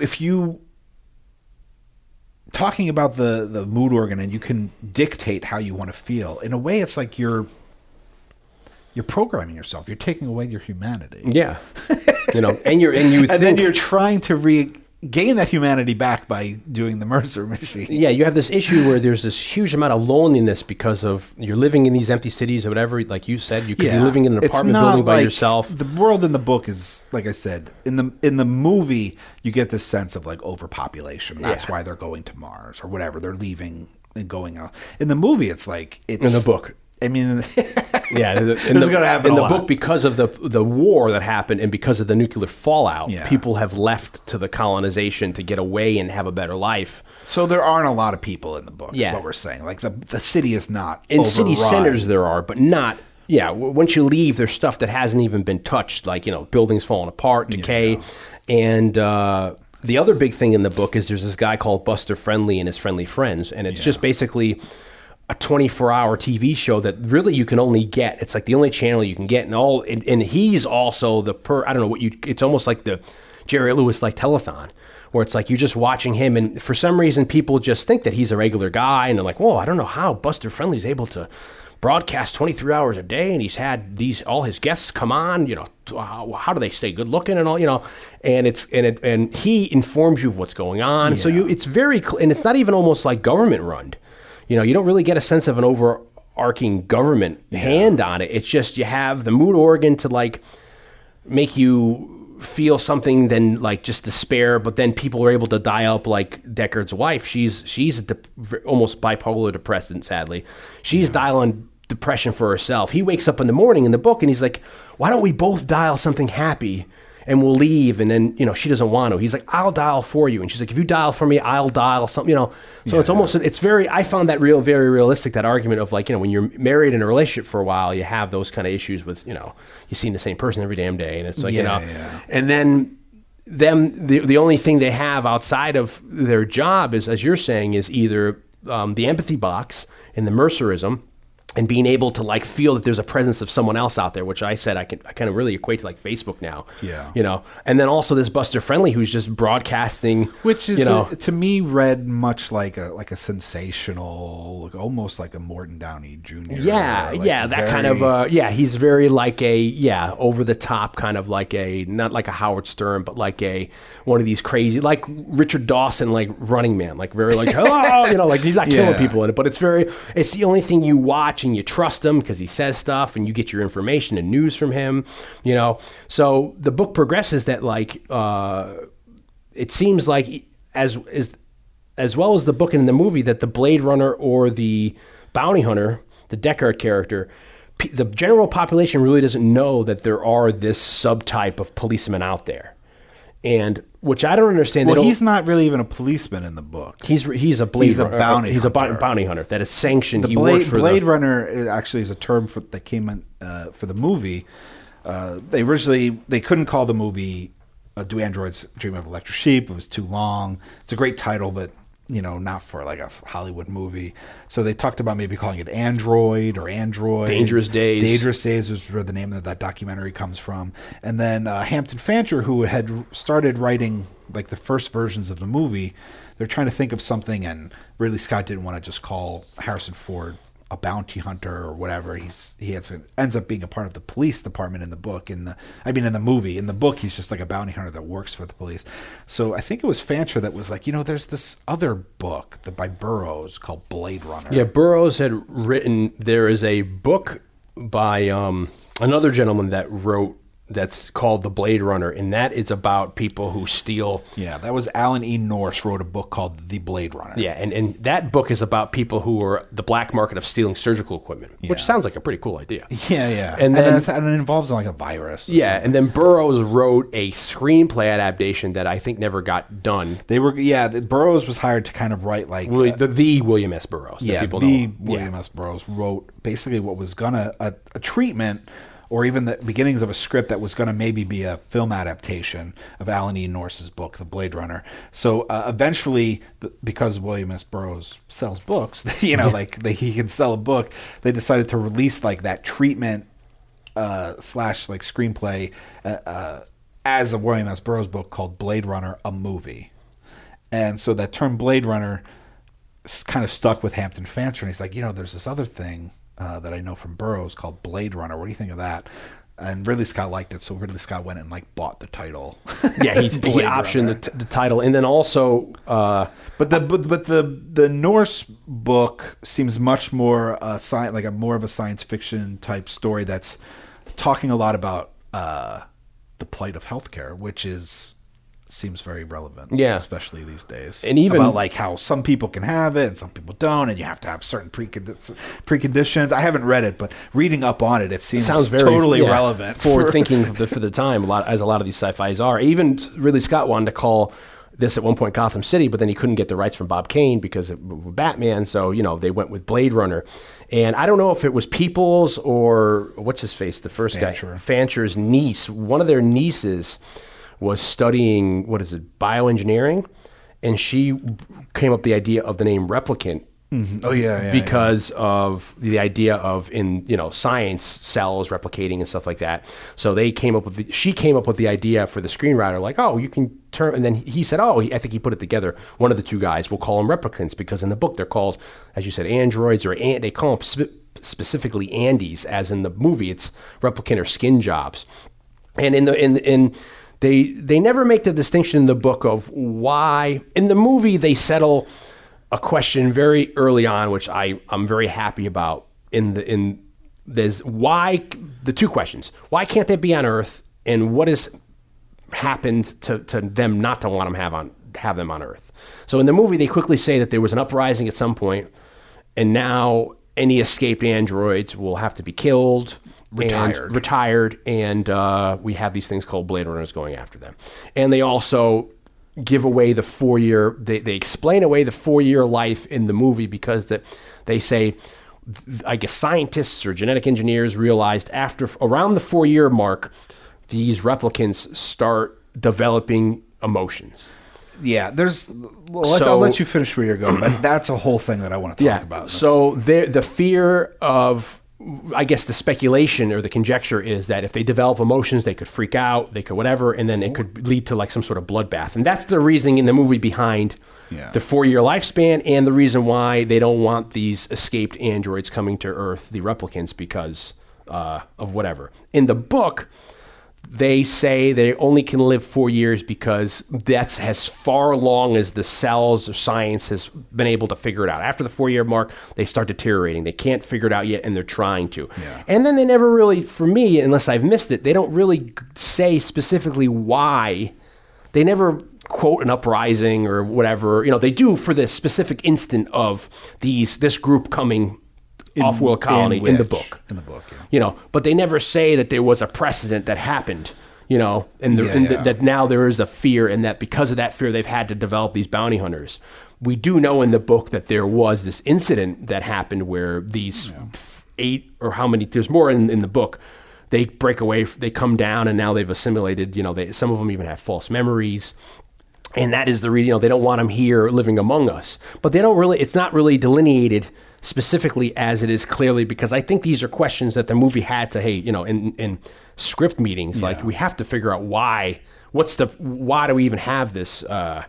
if you talking about the the mood organ and you can dictate how you want to feel in a way, it's like you're you're programming yourself. You're taking away your humanity. Yeah, you know, and you're and you and think then you're trying to regain that humanity back by doing the Mercer machine. yeah, you have this issue where there's this huge amount of loneliness because of you're living in these empty cities or whatever. Like you said, you could be living in an apartment building by like- yourself. The world in the book is like I said in the in the movie you get this sense of like overpopulation. That's Yeah. why they're going to Mars or whatever. They're leaving and going out. In the movie, it's like it's In the book. I mean, Yeah, in the, in the, gonna happen in a the lot. book because of the the war that happened and because of the nuclear fallout. Yeah. People have left to the colonization to get away and have a better life. so there aren't a lot of people in the book. Yeah. is what we're saying. Like the the city is not In city centers, there are, but not. Yeah, once you leave, there's stuff that hasn't even been touched, like you know, buildings falling apart, decay, and uh, the other big thing in the book is there's this guy called Buster Friendly and his friendly friends, and it's just basically a 24 hour TV show that really you can only get. It's like the only channel you can get, and all. And, and he's also the per. I don't know what you. It's almost like the Jerry Lewis like telethon, where it's like you're just watching him, and for some reason people just think that he's a regular guy, and they're like, whoa, I don't know how Buster Friendly's able to broadcast 23 hours a day and he's had these all his guests come on you know how, uh, how do they stay good looking and all you know and it's and it and he informs you of what's going on so you it's very and it's not even almost like government run you know you don't really get a sense of an overarching government hand on it. It's just you have the mood organ to like make you feel something than like just despair but then people are able to dial up like deckard's wife. She's she's a de- almost bipolar depressant sadly. She's dialing depression for herself. He wakes up in the morning in the book and he's like why don't we both dial something happy and we'll leave and then you know she doesn't want to he's like i'll dial for you. And she's like if you dial for me i'll dial something you know? So it's almost it's very i found that real very realistic that argument of like you know when you're married in a relationship for a while you have those kind of issues with you know you're seeing the same person every damn day and it's like you know yeah. and then them the, the only thing they have outside of their job is as you're saying is either um, the empathy box and the mercerism and being able to like feel that there's a presence of someone else out there which i said i can i kind of really equate to like facebook now Yeah. you know and then also this buster friendly who's just broadcasting Which is you know uh, to me read much like a like a sensational, like, almost like a Morton Downey Jr. Yeah, like yeah, that kind of uh yeah, he's very like a yeah, over the top kind of like a not like a Howard Stern, but like a one of these crazy like Richard Dawson like running man, like very like hello, you know, like he's not killing Yeah. people in it, but it's very it's the only thing you watch and you trust him because he says stuff and you get your information and news from him, you know. So the book progresses that like uh it seems like as as as well as the book and the movie that the Blade Runner or the bounty hunter, the Deckard character, the general population really doesn't know that there are this subtype of policemen out there, and which I don't understand. Well, he's not really even a policeman in the book. he's he's a Blade he's a bounty he's a hunter. bou- bounty hunter that is sanctioned. The he Blade, for Blade the, Runner actually is a term for, that came in uh, for the movie. Uh, they originally they couldn't call the movie uh, "Do Androids Dream of Electric Sheep"? It was too long. It's a great title, but you know, not for like a Hollywood movie. So they talked about maybe calling it Android or Android. Dangerous Days. Dangerous Days is where the name of that documentary comes from. And then uh, Hampton Fancher, who had started writing like the first versions of the movie, they're trying to think of something, and Ridley Scott didn't want to just call Harrison Ford a bounty hunter or whatever. He's he ends up being a part of the police department in the book. In the I mean, in the movie, in the book, he's just like a bounty hunter that works for the police. So I think it was Fancher that was like, you know, there's this other book that by Burroughs called Blade Runner. Yeah, Burroughs had written. There is a book by um, another gentleman that wrote that's called The Blade Runner, and that is about people who steal. Yeah, that was Alan E. Nourse wrote a book called The Blade Runner. Yeah, and, and that book is about people who are the black market of stealing surgical equipment, which sounds like a pretty cool idea. Yeah, yeah. And And, then- it's, and it involves like a virus. Yeah, something. and then Burroughs wrote a screenplay adaptation that I think never got done. They were yeah, the, Burroughs was hired to kind of write like Willi- uh, the, the William S. Burroughs. yeah, people the know. William Yeah. S. Burroughs wrote basically what was gonna a, a treatment or even the beginnings of a script that was gonna maybe be a film adaptation of Alan E. Nourse's book, The Blade Runner. So uh, eventually, because William S. Burroughs sells books, you know, like they, he can sell a book, they decided to release like that treatment uh, slash like screenplay uh, uh, as a William S. Burroughs book called Blade Runner, a movie. And so that term Blade Runner kind of stuck with Hampton Fancher. And he's like, you know, there's this other thing uh, that I know from Burroughs called Blade Runner. What do you think of that? And Ridley Scott liked it, so Ridley Scott went and like bought the title. Yeah, he, he optioned the, t- the title, and then also uh, But the but, but the the Nourse book seems much more uh, sci- like a more of a science fiction type story that's talking a lot about uh, the plight of healthcare, which is seems very relevant. Yeah. especially these days. And even- about like how some people can have it and some people don't, and you have to have certain precondi- preconditions. I haven't read it, but reading up on it, it seems sounds very totally yeah, relevant. forward for- thinking for the, for the time. A lot as a lot of these sci-fi's are. Even Ridley Scott wanted to call this at one point Gotham City, but then he couldn't get the rights from Bob Kane because of Batman. So you know they went with Blade Runner, and I don't know if it was Peoples or what's his face, the first Fancher. guy, Fancher's niece. One of their nieces was studying what is it, bioengineering, and she came up the idea of the name replicant mm-hmm. Oh yeah, yeah. because of the idea of in you know science cells replicating and stuff like that. So they came up with the, she came up with the idea for the screenwriter like oh you can turn and then he said oh I think he put it together one of the two guys we'll call them replicants because in the book they're called as you said androids or an, they call them spe- specifically andys as in the movie it's replicant or skin jobs and in the in in they they never make the distinction in the book of why in the movie they settle a question very early on, which I I'm very happy about. In the in there's why the two questions: why can't they be on Earth, and what has happened to, to them not to want them have on have them on Earth? So in the movie, they quickly say that there was an uprising at some point, and now any escaped androids will have to be killed. Retired. and retired, and uh, we have these things called Blade Runners going after them. And they also give away the four year. They, they explain away the four year life in the movie because that they say, I guess scientists or genetic engineers realized after around the four year mark, these replicants start developing emotions. yeah. There's. Well, So- I'll let you finish where you're going, but that's a whole thing that I want to talk about. So the the fear of I guess the speculation or the conjecture is that if they develop emotions, they could freak out, they could whatever, and then it could lead to like some sort of bloodbath. And that's the reasoning in the movie behind Yeah. the four year lifespan and the reason why they don't want these escaped androids coming to Earth, the replicants, because uh, of whatever. In the book, they say they only can live four years because that's as far along as the cells or science has been able to figure it out. After the four year mark, they start deteriorating. They can't figure it out yet, and they're trying to. Yeah. And then they never really, for me, unless I've missed it, they don't really say specifically why. They never quote an uprising or whatever. You know, they do for the specific instant of these this group coming off world colony in, the book In the book, yeah. you know but they never say that there was a precedent that happened you know and, the, Yeah, and yeah. that now there is a fear and that because of that fear they've had to develop these bounty hunters. We do know in the book that there was this incident that happened where these eight or how many there's more in, in the book. They break away they come down and now they've assimilated you know they, some of them even have false memories. And that is the reason you know they don't want them here living among us. But they don't really it's not really delineated specifically as it is clearly because i think these are questions that the movie had to hey you know in in script meetings like we have to figure out why what's the why do we even have this uh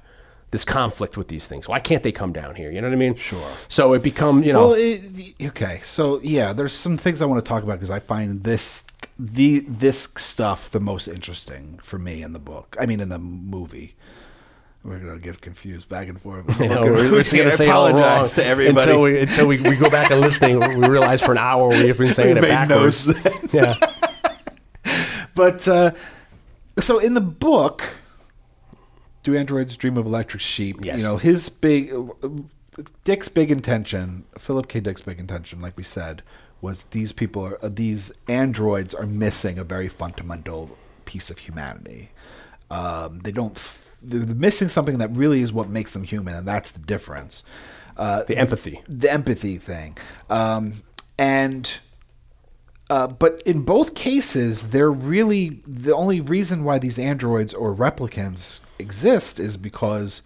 this conflict with these things? Why can't they come down here? You know what i mean? Sure. So it become you know. Well, it, okay, so yeah, there's some things I want to talk about because I find this the this stuff the most interesting for me in the book. I mean, in the movie. We're gonna get confused back and forth. you know, we're, we're just gonna say it all wrong to everybody. until we until we, we go back and listening. We realize for an hour we've been saying it no backwards. sense. yeah, But uh, so in the book, do androids dream of electric sheep? Yes. You know his big Dick's big intention, Philip K. Dick's big intention, like we said, was these people are uh, these androids are missing a very fundamental piece of humanity. Um, they don't. They're missing something that really is what makes them human, and that's the difference. Uh, the empathy. the empathy thing. Um, and uh, but in both cases, they're really the only reason why these androids or replicants exist is because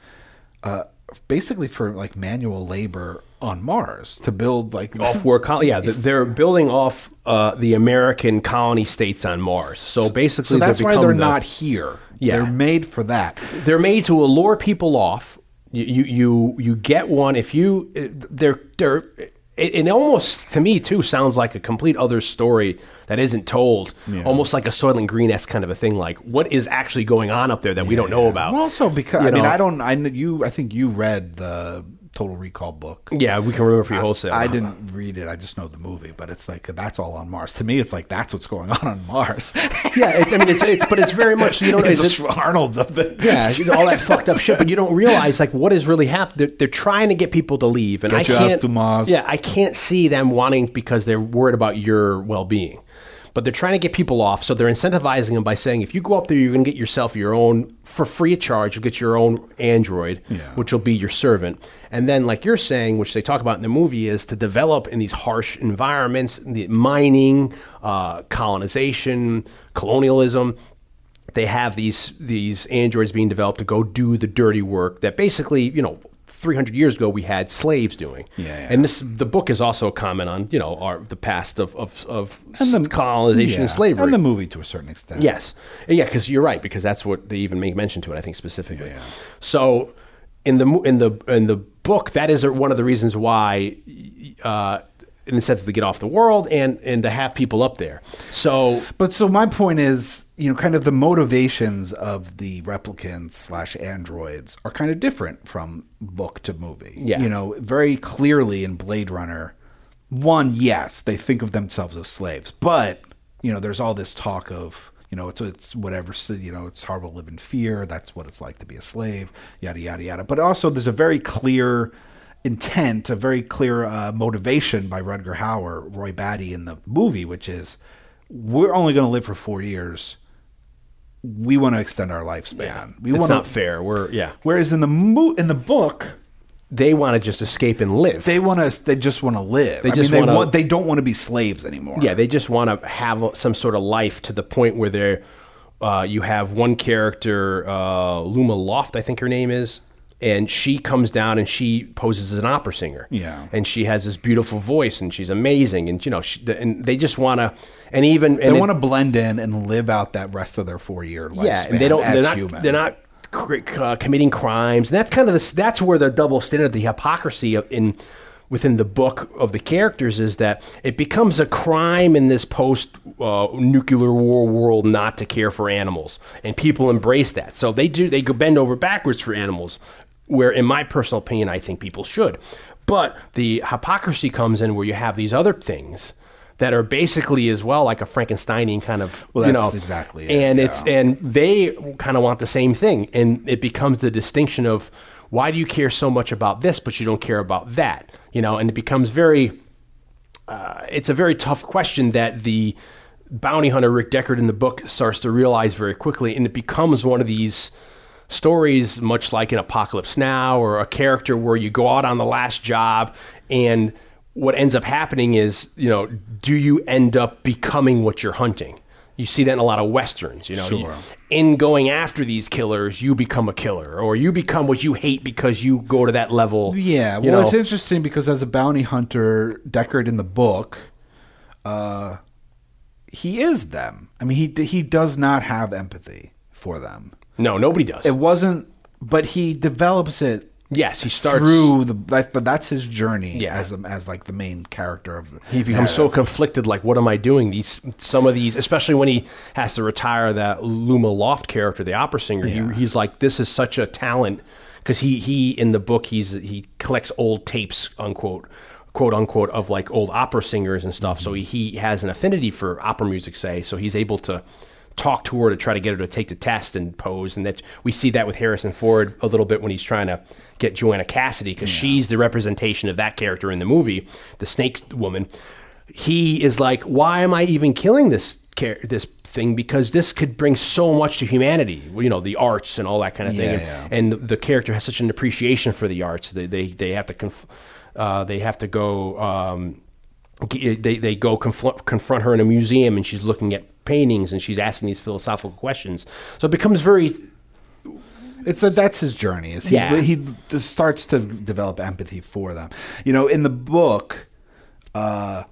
uh, basically for like manual labor on Mars to build like off work. Col- yeah, th- they're building off uh, the American colony states on Mars. So basically, so that's why they're the- not here. Yeah. They're made for that. They're made to allure people off. You you you, get one if you uh, they're they're. It, it almost to me too sounds like a complete other story that isn't told. Almost like a Soylent Green esque kind of a thing. Like what is actually going on up there that we don't know about? Well, also because You I mean? I don't I you I think you read the Total Recall book. yeah, we can remember for your wholesale. I didn't read it. I just know the movie, but it's like that's all on Mars. To me, it's like that's what's going on on Mars. Yeah, it, I mean, it's, it's but it's very much you know it's it's, just Arnold of the Yeah, you all that fucked up shit, but you don't realize like what is really happening. They're, they're trying to get people to leave, and Get I can't. to Mars. Yeah, I can't see them wanting because they're worried about your well-being. But they're trying to get people off, so they're incentivizing them by saying, if you go up there, you're going to get yourself your own for free of charge. You'll get your own android, Yeah. which will be your servant. And then, like you're saying, which they talk about in the movie, is to develop in these harsh environments, the mining, uh, colonization, colonialism they have these these androids being developed to go do the dirty work that basically you know 300 years ago we had slaves doing. Yeah, yeah. And this the book is also a comment on you know our the past of of, of And the- colonization yeah, and slavery. and the movie to a certain extent. Yes, yeah, because you're right. Because that's what they even make mention to it. I think specifically. Yeah. So in the in the in the book, that is one of the reasons why, uh, in the sense of to get off the world and and to have people up there. So But so my point is, you know, kind of the motivations of the replicants slash androids are kind of different from book to movie. Yeah. You know, very clearly in Blade Runner, one, yes, they think of themselves as slaves, but you know, there's all this talk of you know, it's it's whatever you know, it's horrible to live in fear. That's what it's like to be a slave. Yada yada yada. But also, there's a very clear intent, a very clear uh, motivation by Rutger Hauer, Roy Batty in the movie, which is we're only going to live for four years. We want to extend our lifespan. We it's want not fair. We're yeah. Whereas in the mo- in the book, They want to just escape and live. they want to. They just want to live. They I just mean, wanna- want. They don't want to be slaves anymore. Yeah, they just want to have some sort of life to the point where they're. Uh, you have one character, uh, Luba Luft, I think her name is, and she comes down and she poses as an opera singer. Yeah. and she has this beautiful voice and she's amazing, and you know, she, and they just want to, and even They and it- want to blend in and live out that rest of their four year lifespan. yeah, and they don't. They're not. human. They're not cr- uh, committing crimes. And that's kind of the. That's where the double standard, the hypocrisy of, in within the book of the characters is that it becomes a crime in this post uh, nuclear war world not to care for animals, and people embrace that. So they do. They go bend over backwards for animals. Where, in my personal opinion, I think people should. But the hypocrisy comes in where you have these other things that are basically as well like a Frankensteinian kind of Well, you know exactly it, and it's and they kind of want the same thing and it becomes the distinction of why do you care so much about this but you don't care about that you know and it becomes very uh, it's a very tough question that the bounty hunter Rick Deckard in the book starts to realize very quickly, and it becomes one of these stories, much like in Apocalypse Now, or a character where you go out on the last job, and what ends up happening is, you know, do you end up becoming what you're hunting? You see that in a lot of westerns, you know. Sure. You- in going after these killers, you become a killer, or you become what you hate because you go to that level. Yeah, well, know. it's interesting because as a bounty hunter, Deckard in the book, uh, he is them. I mean, he he does not have empathy for them. No, nobody does. It wasn't, but he develops it yes, he starts through the. That, that's his journey Yeah. as as like the main character of the. He becomes so conflicted. Like, what am I doing? These some of these, especially when he has to retire that Luba Luft character, the opera singer. Yeah. He, he's like, this is such a talent because he he in the book he's he collects old tapes, unquote, quote unquote, of like old opera singers and stuff. So he, he has an affinity for opera music, say. So he's able to talk to her to try to get her to take the test and pose and that we see that with Harrison Ford a little bit when he's trying to get Joanna Cassidy because she's the representation of that character in the movie the snake woman. He is like why am I even killing this this thing? Because this could bring so much to humanity you know the arts and all that kind of thing. Yeah, and, yeah. and the, the character has such an appreciation for the arts they they, they have to conf- uh, they have to go um, they, they go confront, confront her in a museum and she's looking at paintings and she's asking these philosophical questions so it becomes very It's that that's his journey. Is he Yeah. he starts to develop empathy for them. You know, in the book, uh,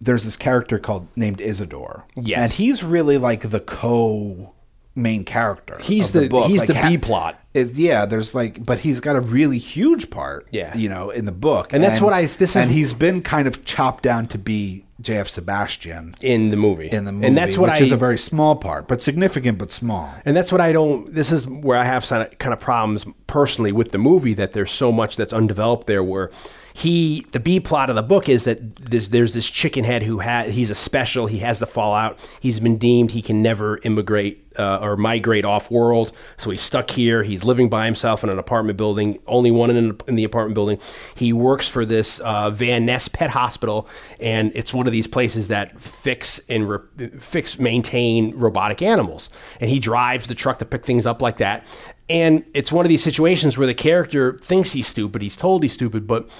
there's this character called named Isidore. Yes. and he's really like the co main character. He's the- book. he's Like, the ha- B plot. it- yeah, there's like, but he's got a really huge part. Yeah. you know, in the book, And that's what I- this is- and he's been kind of chopped down to be J.F. Sebastian in the movie in the movie, and that's what which I is a very small part, but significant but small. And that's what I don't. This is where I have some kind of problems personally with the movie that there's so much that's undeveloped there. Where he, the B plot of the book is that there's there's this chicken head who had he's a special. He has the fallout. He's been deemed he can never immigrate uh, or migrate off world, so he's stuck here. He's living by himself in an apartment building, only one in, in the apartment building. He works for this uh, Van Ness Pet Hospital, and it's one of these places that fix and re- fix maintain robotic animals. And he drives the truck to pick things up like that. And it's one of these situations where the character thinks he's stupid. He's told he's stupid, but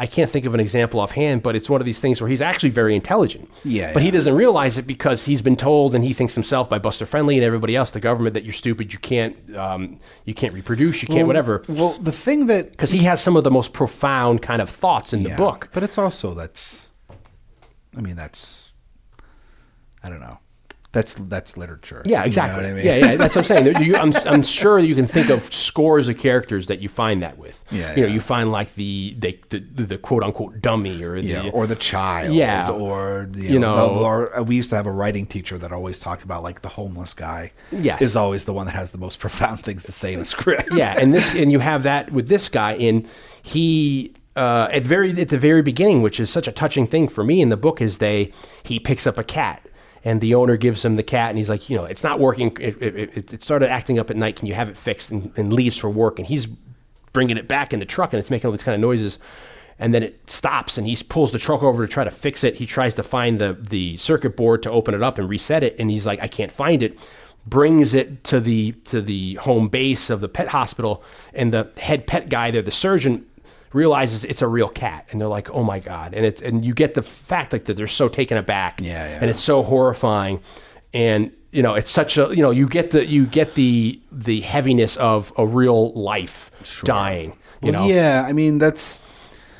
I can't think of an example offhand, but it's one of these things where he's actually very intelligent. Yeah, But he doesn't realize it because he's been told and he thinks himself by Buster Friendly and everybody else, the government, that you're stupid, you can't, um, you can't reproduce, you can't whatever. Well, the thing that Because he has some of the most profound kind of thoughts in the book. but it's also that's. I mean, that's. I don't know. That's that's literature. Yeah, You know exactly. what I mean? Yeah, yeah. That's what I'm saying. You, I'm, I'm sure you can think of scores of characters that you find that with. Yeah, You know, yeah. you find like the the, the, the quote unquote dummy or the Yeah, or the child, Yeah. or the, You you know, know- the- or uh, we used to have a writing teacher that always talked about like the homeless guy. Yes. is always the one that has the most profound things to say in a script. yeah, and this and you have that with this guy, and he uh, at very at the very beginning, which is such a touching thing for me in the book, is they he picks up a cat. And the owner gives him the cat, and he's like, you know, it's not working. It, it, it- started acting up at night. Can you have it fixed? And, and leaves for work. And he's bringing it back in the truck, and it's making all these kind of noises. And then it stops, and he pulls the truck over to try to fix it. He tries to find the the circuit board to open it up and reset it, and he's like, I can't find it brings it to the to the home base of the pet hospital and the head pet guy there the surgeon realizes it's a real cat and they're like oh my god and it's and you get the fact like that they're so taken aback Yeah, yeah. and it's so horrifying and you know it's such a you know you get the you get the the heaviness of a real life dying you Well, know yeah. I mean, that's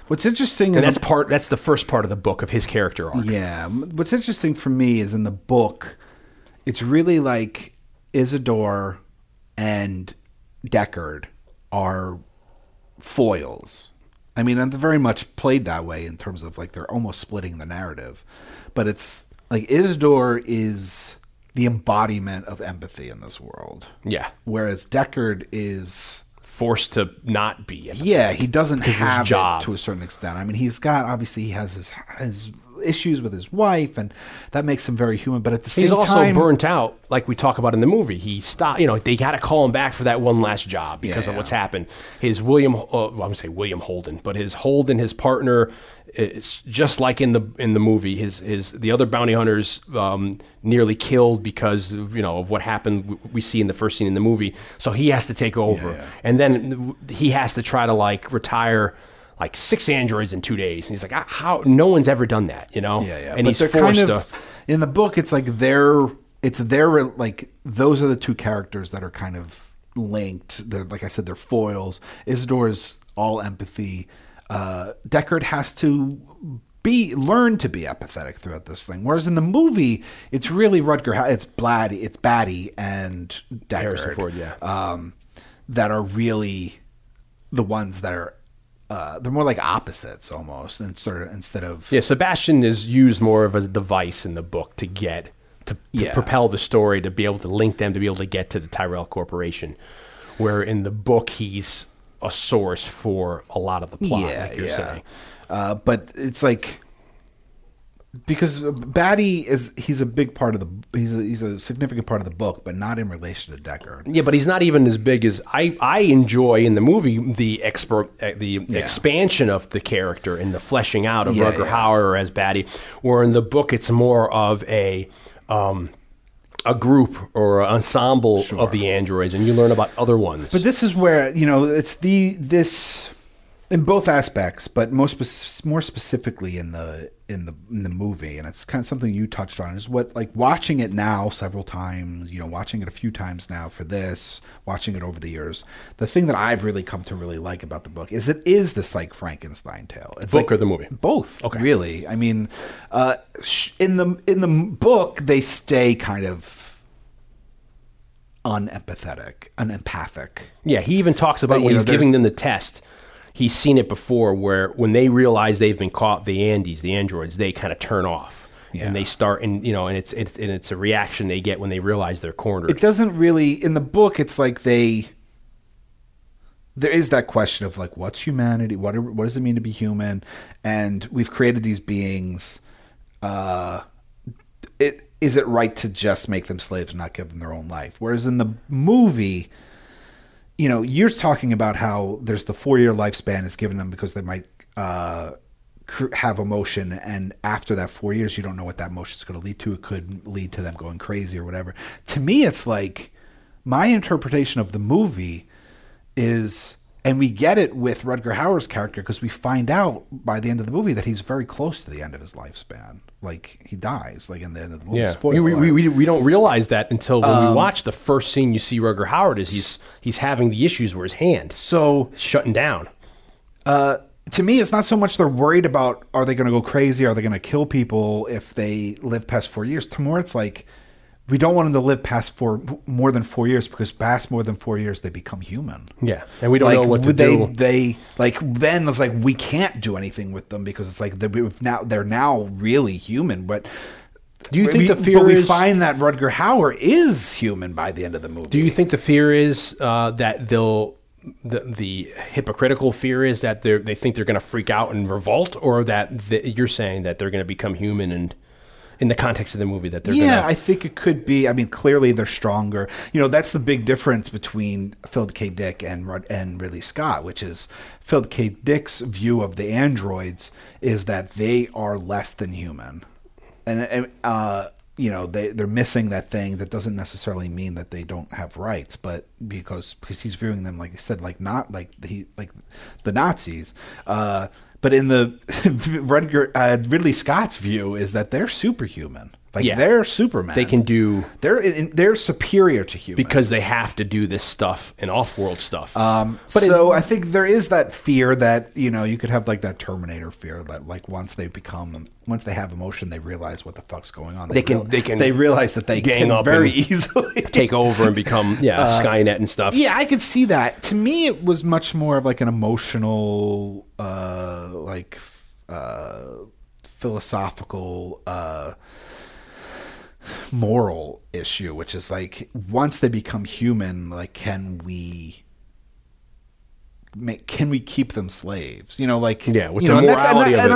what's interesting. in and the- that's part that's the first part of the book of his character arc Yeah. What's interesting for me is in the book, it's really like Isidore and Deckard are foils. I mean, and they're very much played that way in terms of like they're almost splitting the narrative. But it's like Isidore is the embodiment of empathy in this world. yeah Whereas Deckard is forced to not be yeah, he doesn't his have job. it to a certain extent. I mean, he's got obviously he has his his issues with his wife, and that makes him very human. But at the same time, He's same also time, burnt out, like we talk about in the movie. He stopped, you know, they got to call him back for that one last job because Yeah, of what's happened. His William, uh, well, I'm gonna say William Holden, but his Holden, his partner, is just like in the in the movie. His his the other bounty hunters um, nearly killed because of, you know of what happened. We see in the first scene in the movie, so he has to take over, yeah. and then he has to try to like retire. Like six androids in two days, and he's like, "Ah, "How? No one's ever done that, you know." yeah, yeah. And but he's forced kind of to. in the book. It's like they're it's their like those are the two characters that are kind of linked. They're like I said, they're foils. Isidore's all empathy. Uh, Deckard has to be learn to be apathetic throughout this thing. Whereas in the movie, it's really Rutger. It's Blatty, it's Batty and Deckard. Harrison Ford, yeah. um, that are really the ones that are. Uh, they're more like opposites almost, instead of, instead of Yeah, Sebastian is used more of a device in the book to get to, to Yeah. propel the story, to be able to link them, to be able to get to the Tyrell Corporation. Where in the book he's a source for a lot of the plot, like you're saying. Uh, but it's like because Batty is he's a big part of the he's a, he's a significant part of the book, but not in relation to Decker. Yeah, but he's not even as big as I. I enjoy in the movie the expert uh, the expansion of the character and the fleshing out of Yeah, Rutger yeah. Hauer as Batty. Where in the book it's more of a um, a group or an ensemble of the androids, and you learn about other ones. But this is where you know it's the this in both aspects, but most more specifically in the in the in the movie, and it's kind of something you touched on is what like watching it now several times, you know, watching it a few times now for this, watching it over the years. The thing that I've really come to really like about the book is it is this like Frankenstein tale. It's Book like, or the movie? Both. Okay. Really, I mean, uh, in the in the book they stay kind of unempathetic, unempathic. Yeah, he even talks about But, when know, he's giving them the test. He's seen it before, where when they realize they've been caught, the andys, the androids, they kind of turn off Yeah. and they start, and you know, and it's it's and it's a reaction they get when they realize they're cornered. it doesn't really in the book it's like they there is that question of like what's humanity what are, what does it mean to be human and we've created these beings uh it is it right to just make them slaves and not give them their own life whereas in the movie you know you're talking about how there's the four year lifespan is given them because they might uh have emotion and after that four years you don't know what that emotion is going to lead to it could lead to them going crazy or whatever to me it's like my interpretation of the movie is and we get it with Rutger Hauer's character because we find out by the end of the movie that he's very close to the end of his lifespan. Like he dies, like in the end of the movie. Yeah, Spoiler we, we, we, we don't realize that until when Um, we watch the first scene. You see Rutger Howard is he's he's having the issues where his hand so shutting down. uh, to me, it's not so much they're worried about are they going to go crazy, are they going to kill people if they live past four years. To more, it's like we don't want them to live past four more than four years because past more than four years they become human. Yeah, and we don't like know what to they do. they like then it's like we can't do anything with them because it's like they're now they're now really human but Do you think we, the fear but we is- find that Rutger Hauer is human by the end of the movie Do you think the fear is uh, that they'll the, the hypocritical fear is that they they think they're going to freak out and revolt, or that th- you're saying that they're going to become human and in the context of the movie that they're doing. yeah, going I think it could be. I mean, clearly they're stronger. You know, that's the big difference between Philip K. Dick and and Ridley Scott, which is Philip K. Dick's view of the androids is that they are less than human, and and, uh, you know they they're missing that thing. That doesn't necessarily mean that they don't have rights, but because because he's viewing them like he said, like not like he like the Nazis. Uh, but in the Rutger, uh, Ridley Scott's view is that they're superhuman. Like Yeah. they're Superman. They can do They're in, they're superior to humans because they have to do this stuff and off-world stuff. Um, But so I think there is that fear that you know you could have like that Terminator fear that like once they become once they have emotion they realize what the fuck's going on. They can- real- they can they realize that they gang can up very easily take over and become yeah Skynet and stuff. Yeah, I could see that. To me, it was much more of like an emotional, uh, like uh, philosophical, uh, moral issue, which is like once they become human, like can we? Make, can we keep them slaves? You know, like Yeah, with you the know, and that's- and, and it.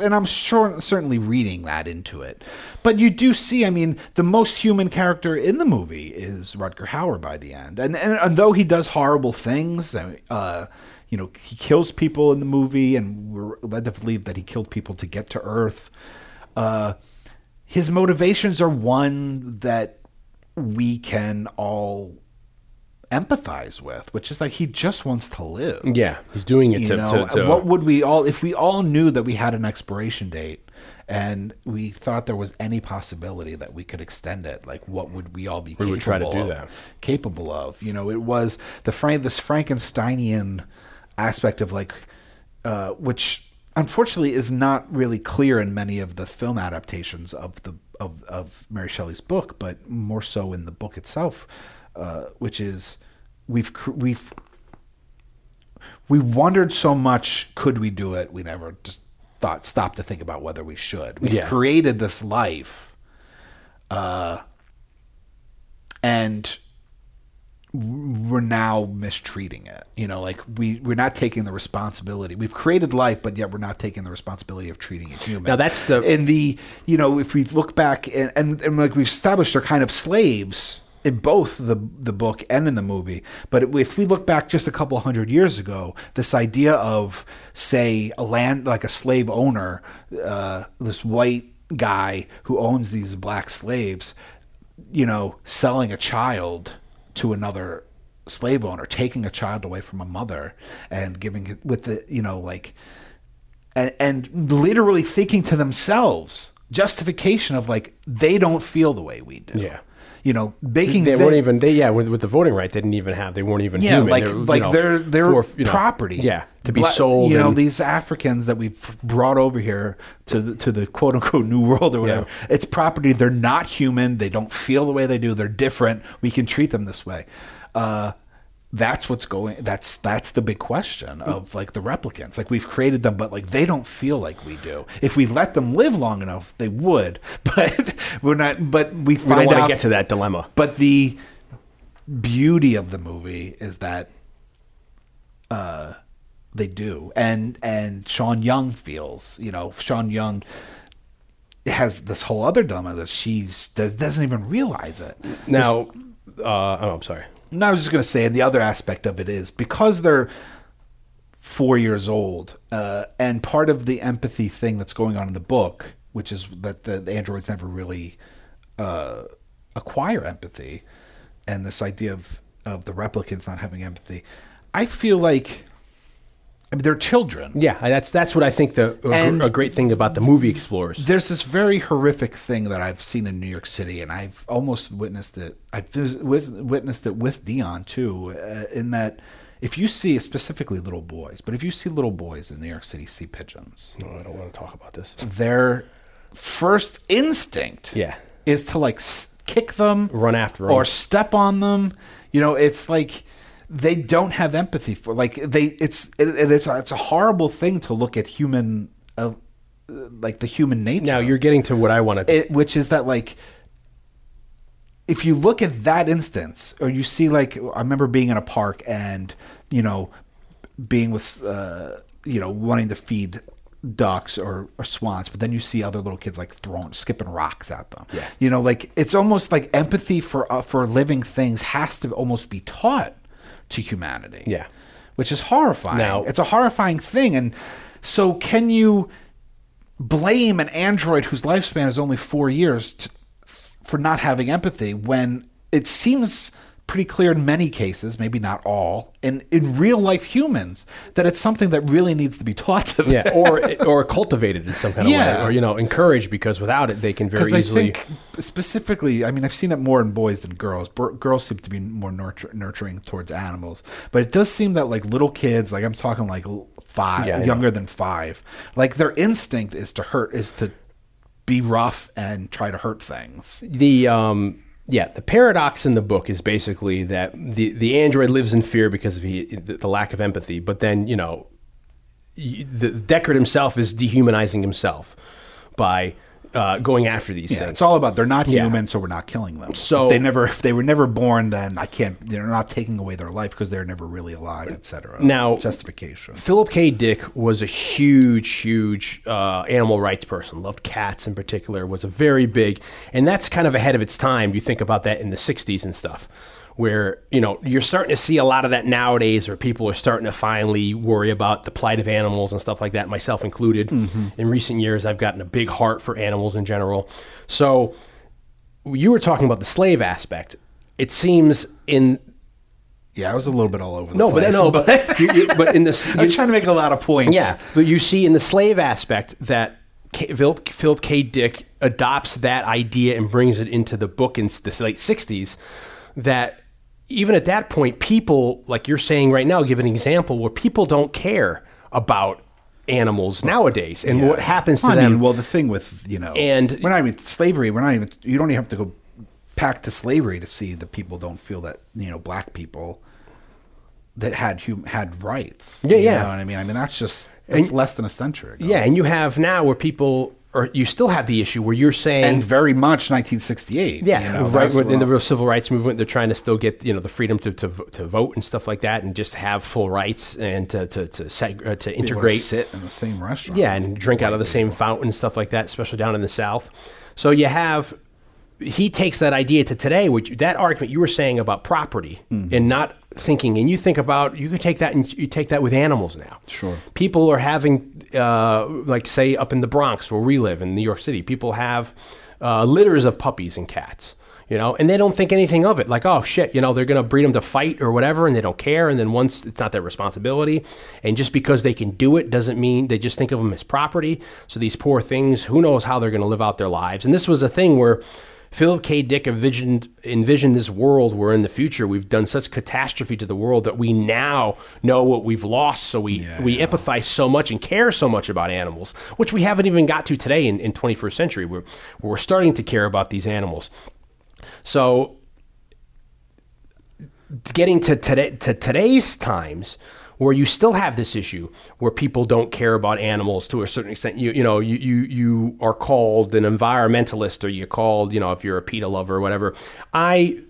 I'm and I'm sure certainly reading that into it. But you do see, I mean, the most human character in the movie is Rutger Hauer by the end, and and, and though he does horrible things, uh, you know, he kills people in the movie, and we're led to believe that he killed people to get to Earth. Uh, his motivations are one that we can all empathize with, which is like he just wants to live. Yeah, he's doing it You to, know, to, to what would we all if we all knew that we had an expiration date and we thought there was any possibility that we could extend it? Like, what would we all be? We capable would try to do of, that. Capable of, you know, it was the Frank this Frankensteinian aspect of like, uh, which unfortunately is not really clear in many of the film adaptations of the of of Mary Shelley's book, but more so in the book itself, uh, which is we've we've we wondered so much could we do it we never just thought stopped to think about whether we should we Yeah. created this life uh and we're now mistreating it. You know like we we're not taking the responsibility. We've created life but yet we're not taking the responsibility of treating it human. Now, that's the- in the you know if we look back and, and, and like we've established they're kind of slaves in both the the book and in the movie. But if we look back just a couple hundred years ago this idea of say a land like a slave owner uh, this white guy who owns these black slaves you know selling a child to another slave owner taking a child away from a mother and giving it with the you know like and, and literally thinking to themselves justification of like they don't feel the way we do. Yeah. You know, making they the- weren't even they yeah with, with the voting right they didn't even have they weren't even yeah, human. like They were, you like know, they're they're for, you know, property. yeah to be Bla- sold You know, and- these Africans that we've brought over here to the, to the quote unquote new world or whatever. It's property. They're not human. They don't feel the way they do. They're different. We can treat them this way. Uh, that's what's going. That's that's the big question of like the replicants. Like we've created them, but like they don't feel like we do. If we let them live long enough, they would. But we're not. But we find we don't out get to that dilemma. but the beauty of the movie is that uh, they do, and and Sean Young feels, you know, Sean Young has this whole other dilemma that she's does, doesn't even realize it. Now, uh, oh, I'm sorry. No, I was just going to say, and the other aspect of it is because they're four years old, uh, and part of the empathy thing that's going on in the book, which is that the, the androids never really uh, acquire empathy, and this idea of of the replicants not having empathy, I feel like I mean, they're children. Yeah, that's that's what I think the a, a great thing about the movie Explorers. There's this very horrific thing that I've seen in New York City, and I've almost witnessed it. I've vis- witnessed it with Dion too, uh, in that if you see specifically little boys, but if you see little boys in New York City see pigeons, No, I don't want to talk about this. their first instinct Yeah. is to like s- kick them, Run after them, or step on them. You know, it's like they don't have empathy for like they. It's it, it- it's a, it's a horrible thing to look at human, uh, like the human nature. Now you're getting to what I want to. it, which is that like if you look at that instance or you see like i remember being in a park and you know being with uh you know wanting to feed ducks or, or swans but then you see other little kids like throwing skipping rocks at them Yeah. you know like it's almost like empathy for uh, for living things has to almost be taught to humanity Yeah. which is horrifying Now- it's a horrifying thing and so can you blame an android whose lifespan is only four years to, for not having empathy when it seems pretty clear in many cases, maybe not all, in, in real life humans, that it's something that really needs to be taught to them. yeah, or or cultivated in some kind of Yeah. way, or you know, encouraged because without it they can very Because I easily. think specifically, I mean, I've seen it more in boys than girls. Bir- girls seem to be more nurture- nurturing towards animals, but it does seem that like little kids, like I'm talking like five, Yeah, younger than five, like their instinct is to hurt, is to be rough and try to hurt things. the um yeah the paradox in the book is basically that the the android lives in fear because of he, the, the lack of empathy but then you know the deckard himself is dehumanizing himself by uh, going after these Yeah, things it's all about they're not Yeah. human, so we're not killing them. So- if they never, if they were never born, then I can't. They're not taking away their life because they're never really alive, etc. Now- justification. Philip K. Dick was a huge, huge uh, animal rights person. Loved cats in particular. Was a very big, and that's kind of ahead of its time. You think about that in the '60s and stuff, where you know you're starting to see a lot of that nowadays, where people are starting to finally worry about the plight of animals and stuff like that, myself included. Mm-hmm. In recent years, I've gotten a big heart for animals in general. So you were talking about the slave aspect. It seems in Yeah, I was a little bit all over. The no, but place, no, but you, you, but in this, I was trying to make a lot of points. yeah, but you see in the slave aspect that K, Philip, Philip K. Dick adopts that idea and brings it into the book in the late '60s. That even at that point, people like you're saying right now, give an example where people don't care about animals nowadays and what happens to I them. mean, well, the thing with you know, And- we're not even slavery. We're not even. You don't even have to go back to slavery to see that people don't feel that you know black people that had hum, had rights. Yeah, you yeah. know what I mean? I mean that's just it's less than a century ago. yeah, and you have now where people, or you still have the issue where you're saying and very much 1968. Yeah, you know, right. In the real civil rights movement, they're trying to still get you know the freedom to, to, to vote and stuff like that, and just have full rights and to to to, seg- uh, to integrate. sit in the same restaurant. Yeah, and drink out of the same fountain and stuff like that, especially down in the South. So you have he takes that idea to today, which that argument you were saying about property Mm-hmm. and not thinking, and you think about you can take that and you take that with animals now. Sure. people are having uh, like say up in the Bronx where we live in New York City, people have uh, litters of puppies and cats. You know, and they don't think anything of it. Like, oh shit, you know, they're going to breed them to fight or whatever, and they don't care. And then once it's not their responsibility, and just because they can do it doesn't mean they just think of them as property. So these poor things, who knows how they're going to live out their lives? And this was a thing where Philip K. Dick envisioned envisioned this world where in the future we've done such catastrophe to the world that we now know what we've lost. So we we empathize so much and care so much about animals, which we haven't even got to today in, in 21st century. We're we're starting to care about these animals. So getting to today to today's times where you still have this issue where people don't care about animals to a certain extent. You you know you you, you are called an environmentalist or you're called you know if you're a PETA lover or whatever. I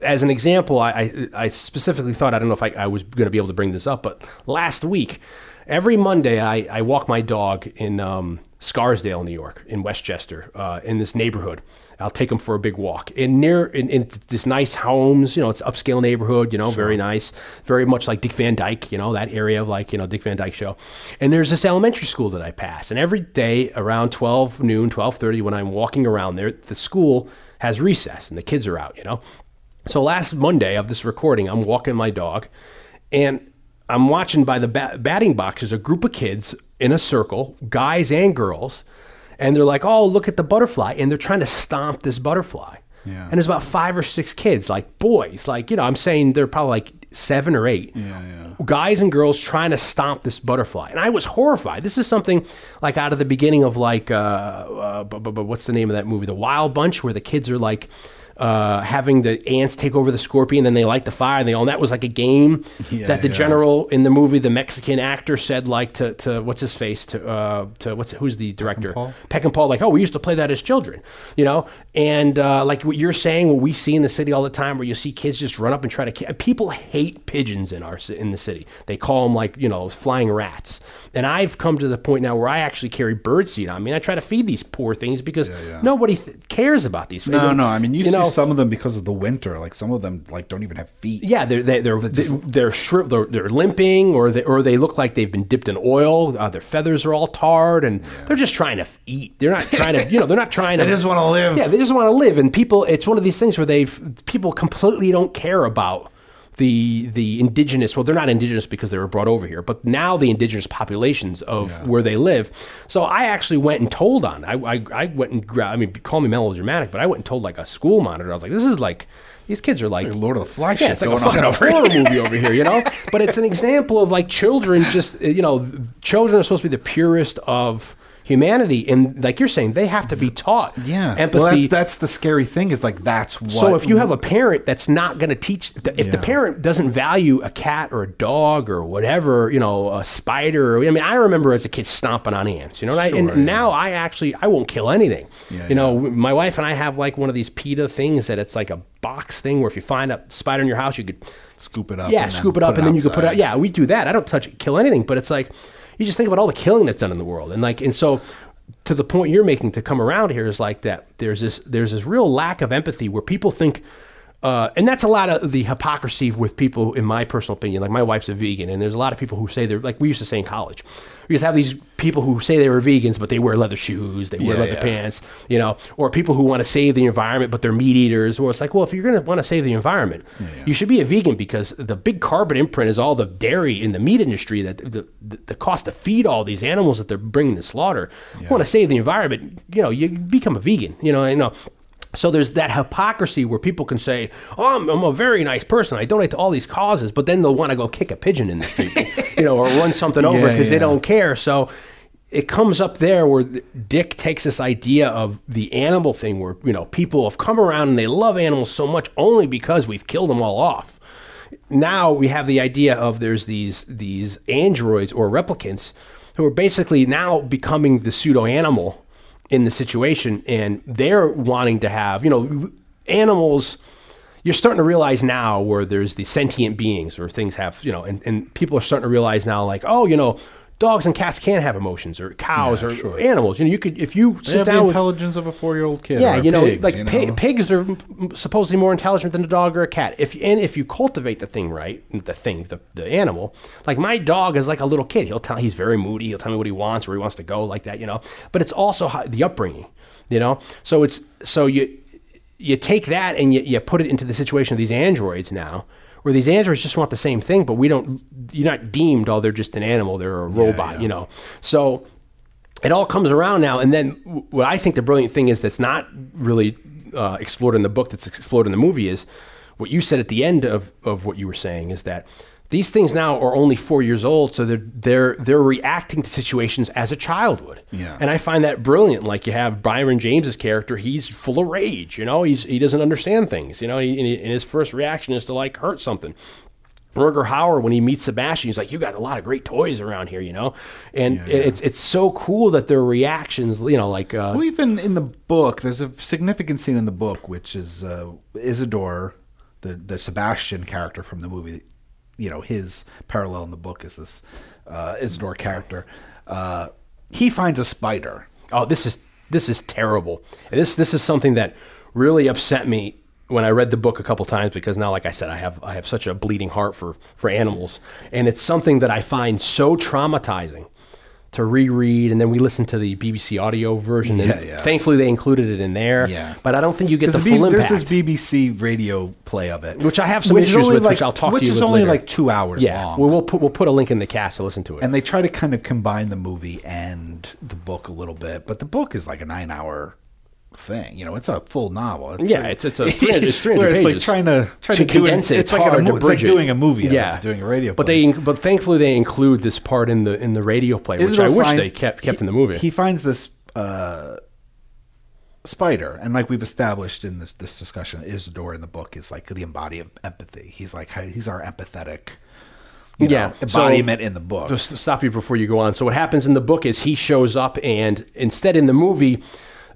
as an example i i, I specifically thought i don't know if i, I was going to be able to bring this up but last week every monday i, I walk my dog in um, scarsdale new york in westchester uh, in this neighborhood I'll take them for a big walk. In near in, in this nice homes, you know, it's upscale neighborhood, you know, very nice, very much like Dick Van Dyke, you know, that area of like, you know, Dick Van Dyke show. And there's this elementary school that I pass. And every day around 12 noon, 12:30 when I'm walking around there, the school has recess and the kids are out, you know. So last Monday of this recording, I'm walking my dog and I'm watching by the ba- batting boxes a group of kids in a circle, guys and girls, and they're like, "Oh, look at the butterfly," and they're trying to stomp this butterfly. Yeah. And there's about five or six kids, like boys, like you know, I'm saying they're probably like seven or eight. Yeah, yeah. Guys and girls trying to stomp this butterfly, and I was horrified. This is something like out of the beginning of like, uh, uh, bu- bu- what's the name of that movie, The Wild Bunch, where the kids are like. Uh, having the ants take over the scorpion, then they light the fire, and they all. And that was like a game Yeah, that the yeah. general in the movie, the Mexican actor said like to, to what's his face to uh, to what's who's the director Peckinpah? Peck and Paul, like, oh, we used to play that as children, you know? And uh, like what you're saying, what we see in the city all the time, where you see kids just run up and try to. ki- People hate pigeons in our in the city. They call them like you know flying rats. And I've come to the point now where I actually carry birdseed on me. And I try to feed these poor things because yeah. nobody th- cares about these. No, no. I mean, you, see know, some of them because of the winter. Like some of them, like don't even have feet. yeah, they're they're they're they're, shri- they're they're limping, or they or they look like they've been dipped in oil. Uh, their feathers are all tarred, and they're just trying to eat. They're not trying to, you know, they're not trying to. They just wanna live. Yeah, they just want to live, and people. It's one of these things where they've people completely don't care about the the indigenous. Well, they're not indigenous because they were brought over here, but now the indigenous populations of where they live. So I actually went and told on. I I, I went and gra- I mean, call me melodramatic, but I went and told like a school monitor. I was like, this is like. These kids are like Lord of the Flies Yeah, shit it's like a going on fucking horror movie over here, you know. But it's an example of like children. Just you know, children are supposed to be the purest of humanity, and like you're saying, they have to be taught Yeah, empathy. Well, that's, that's the scary thing. Is like that's what. so if you have a parent that's not going to teach, if the parent doesn't value a cat or a dog or whatever, you know, a spider. I mean, I remember as a kid stomping on ants, you know, and, I, and yeah. now I actually I won't kill anything. Yeah, you know, my wife and I have like one of these PETA things that it's like a box thing where if you find a spider in your house, you could scoop it up. yeah, and then scoop it up, put and then you can put it out. Yeah, we do that. I don't touch kill anything, but it's like you just think about all the killing that's done in the world, and like and so to the point you're making to come around here is like that. There's this there's this real lack of empathy where people think. Uh, and that's a lot of the hypocrisy with people, in my personal opinion. Like my wife's a vegan, and there's a lot of people who say they're like we used to say in college. We used to have these people who say they were vegans, but they wear leather shoes, they wear Yeah, leather yeah. pants, you know, or people who want to save the environment, but they're meat eaters. Or it's like, well, if you're going to want to save the environment, you should be a vegan because the big carbon imprint is all the dairy in the meat industry that the, the, the cost to feed all these animals that they're bringing to slaughter. You want to save the environment, you know, you become a vegan, you know, you know. So there's that hypocrisy where people can say, "Oh, I'm, I'm a very nice person. I donate to all these causes," but then they'll want to go kick a pigeon in the street, you know, or run something over Yeah, because they don't care. So it comes up there where Dick takes this idea of the animal thing, where you know people have come around and they love animals so much only because we've killed them all off. Now we have the idea of there's these these androids or replicants who are basically now becoming the pseudo animal in the situation, and they're wanting to have you know animals you're starting to realize now where there's the sentient beings or things have you know and, and people are starting to realize now like oh you know dogs and cats can have emotions or cows Yeah, or, sure. or animals you know you could if you They sit have the down with intelligence of a four-year-old kid. yeah, you know, pig, like you know? pigs are supposedly more intelligent than a dog or a cat. If and if you cultivate the thing right, the thing, the, the animal, like my dog is like a little kid. He'll tell he's very moody. He'll tell me what he wants, where he wants to go, like that, you know. But it's also how, the upbringing, you know. So it's so you you take that and you, you put it into the situation of these androids now. Where these androids just want the same thing, but we don't. You're not deemed. Oh, they're just an animal. They're a robot. yeah. You know. So it all comes around now. And then what I think the brilliant thing is that's not really uh, explored in the book, that's explored in the movie is what you said at the end of, of what you were saying is that these things now are only four years old, so they're they're they're reacting to situations as a child would. Yeah. And I find that brilliant. Like you have Brion James's character, he's full of rage. You know, he's he doesn't understand things. You know, he, and, his first reaction is to like hurt something. Rutger Hauer, when he meets Sebastian, he's like, "You got a lot of great toys around here, you know," and it's it's so cool that their reactions, you know, like uh, Well, even in the book, there's a significant scene in the book, which is uh, Isidore, the the Sebastian character from the movie. You know, his parallel in the book is this uh, Isidore character. Uh, he finds a spider. oh, this is this is terrible. This this is something that really upset me when I read the book a couple times because now, like I said, I have I have such a bleeding heart for for animals, and it's something that I find so traumatizing to reread, and then we listened to the BBC audio version. Yeah, and yeah. Thankfully, they included it in there. Yeah. But I don't think you get the There's, full B- impact. there's this BBC radio play of it, Which I have some which issues with, like, which I'll talk to you. About. Which is only later. like two hours yeah, long. well, we'll put we'll put a link in the cast to listen to it. and they try to kind of combine the movie and the book a little bit, but the book is like a nine-hour thing. You know, it's a full novel. It's Yeah, like- it's- it's a 300 it's 300 whereas, like pages. trying to trying to to, condense it, It's, it's like, hard a, to it's like doing a movie. yeah, doing a radio. But play. they, but thankfully, they include this part in the in the radio play, which I wish find- they kept kept he- in the movie. He finds this uh, spider, and like we've established in this this discussion, Isidore in the book is like the embodiment of empathy. He's like he's our empathetic, you know, Yeah, so- embodiment in the book. Just to stop you before you go on. So what happens in the book is he shows up, and instead in the movie,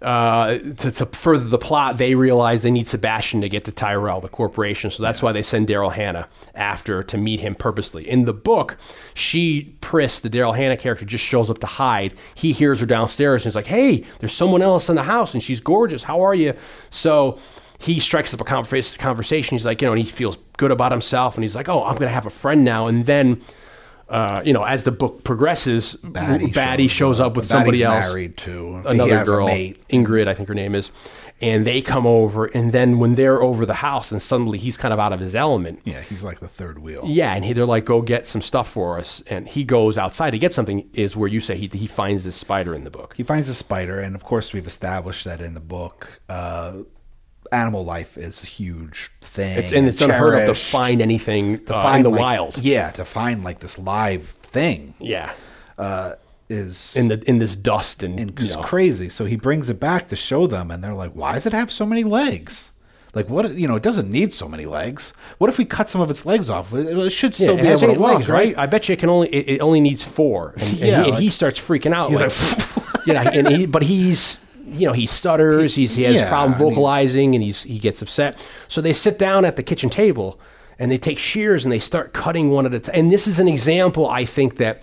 uh, to, to further the plot, they realize they need Sebastian to get to Tyrell, the corporation. So that's why they send Daryl Hannah after to meet him purposely. In the book, she Pris, the Daryl Hannah character, just shows up to hide. He hears her downstairs and he's like, "Hey, there's someone else in the house, and she's gorgeous. How are you?" So he strikes up a conversation. He's like, you know, and he feels good about himself, and he's like, "Oh, I'm going to have a friend now." And then uh, you know, as the book progresses, Batty, shows, up with somebody else, married to another girl. Ingrid, I think her name is, and they come over, and then when they're over the house, and suddenly he's kind of out of his element. Yeah, he's like the third wheel. Yeah, and he, they're like, "Go get some stuff for us," and he goes outside to get something. Is where you say he he finds this spider in the book. He finds a spider, and of course, we've established that in the book, uh, animal life is a huge thing. It's, and it's unheard of to find anything To uh, find, in the like- wild. Yeah, to find like this live thing Yeah, uh, is in the in this dust and, and you it's know. crazy. So he brings it back to show them, and they're like, "Why does it have so many legs?" Like what you know, it doesn't need so many legs. What if we cut some of its legs off? It, it should still it be able to walk, legs, right? I bet you it can only it, it only needs four. And, and Yeah, he, and he starts freaking out. He's Like, like, yeah, and he, but he's you know he stutters. He's he has Yeah, problem I mean- vocalizing, and he's he gets upset. So they sit down at the kitchen table and they take shears and they start cutting one at a time. And this is an example, I think that.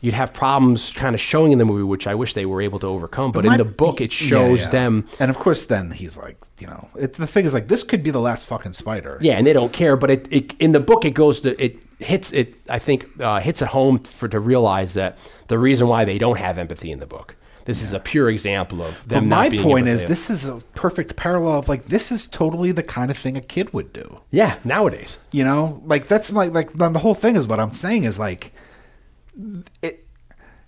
You'd have problems kind of showing in the movie, which I wish they were able to overcome. But, in My- the book, it Yeah, shows yeah. them and of course, then he's like, you know, it, the thing is like, this could be the last fucking spider. Yeah, and they don't care. But it, it in the book, it goes to it hits it. I think uh, hits it home for to realize that the reason why they don't have empathy in the book. This is a pure example of them. But my point is, this is a perfect parallel of like, this is totally the kind of thing a kid would do. Yeah, nowadays. You know, like that's like like the the whole thing is what I'm saying is like, it.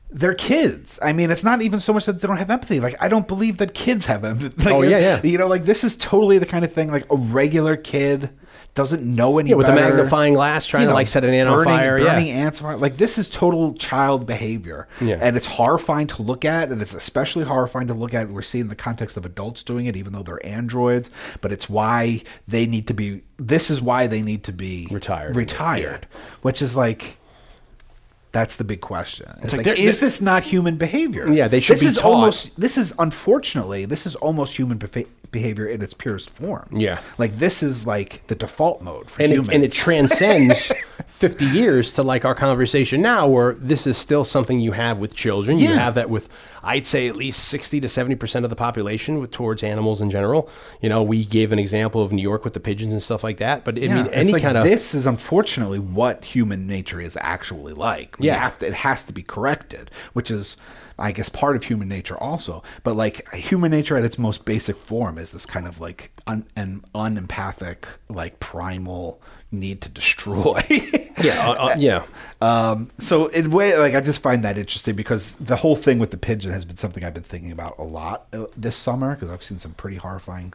They're kids. I mean, it's not even so much that they don't have empathy. Like, I don't believe that kids have empathy. Like, Oh, yeah, yeah. You know, like this is totally the kind of thing like a regular kid doesn't know any Yeah, with the better. magnifying glass, trying You to like set an ant on fire. burning yeah, ants on fire. Like this is total child behavior, Yeah. and it's horrifying to look at, and it's especially horrifying to look at. We're seeing the context of adults doing it, even though they're androids. But it's why they need to be. This is why they need to be Retired. Retired, which is like. That's the big question. It's, like like, they're- is this not human behavior? Yeah, they should this be is taught. almost. This is unfortunately. This is almost human befa- behavior in its purest form. Yeah. like this is like the default mode for and humans. it, and it transcends 50 years to like our conversation now where this is still something you have with children you have that with i'd say at least 60 to 70 percent of the population with, towards animals in general you know we gave an example of new york with the pigeons and stuff like that but i Yeah, mean any like kind of this is unfortunately what human nature is actually like. We Yeah. have to, it has to be corrected, which is, I guess, part of human nature also. But like human nature at its most basic form is this kind of like un, an unempathic, like primal need to destroy. yeah uh, uh, yeah Um, so in way, like I just find that interesting because the whole thing with the pigeon has been something I've been thinking about a lot uh, this summer because I've seen some pretty horrifying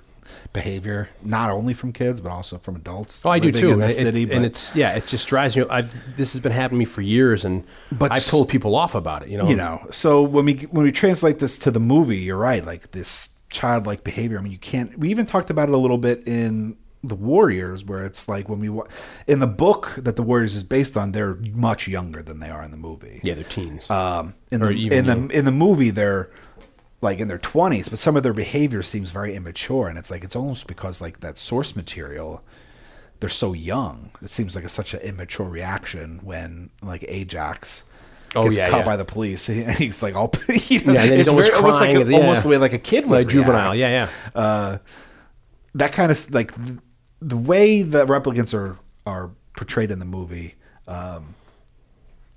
behavior, not only from kids but also from adults. Oh, I do too. In the It- city, and but- it's yeah, it just drives me. I've, this has been happening to me for years, and But I've told people off about it. You know, you know. So when we when we translate this to the movie, you're right. Like this childlike behavior. I mean, you can't. We even talked about it a little bit in the Warriors, where it's like when we wa- in the book that the Warriors is based on, they're much younger than they are in the movie. yeah, they're teens. Um, in the in the in the movie, they're like in their twenties, but some of their behavior seems very immature, and it's like it's almost because like that source material, they're so young. It seems like it's such an immature reaction when like Ajax. Oh, gets yeah, caught yeah. by the police, and he's like, "All you know, Yeah, it's almost very, almost like a, the- almost the way like a kid would Like juvenile, yeah, yeah. Uh, that kind of like the way the replicants are are portrayed in the movie. Um,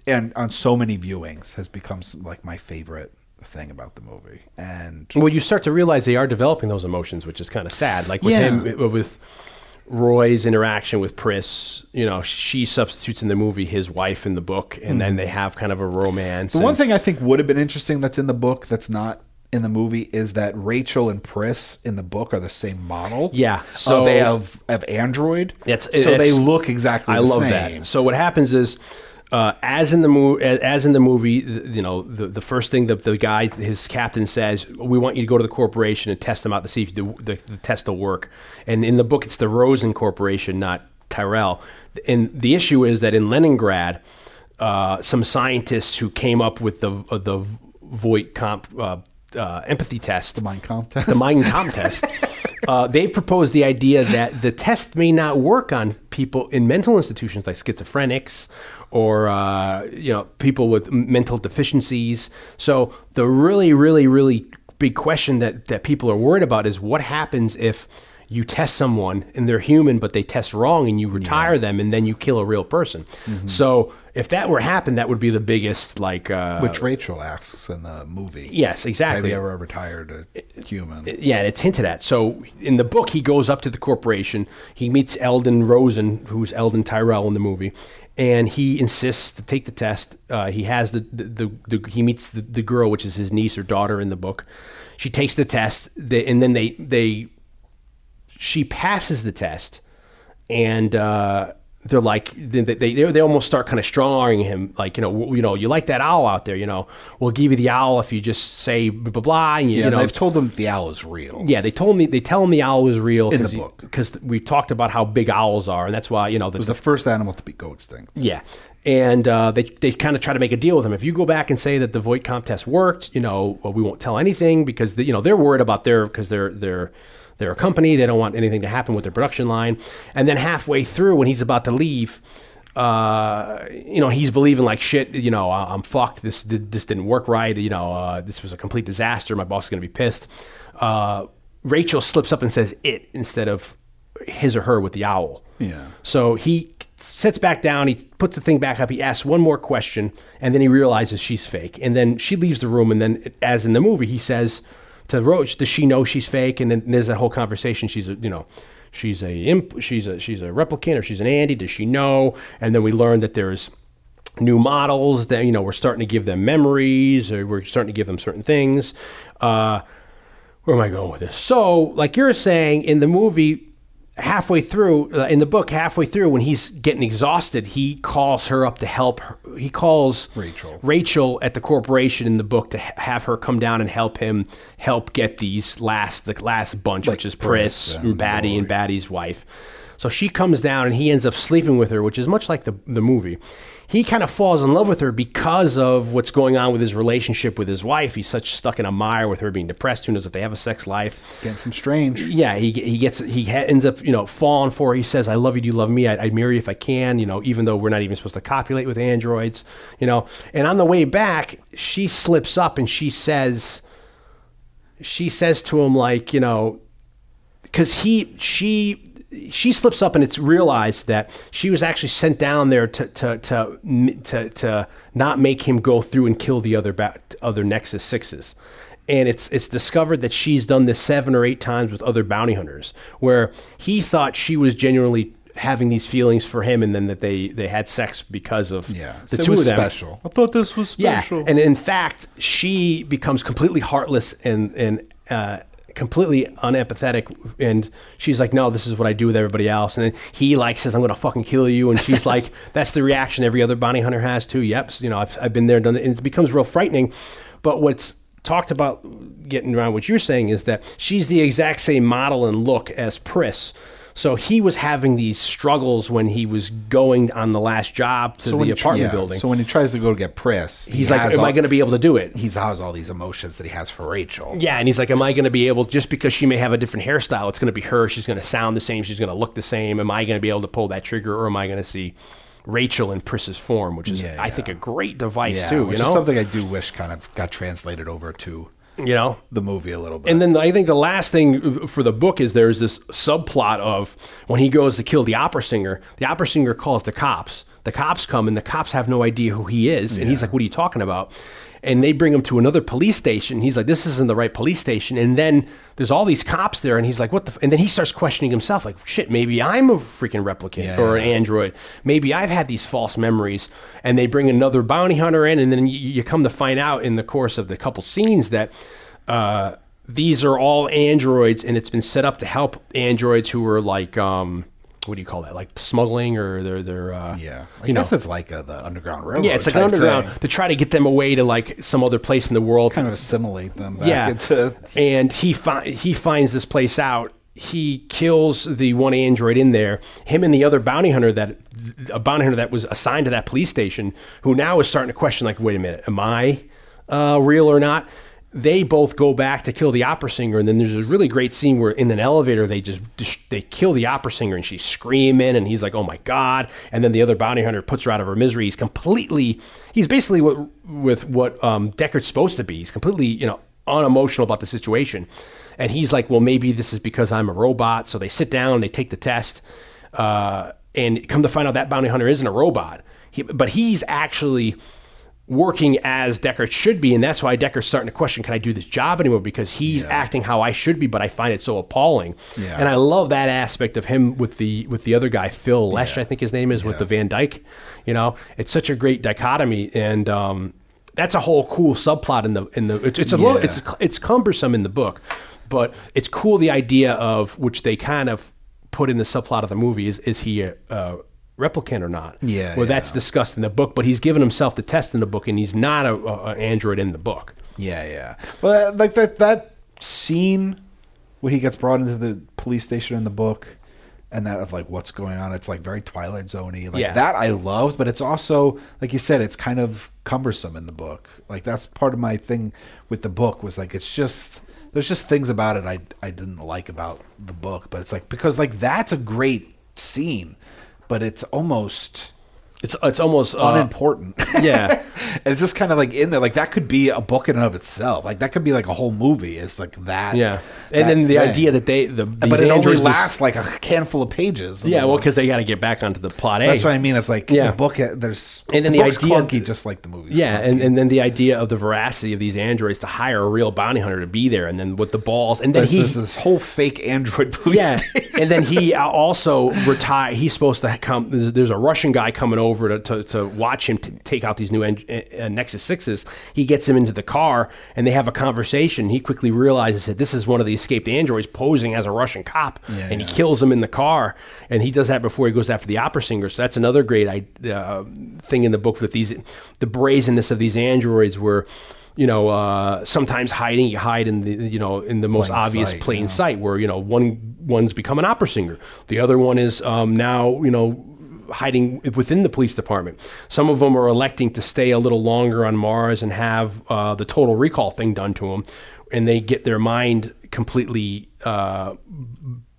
and on so many viewings has become like my favorite thing about the movie. And Well, you start to realize they are developing those emotions, which is kind of sad. Like with Yeah. him, with Roy's interaction with Pris, you know, she substitutes in the movie his wife in the book, and then they have kind of a romance. Mm-hmm. the one thing I think would have been interesting that's in the book that's not in the movie is that Rachel and Pris in the book are the same model. Yeah, So they have have Android. That's- so they look exactly. I the love same. that. So what happens is, uh, as in the movie, as in the movie, you know, the, the first thing that the guy, his captain says, "We want you to go to the corporation and test them out to see if the, the, the test will work." And in the book, it's the Rosen Corporation, not Tyrell. And the issue is that in Leningrad, uh, some scientists who came up with the uh, the Voight Kampff. Uh, empathy test, The Mein Kampf test. the Mein Kampf test. Uh, they've proposed the idea that the test may not work on people in mental institutions like schizophrenics or uh, you know people with mental deficiencies. So the really, really, really big question that that people are worried about is what happens if you test someone and they're human but they test wrong and you retire them and then you kill a real person. So if that were to happen, that would be the biggest like uh, Which Rachel asks in the movie. Yes, exactly. Have you ever retired a human? yeah, it's hinted at. So in the book, he goes up to the corporation. He meets Eldon Rosen, who's Eldon Tyrell in the movie, and he insists to take the test. Uh, he has the, the, the, the he meets the, the girl, which is his niece or daughter in the book. She takes the test, they, and then they they she passes the test, and uh, they're like they they, they almost start kind of strong arming him, like you know w- you know you like that owl out there, you know we'll give you the owl if you just say blah blah blah. And you, yeah, you know they've told them the owl is real. yeah, they told me they tell him the owl was real In the book. because we talked about how big owls are, and that's why you know the, It was the first animal to be go extinct. yeah, and uh, they they kind of try to make a deal with him. If you go back and say that the Voight Kampff test worked, you know, well, we won't tell anything because the, you know they're worried about their because they're they're they're a company. They don't want anything to happen with their production line. And then halfway through, when he's about to leave. Uh, you know, he's believing like shit. You know, "I- I'm fucked. This this didn't work right. You know, uh, this was a complete disaster. My boss is gonna be pissed. Uh, Rachel slips up and says it instead of his or her with the owl. Yeah. So he sits back down, he puts the thing back up, he asks one more question, and then he realizes she's fake. And then she leaves the room, and then, as in the movie, he says to Roach, "Does she know she's fake?" And then there's that whole conversation. She's a, you know, she's a imp, she's a she's a replicant, or she's an Andy. Does she know? And then we learn that there's new models that you know we're starting to give them memories, or we're starting to give them certain things. Uh, where am I going with this? So, like you're saying in the movie, halfway through, uh, in the book, halfway through, when he's getting exhausted, he calls her up to help her. He calls Rachel. Rachel at the corporation in the book to ha- have her come down and help him help get these last, the last bunch, which is Pris, Pris and and Batty, and Batty's wife. So she comes down and he ends up sleeping with her, which is much like the, the movie. He kind of falls in love with her because of what's going on with his relationship with his wife. He's such stuck in a mire with her being depressed. Who knows if they have a sex life? Getting some strange. Yeah, he he gets he ends up you know falling for. her. He says, "I love you. Do you love me? I, I'd marry you if I can." You know, even though we're not even supposed to copulate with androids. You know, and on the way back, she slips up and she says, she says to him like you know because he she she slips up and it's realized that she was actually sent down there to to to to, to not make him go through and kill the other ba- other Nexus sixes. And it's it's discovered that she's done this seven or eight times with other bounty hunters, where he thought she was genuinely having these feelings for him, and then that they they had sex because of Yeah. the So it two was of them. special. I thought this was special. Yeah, and in fact, she becomes completely heartless and and uh, completely unempathetic, and she's like, "No, this is what I do with everybody else." And then he like says, "I'm going to fucking kill you," and she's like, "That's the reaction every other bounty hunter has too." Yep, you know, I've I've been there, done it, and it becomes real frightening. But what's talked about getting around what you're saying is that she's the exact same model and look as Pris. So he was having these struggles when he was going on the last job to when the he apartment yeah, building. So when he tries to go to get Pris, He's like, "Am I going to be able to do it?" He has all these emotions that he has for Rachel. Yeah, and he's like, "Am I going to be able just because she may have a different hairstyle? It's going to be her. She's going to sound the same. She's going to look the same. Am I going to be able to pull that trigger, or am I going to see Rachel in Pris's form, which is, Yeah, I yeah. think, a great device Yeah, too. which You is know, something I do wish kind of got translated over to you know. the movie a little bit. And then I think the last thing for the book is there's this subplot of when he goes to kill the opera singer, the opera singer calls the cops. the cops come and the cops have no idea who he is, and he's like, "What are you talking about?" And they bring him to another police station. He's like, "This isn't the right police station." And then there's all these cops there, and he's like, "What the?" F-? And then he starts questioning himself, like, "Shit, maybe I'm a freaking replicant Yeah. or an android. Maybe I've had these false memories." And they bring another bounty hunter in, and then you, you come to find out in the course of the couple scenes that. Uh, these are all androids, and it's been set up to help androids who are like, um, what do you call that? Like smuggling, or they're they're uh, Yeah, I you know, guess it's like uh the Underground Railroad. yeah, it's like type underground thing. to try to get them away to like some other place in the world. kind of assimilate them. Yeah, into, and he fi- he finds this place out. He kills the one android in there. Him and the other bounty hunter that a bounty hunter that was assigned to that police station, who now is starting to question, like, wait a minute, am I uh, real or not? They both go back to kill the opera singer, and then there's a really great scene where in an elevator they just they kill the opera singer, and she's screaming, and he's like, "Oh my god!" And then the other bounty hunter puts her out of her misery. He's completely, he's basically what with what um, Deckard's supposed to be. He's completely, you know, unemotional about the situation. And he's like, well, maybe this is because I'm a robot. So they sit down, they take the test, uh, and come to find out that bounty hunter isn't a robot. He, but he's actually working as Deckard should be, and that's why Deckard's starting to question, can I do this job anymore? Because he's acting how I should be, but I find it so appalling. Yeah. And I love that aspect of him with the with the other guy, Phil Lesh, I think his name is, with the Van Dyke. You know, it's such a great dichotomy, and um, that's a whole cool subplot in the in the. It's, it's a little, it's it's cumbersome in the book, but it's cool the idea of which they kind of put in the subplot of the movie is is he a, a replicant or not? Yeah, well, that's discussed in the book, but he's given himself the test in the book, and he's not a, a, a android in the book. yeah, yeah. Well, that- like that that scene when he gets brought into the police station in the book, and that of like what's going on. It's like very Twilight Zoney. Like Yeah. that I loved, but it's also like you said, it's kind of cumbersome in the book. Like that's part of my thing with the book was like it's just there's just things about it I I didn't like about the book, but it's like because like that's a great scene, but it's almost It's it's almost uh, unimportant. yeah. And it's just kind of like in there, like that could be a book in and of itself. Like that could be like a whole movie. It's like that. Yeah, that and then the thing. idea that they the but it only lasts like a handful of pages. yeah, well, because they got to get back onto the plot A. that's what I mean. It's like Yeah. the book. uh, There's And then the, the idea- clunky, just like the movie. Yeah, and, and then the idea of the veracity of these androids to hire a real bounty hunter to be there, and then with the balls, and then there's he, this, this whole fake android police. yeah, station. and then he uh, also retire. He's supposed to come. There's, there's a Russian guy coming over to, to, to watch him t- take out these new en- uh, Nexus sixes. He gets him into the car, and they have a conversation. He quickly realizes that this is one of the escaped androids posing as a Russian cop, Yeah, and he kills him in the car. And he does that before he goes after the opera singer. So that's another great uh, thing in the book with these the brazenness of these androids, where you know uh, sometimes hiding you hide in the you know in the most Plain obvious sight, plain yeah. sight where you know one one's become an opera singer the other one is um, now you know hiding within the police department. Some of them are electing to stay a little longer on mars and have uh, the total recall thing done to them and they get their mind completely uh,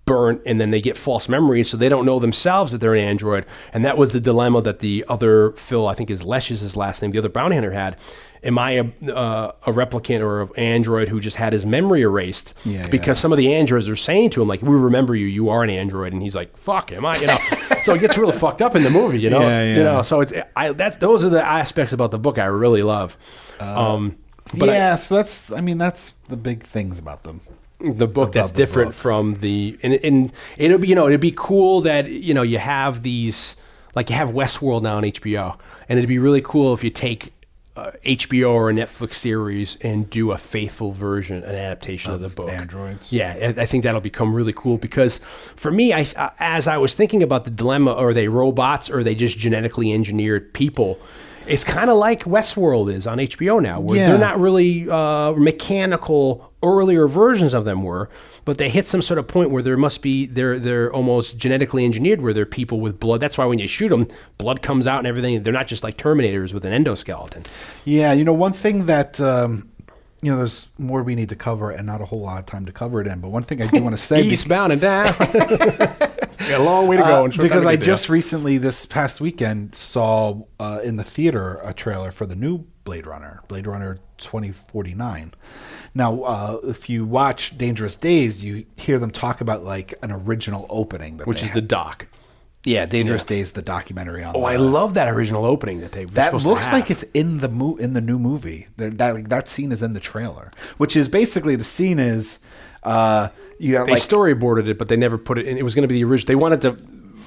burnt and then they get false memories so they don't know themselves that they're an android. And that was the dilemma that the other phil i think is lesh is his last name the other bounty hunter had am i a, uh, a replicant or an android who just had his memory erased Yeah, because yeah. some of the androids are saying to him like we remember you you are an android and he's like fuck am i you know so it gets really fucked up in the movie you know Yeah, you know so it's i that's those are the aspects about the book i really love um but I- yeah, so that's. I mean, that's the big things about them. the book that's the different book. from the and, and it'll be you know it'd be cool that you know you have these like you have Westworld now on HBO and it'd be really cool if you take uh, HBO or a Netflix series and do a faithful version an adaptation of, the book androids. yeah I- I think that'll become really cool because for me I as I was thinking about the dilemma are they robots or are they just genetically engineered people it's kind of like Westworld is on HBO now, where Yeah. they're not really uh, mechanical. Earlier versions of them were, but they hit some sort of point where there must be they're they're almost genetically engineered, where they're people with blood. That's why when you shoot them, blood comes out and everything. They're not just like Terminators with an endoskeleton. Yeah, you know, one thing that um, you know, there's more we need to cover, and not a whole lot of time to cover it in. But one thing I do want to say, be- Eastbound and down. Got a long way to go. uh, and short time because to I get there. just recently, this past weekend, saw uh, in the theater a trailer for the new Blade Runner, Blade Runner 2049. Now, uh, if you watch Dangerous Days, you hear them talk about like an original opening, that which is the doc. Yeah, Dangerous Days, the documentary on. Oh, I love that original opening that they That supposed to looks like it's in the mo- in the new movie. There- That that scene is in the trailer, which is basically the scene is uh you got they like storyboarded it, but they never put it in. It was going to be the original. They wanted to.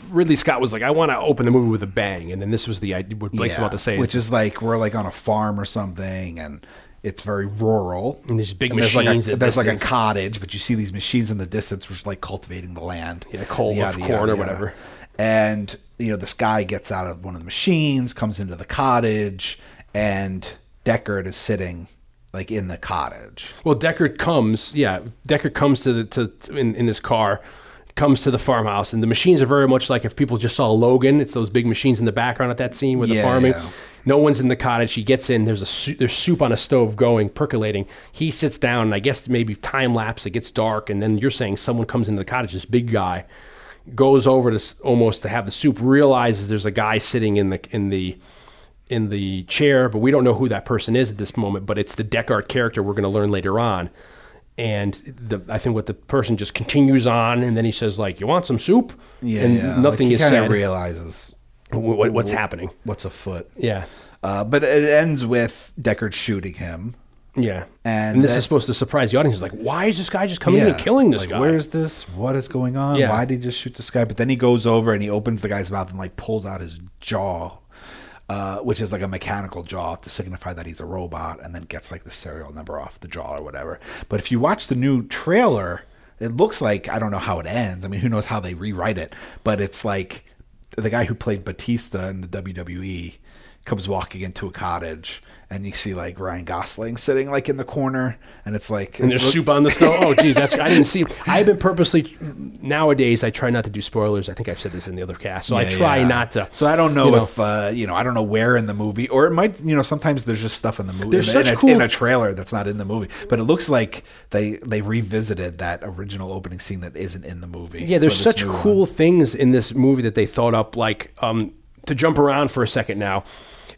Ridley Scott was like, "I want to open the movie with a bang," and then this was the idea. What Blake's yeah, about to say, which is, is like we're like on a farm or something, and it's very rural. And there's big there's machines Like a, there's like a cottage, but you see these machines in the distance, which is like cultivating the land. Yeah, coal of corn or whatever. And you know, this guy gets out of one of the machines, comes into the cottage, and Deckard is sitting like in the cottage. Well, Deckard comes, yeah, Deckard comes to the to in, in his car, comes to the farmhouse, and the machines are very much like if people just saw Logan. It's those big machines in the background at that scene with the Yeah, farming. yeah. No one's in the cottage. He gets in. There's a su- there's soup on a stove going, percolating. He sits down, and I guess maybe time lapse. It gets dark, and then you're saying someone comes into the cottage. This big guy goes over to s- almost to have the soup. Realizes there's a guy sitting in the in the in the chair, but we don't know who that person is at this moment. But it's the Deckard character we're going to learn later on. And the, I think what the person just continues on, and then he says like, "You want some soup?" Yeah, and yeah. nothing like, he is said. Realizes wh- what, what's happening? what's afoot. Yeah, Uh, but it ends with Deckard shooting him. yeah. And this that- is supposed to surprise the audience. It's like, why is this guy just coming in and killing this like, guy? Where's this? What is going on? Yeah. Why did he just shoot this guy? But then he goes over and he opens the guy's mouth and like pulls out his jaw, uh, which is like a mechanical jaw to signify that he's a robot, and then gets like the serial number off the jaw or whatever. But if you watch the new trailer, it looks like I don't know how it ends. I mean, who knows how they rewrite it? But it's like the guy who played Batista in the WWE comes walking into a cottage. And you see like Ryan Gosling sitting like in the corner, and it's like and there's look- soup on the stove. Oh, geez, that's I didn't see. I've been purposely nowadays. I try not to do spoilers. I think I've said this in the other cast, so I try yeah. not to. So I don't know, you know. if uh, you know. I don't know where in the movie, or it might. You know, sometimes there's just stuff in the movie There's in, such a, cool- in a trailer that's not in the movie. But it looks like they they revisited that original opening scene that isn't in the movie. Yeah, there's such cool one. things in this movie that they thought up. Like um, to jump around for a second now,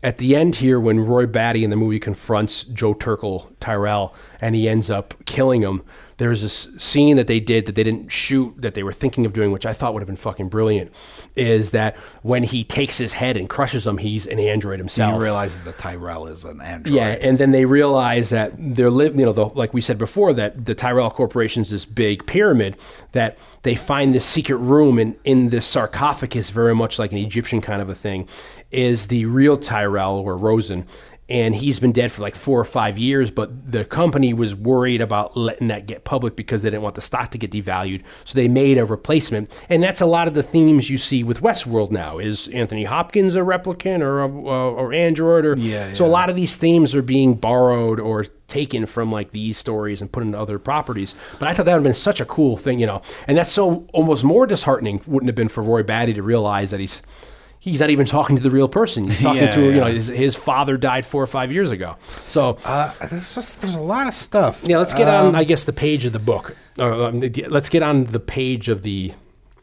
at the end here, when Roy Batty in the movie confronts Joe Turkel Tyrell, and he ends up killing him. There's this scene that they did that they didn't shoot that they were thinking of doing, which I thought would have been fucking brilliant. Is that when he takes his head and crushes him, he's an android himself. He realizes that Tyrell is an android. Yeah, and then they realize that they're li- you know, the, like we said before, that the Tyrell Corporation's this big pyramid. That they find this secret room in in this sarcophagus, very much like an Egyptian kind of a thing, is the real Tyrell or Rosen. And he's been dead for like four or five years, but the company was worried about letting that get public because they didn't want the stock to get devalued. So they made a replacement, and that's a lot of the themes you see with Westworld now. Is Anthony Hopkins a replicant or a, uh, or android or Yeah, so a lot of these themes are being borrowed or taken from like these stories and put into other properties. But I thought that would have been such a cool thing, you know. And that's so almost more disheartening wouldn't have been for Roy Batty to realize that he's he's not even talking to the real person. He's talking Yeah, to you know his, his father died four or five years ago. So Uh, there's just there's a lot of stuff. yeah, let's get Um, on I guess the page of the book. Or, um, let's get on the page of the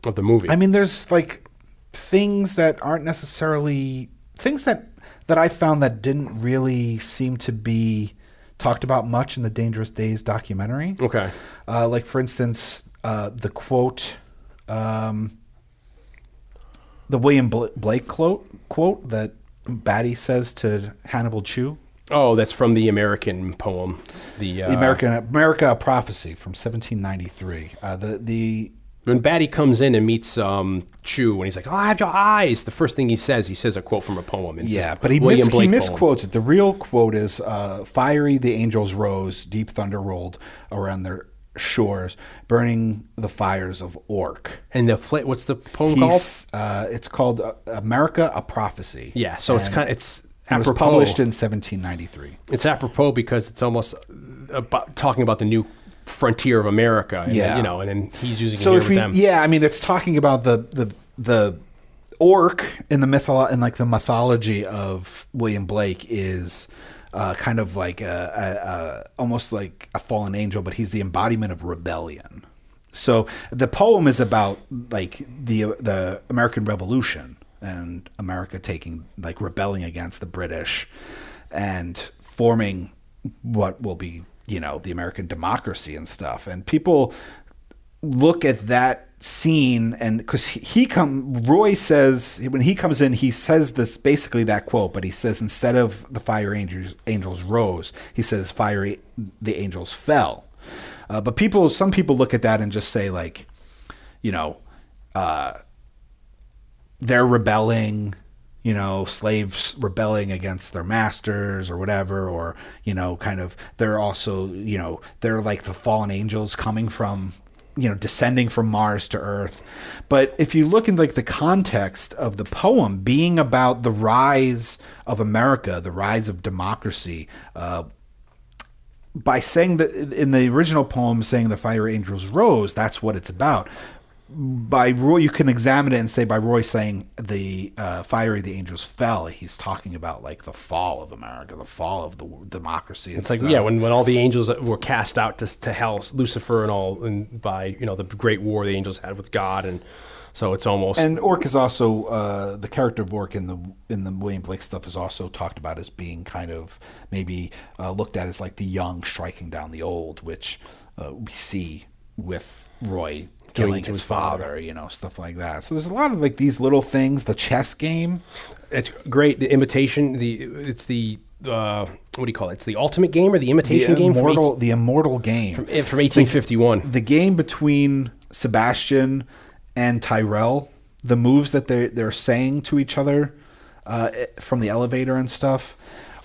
of the movie. I mean, there's like things that aren't necessarily things that that I found that didn't really seem to be talked about much in the Dangerous Days documentary. okay. Uh, like for instance, uh, the quote, um, the William Bla- Blake quote, quote that Batty says to Hannibal Chew, Oh, that's from the American poem. The, uh, the American America Prophecy from 1793. Uh, the the When Batty comes in and meets um, Chew, and he's like, "Oh, I have your eyes," the first thing he says, he says a quote from a poem. Yeah, but he, mis- he Blake poem. misquotes it. The real quote is uh, Fiery the angels rose, deep thunder rolled around their shores, burning the fires of Orc. And the fl- what's the poem called? Uh, it's called uh, America, a Prophecy. Yeah, so it's kind of it's It was published in 1793. it's apropos because it's almost about talking about the new frontier of America. And, Yeah. you know, and then he's using So it if we, them. yeah, I mean, it's talking about the the the orc in the mytholo- in like the mythology of William Blake is uh, kind of like a, a, a almost like a fallen angel, but he's the embodiment of rebellion. So the poem is about like the the American Revolution and America taking like rebelling against the British and forming what will be you know the American democracy and stuff. And people look at that scene and because he, come roy says when he comes in he says this basically that quote but he says instead of the fire angels angels rose he says fire the angels fell. Uh, but people some people look at that and just say like you know uh, they're rebelling you know slaves rebelling against their masters or whatever or you know kind of they're also you know they're like the fallen angels coming from you know descending from Mars to Earth. But if you look in like the context of the poem being about the rise of America, the rise of democracy, uh, by saying that in the original poem, saying the fire angels rose, that's what it's about by Roy, you can examine it and say by Roy saying the uh, fiery the angels fell, he's talking about like the fall of America, the fall of the democracy. It's like yeah, when, when all the angels were cast out to, to hell, Lucifer and all, and by you know the great war the angels had with God, and so it's almost and Orc is also uh, the character of Orc in the in the William Blake stuff is also talked about as being kind of maybe uh, looked at as like the young striking down the old, which uh, we see with Roy killing his, his father, father, you know, stuff like that. So there's a lot of like these little things. The chess game, it's great. The imitation, the it's the uh, what do you call it? It's the ultimate game or the imitation the game immortal, the immortal game from, from 1851. The, the game between Sebastian and Tyrell, the moves that they're they're saying to each other uh, from the elevator and stuff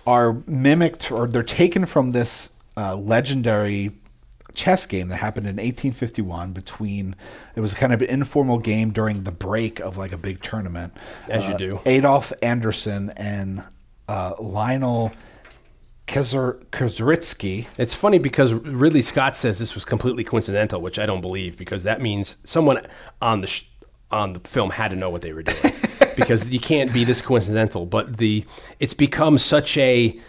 are mimicked or they're taken from this uh, legendary chess game that happened in 1851 between it was kind of an informal game during the break of like a big tournament as uh, you do adolf anderssen and uh, lionel Kieseritzky. It's funny because Ridley Scott says this was completely coincidental, which I don't believe because that means someone on the sh- on the film had to know what they were doing because you can't be this coincidental. But the it's become such a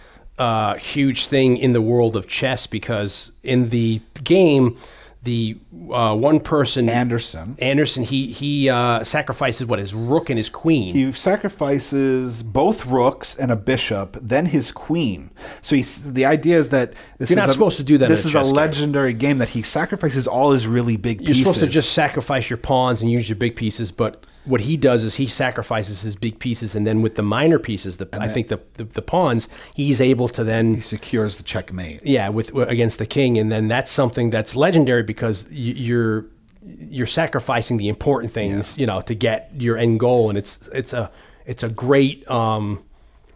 uh, huge thing in the world of chess because in the game, the uh, one person Anderson Anderssen he he uh, sacrifices what his rook and his queen. He sacrifices both rooks and a bishop, then his queen. So he's, the idea is that this you're not a, supposed to do that. This is a, a legendary game. game. that he sacrifices all his really big. Pieces. You're supposed to just sacrifice your pawns and use your big pieces, but what he does is he sacrifices his big pieces, and then with the minor pieces, the, I think the, the, the pawns, he's able to then he secures the checkmate. Yeah, with against the king, and then that's something that's legendary because you're you're sacrificing the important things, yeah. you know, to get your end goal, and it's it's a it's a great um,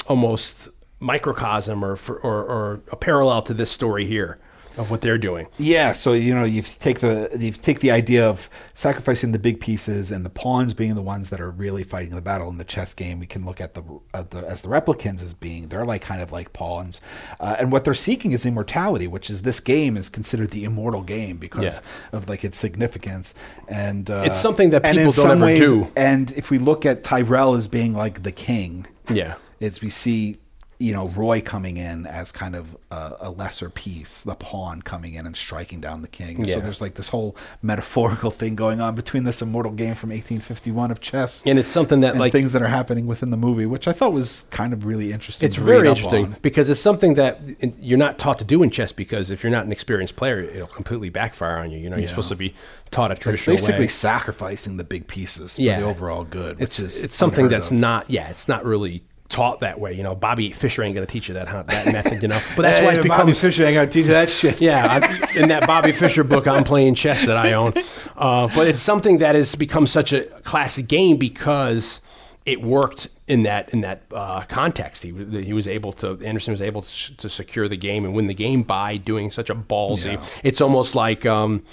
almost microcosm or, for, or or a parallel to this story here of what they're doing. Yeah, so you know you take the you take the idea of sacrificing the big pieces and the pawns being the ones that are really fighting the battle in the chess game. We can look at the, at the as the replicants as being they're like kind of like pawns, uh, and what they're seeking is immortality, which is this game is considered the immortal game because yeah. of like its significance and uh, it's something that people don't ever ways, do. And if we look at Tyrell as being like the king, yeah, it's we see you know Roy coming in as kind of a, a, lesser piece, the pawn coming in and striking down the king. Yeah. So there's like this whole metaphorical thing going on between this immortal game from 1851 of chess, and it's something that like things that are happening within the movie, which I thought was kind of really interesting. It's very interesting because it's something that you're not taught to do in chess because if you're not an experienced player, it'll completely backfire on you. You know, you're yeah. supposed to be taught a traditional it's basically way. sacrificing the big pieces for yeah. the overall good. it's it's something that's of. not yeah, it's not really taught that way. You know, Bobby Fischer ain't going to teach you that that method. You know, but that's why it's become Bobby Fischer ain't to teach you that shit. yeah, I, in that Bobby Fischer book, I'm playing chess that I own. Uh, but it's something that has become such a classic game because it worked in that in that uh, context. He he was able to Anderson was able to, to, secure the game and win the game by doing such a ballsy. Yeah. It's almost like. Um,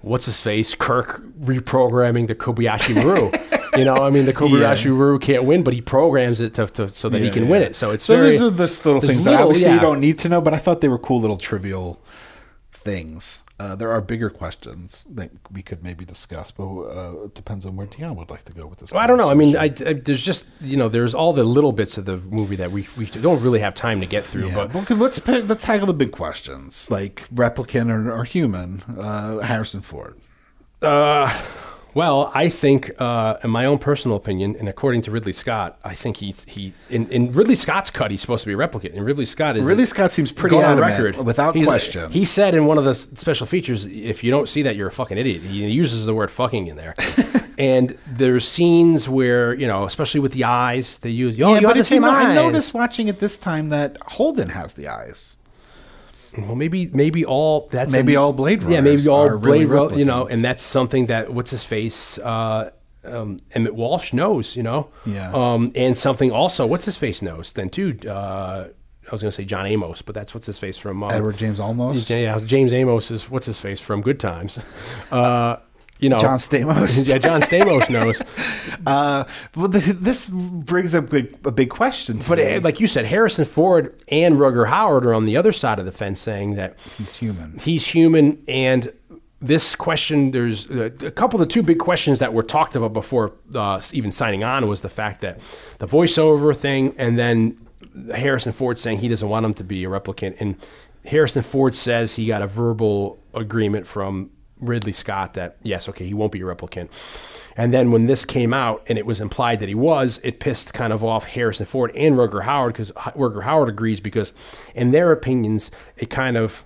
what's his face Kirk reprogramming the Kobayashi Maru. you know, I mean, the Kobayashi yeah. Maru can't win, but he programs it to, to so that yeah, he can yeah. win it. So it's so very, these are the little things little, that obviously you don't need to know, but I thought they were cool little trivial things. Uh, there are bigger questions that we could maybe discuss, but uh, it depends on where Dion would like to go with this. Well, I don't know. I mean, I, I, there's just you know, there's all the little bits of the movie that we, we don't really have time to get through. Yeah. But let's let's tackle the big questions like replicant or, or human. Uh, Harrison Ford. Uh, Well, I think, uh, in my own personal opinion, and according to Ridley Scott, I think he he in, in Ridley Scott's cut, he's supposed to be a replicant, and Ridley Scott is Ridley Scott seems pretty on record without He's- question. He said in one of the special features, if you don't see that, you're a fucking idiot. He uses the word "fucking" in there. and there's scenes where you know, especially with the eyes, they use. Oh, yeah, you but have the same know, I noticed watching it this time that Holden has the eyes. Well, maybe maybe all that's Maybe a- all Blade Runners Yeah, maybe all really Blade Runner. You know, and that's something that what's his face. Uh, um, Emmet Walsh knows, you know, Yeah. Um, and something also, what's his face knows then too. Uh, I was going to say John Amos, but that's what's his face from um, Edward James Olmos, Yeah, James Amos is what's his face from Good Times. Uh, you know, John Stamos. yeah, John Stamos knows. Uh, well, th- this brings up big, a big question. To But me. uh, like you said, Harrison Ford and Rutger Hauer are on the other side of the fence, saying that he's human. he's human and this question there's uh, a couple of the two big questions that were talked about before uh, even signing on was the fact that the voiceover thing and then harrison ford saying he doesn't want him to be a replicant and harrison ford says he got a verbal agreement from ridley scott that yes okay he won't be a replicant and then when this came out and it was implied that he was, it pissed kind of off Harrison Ford and Rutger Hauer because Rutger Hauer agrees because, in their opinions, it kind of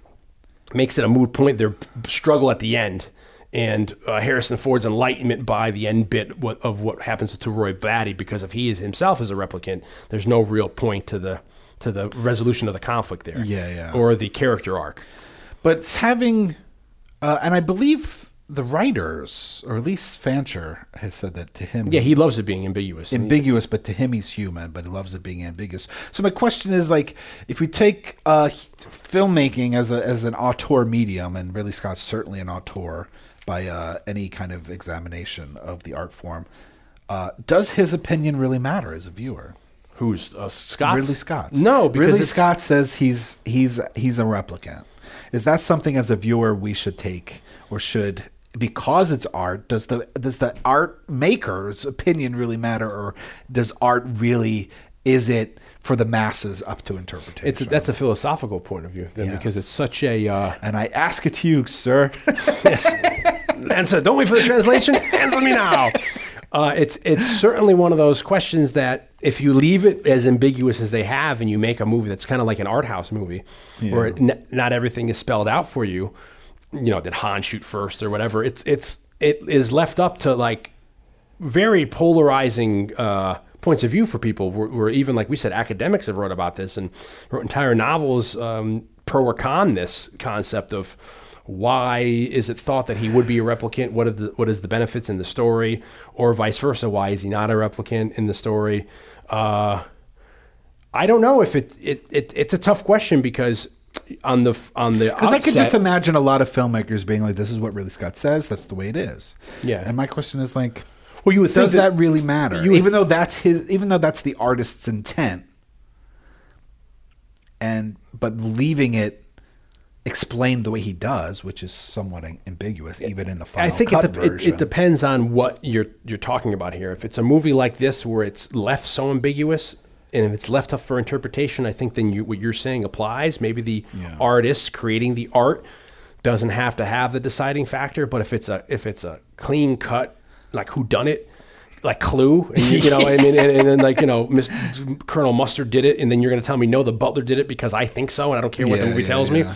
makes it a moot point. Their struggle at the end, and uh, Harrison Ford's enlightenment by the end bit of what happens to Roy Batty, because if he is himself is a replicant, there's no real point to the to the resolution of the conflict there. Yeah, yeah. Or the character arc. But having, uh, and I believe the writers, or at least Fancher, has said that to him. Yeah, he loves it being ambiguous. Ambiguous, but to him he's human, but he loves it being ambiguous. So my question is like, if we take uh, filmmaking as a as an auteur medium, and Ridley Scott's certainly an auteur by uh, any kind of examination of the art form, uh, does his opinion really matter as a viewer? who's uh, Scott? Ridley Scott. No, because Ridley Scott says he's he's he's a replicant. Is that something as a viewer we should take or should because it's art does the does the art maker's opinion really matter or does art really is it for the masses up to interpretation? It's a, that's a philosophical point of view then, because it's such a uh, and I ask it to you, sir. yes. Answer. Don't wait for the translation. Answer me now. Uh, it's it's certainly one of those questions that if you leave it as ambiguous as they have, and you make a movie that's kind of like an art house movie, where n- not everything is spelled out for you, you know, did Han shoot first or whatever? It's it's it is left up to like very polarizing uh, points of view for people. Where, where even like we said, academics have wrote about this and wrote entire novels um, pro or con this concept of why is it thought that he would be a replicant? What are the what is the benefits in the story, or vice versa? Why is he not a replicant in the story? Uh, I don't know if it, it, it it's a tough question because on the on the Because I could just imagine a lot of filmmakers being like, "This is what Ridley Scott says. That's the way it is." Yeah. And my question is like, well you would does that, really matter? would- even though that's his, even though that's the artist's intent, and but leaving it explained the way he does, which is somewhat ambiguous, even in the final I think cut it, de- it, version. it depends on what you're you're talking about here. If it's a movie like this where it's left so ambiguous, and if it's left up for interpretation, I think then you, what you're saying applies. Maybe the Yeah. artist creating the art doesn't have to have the deciding factor. But if it's a if it's a clean cut like who done it. Like Clue, and you, you know, I mean, and, and then like you know, Miss, Colonel Mustard did it, and then you're going to tell me no, the Butler did it because I think so, and I don't care what the movie yeah, tells yeah. me.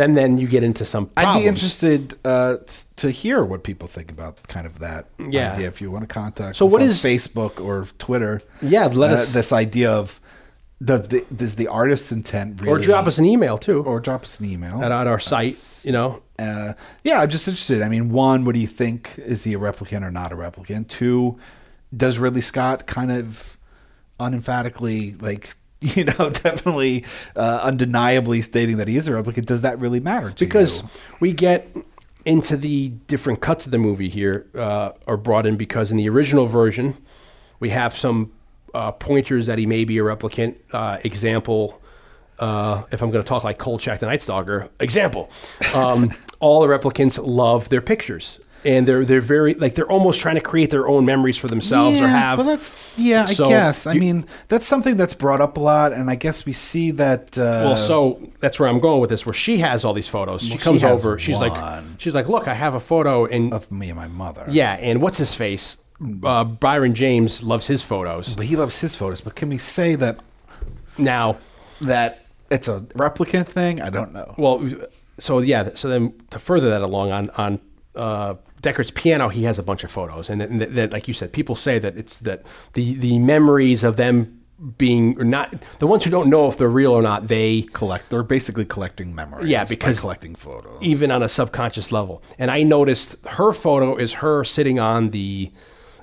Then, then you get into some. I'd be interested uh, to hear what people think about kind of that Yeah. idea. If you want to contact, So us what on is- Facebook or Twitter? Yeah, let uh, us- this idea of does the does the artist's intent really, or drop us an email too, or drop us an email at, at our site. You know, uh, yeah, I'm just interested. I mean, one, what do you think? Is he a replicant or not a replicant? Two, does Ridley Scott kind of unemphatically, like, you know, definitely, uh, undeniably stating that he is a replicant? Does that really matter? Because you? we get into the different cuts of the movie here uh, are brought in because in the original version we have some uh, pointers that he may be a replicant. Uh, example, uh, if I'm going to talk like Kolchak the Night Stalker, example, um, all the replicants love their pictures. And they're they're very like they're almost trying to create their own memories for themselves or have. Well, that's yeah. I So, guess. I mean, that's something that's brought up a lot, and I guess we see that. Uh, well, so that's where I'm going with this. Where she has all these photos. She Well, she comes has over. She's like, she's like, look, I have a photo, and of me and my mother. yeah, and what's his face? Uh, Brion James loves his photos. but he loves his photos. But can we say that Now, that it's a replicant thing? I don't know. well, so yeah, so then to further that along on on uh, Deckard's piano, he has a bunch of photos, and that, that, that, like you said, people say that it's that the the memories of them being or not the ones who don't know if they're real or not, they Collect. They're basically collecting memories. Yeah, because collecting photos. even on a subconscious level. And I noticed her photo is her sitting on the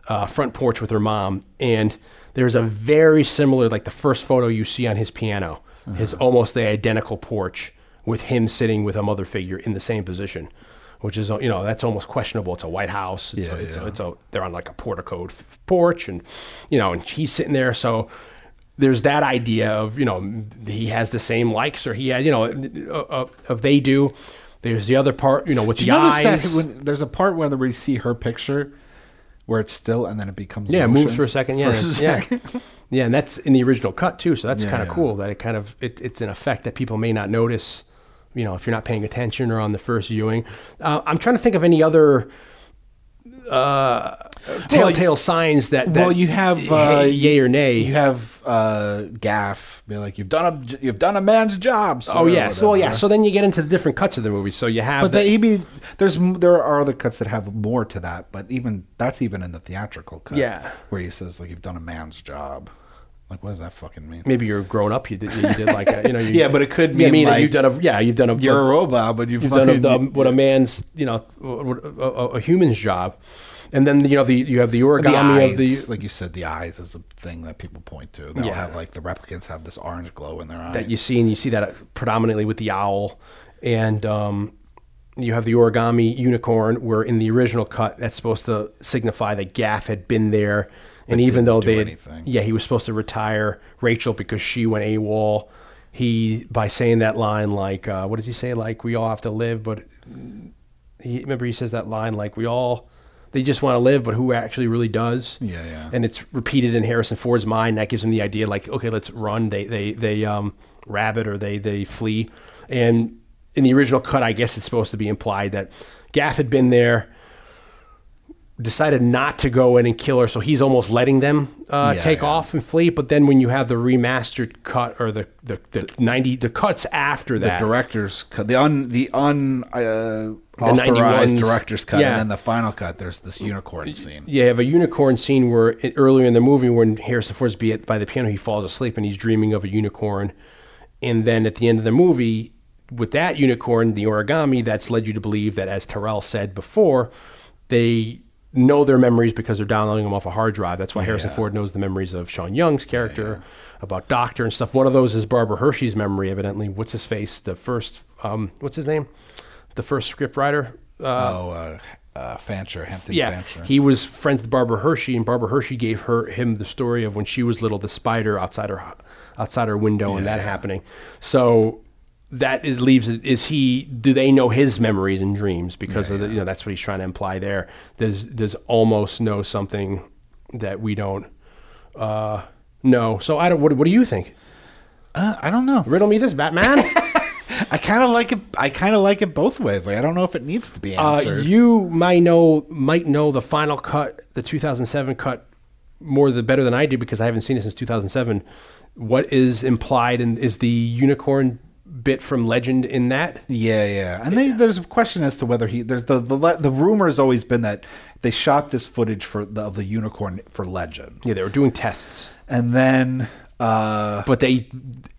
uh, front porch with her mom, and there's a very similar, like the first photo you see on his piano, is almost the identical porch with him sitting with a mother figure in the same position. Which is, you know, that's almost questionable. It's a White House. It's, Yeah, a, it's, yeah. a, it's a, they're on like a portico porch, and you know, and he's sitting there. So there's that idea of you know he has the same likes or he had you know of, of they do. There's the other part you know with Do the eyes. that when there's a part where we see her picture where it's still and then it becomes yeah, motion moves for a second. Yeah, a yeah, yeah, and that's in the original cut too. So that's Yeah, kind of yeah. cool that it kind of it, it's an effect that people may not notice. You know, if you're not paying attention or on the first viewing, uh, I'm trying to think of any other uh, telltale signs that, that well, you have hey, uh, yay or nay. You have uh, Gaff be like, "You've done a you've done a man's job." sir," oh yeah, so yeah, so then you get into the different cuts of the movie. So you have But the- maybe there's there are other cuts that have more to that, but even that's even in the theatrical cut. Yeah. where he says like you've done a man's job. Like, what does that fucking mean? maybe you're grown up. You did, you did like a, you know. You, Yeah, but it could I mean, mean like, you've done a yeah, you've done a You're a robot, but you've, you've done a, fucking- what a man's you know a, a, a human's job, and then you know the you have the origami the of the like you said, the eyes is a thing that people point to. They'll Yeah. have like the replicants have this orange glow in their eyes. that you see, and you see that predominantly with the owl, and um, you have the origami unicorn, where in the original cut that's supposed to signify that Gaff had been there, and even though they, had, yeah, he was supposed to retire Rachel because she went AWOL. He by saying that line like, uh, what does he say? Like we all have to live, but he remember he says that line like we all. They just want to live, but who actually really does? Yeah, yeah. And it's repeated in Harrison Ford's mind. That gives him the idea, like, okay, let's run. They they they um, rabbit or they they flee. And in the original cut, I guess it's supposed to be implied that Gaff had been there, decided not to go in and kill her, so he's almost letting them uh, Yeah, take yeah. off and flee. But then when you have the remastered cut or the the, the ninety the cuts after the that, director's cut, the un the un uh, The authorized 91s. director's cut, Yeah. and then the final cut. There's this unicorn scene. Yeah you have a unicorn scene where earlier in the movie when Harrison Ford's be at, by the piano, he falls asleep and he's dreaming of a unicorn. And then at the end of the movie, with that unicorn, the origami, that's led you to believe that, as Terrell said before, they know their memories because they're downloading them off a hard drive. That's why Harrison Ford knows the memories of Sean Young's character, about Doctor and stuff. One of those is Barbara Hershey's memory, evidently. What's his face? The first, um, what's his name? The first script writer. Uh, oh, uh, uh, Fancher, Hampton yeah, Fancher. he was friends with Barbara Hershey, and Barbara Hershey gave her him the story of when she was little, the spider outside her outside her window, and that happening. So that is leaves it. Is he? Do they know his memories and dreams? Because of the, you know that's what he's trying to imply there. Does does almost know something that we don't uh, know? So I don't. What, what do you think? uh, I don't know. Riddle me this, Batman. I kind of like it. I kind of like it both ways. Like I don't know if it needs to be Uh, answered. you might know might know the final cut, the 2007 cut, more the better than I do because I haven't seen it since 2007. What is implied and is the unicorn bit from Legend in that? Yeah, yeah. And they, there's a question as to whether he there's the the the rumor has always been that they shot this footage for the, of the unicorn for Legend, Yeah, they were doing tests, and then uh, but they,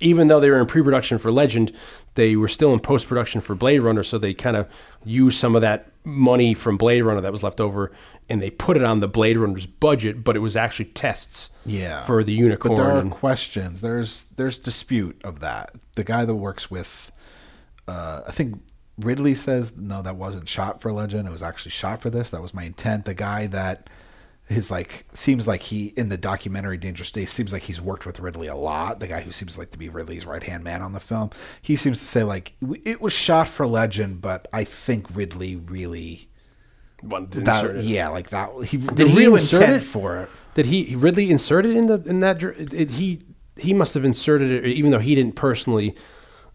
even though they were in pre-production for Legend, they were still in post-production for Blade Runner. So they kind of used some of that money from Blade Runner that was left over, and they put it on the Blade Runner's budget. But it was actually tests, yeah for the unicorn. But there are questions. There's there's dispute of that. The guy that works with, uh, I think Ridley says no, that wasn't shot for Legend. It was actually shot for this. That was my intent. The guy that his like seems like he in the documentary Dangerous Days seems like he's worked with Ridley a lot. The guy who seems like to be Ridley's right hand man on the film. He seems to say like it was shot for Legend, but I think Ridley really wanted to That, insert it. yeah, like that. He, the he real insert intent it? for it. Did he Ridley insert it in the in that? dr- It, he he must have inserted it, even though he didn't personally.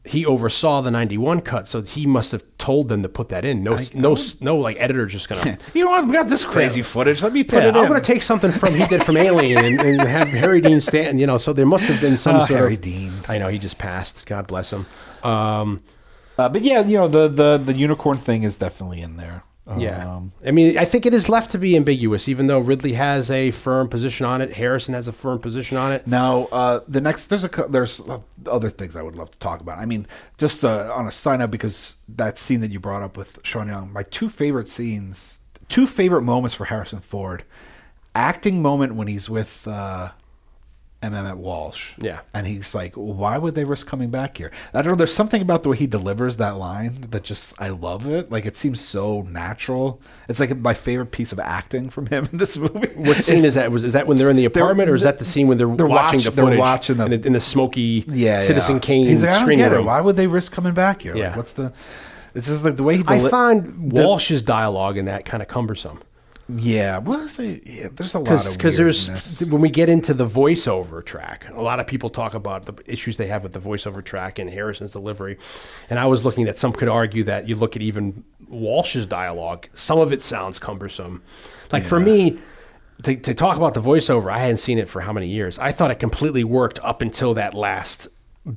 He oversaw the '91 cut, so he must have told them to put that in. No, no, no, like editor just gonna. You know what? I've got this crazy footage. Let me put Yeah, it I'm in. going to take something from he did from Alien and, and have Harry Dean Stanton. You know, so there must have been some Oh, sort Harry of. Dean. I know he just passed. God bless him. Um, Uh, but yeah, you know the, the the unicorn thing is definitely in there. Yeah, Um, I mean, I think it is left to be ambiguous, even though Ridley has a firm position on it. Harrison has a firm position on it. Now, uh, the next there's a there's other things I would love to talk about. I mean, just uh, on a sign up because that scene that you brought up with Sean Young, my two favorite scenes, two favorite moments for Harrison Ford, acting moment when he's with uh, M. Emmet Walsh. Yeah. and he's like, "Why would they risk coming back here?" I don't know. There's something about the way he delivers that line that just I love it. Like it seems so natural. It's like my favorite piece of acting from him in this movie. What scene is that? Was is that when they're in the apartment, or is that the scene when they're, they're watching watch- the they're watching the- in, the, in the smoky yeah, Citizen yeah. Kane He's like, I don't screening get it. room. Why would they risk coming back here? Yeah. Like, what's the? It's just like the way he. I find Walsh's dialogue in that kind of cumbersome. Yeah, well, say yeah, there's a lot of because there's when we get into the voiceover track, a lot of people talk about the issues they have with the voiceover track and Harrison's delivery, and I was looking that some could argue that you look at even Walsh's dialogue, some of it sounds cumbersome. Like for me. To, to talk about the voiceover, I hadn't seen it for how many years. I thought it completely worked up until that last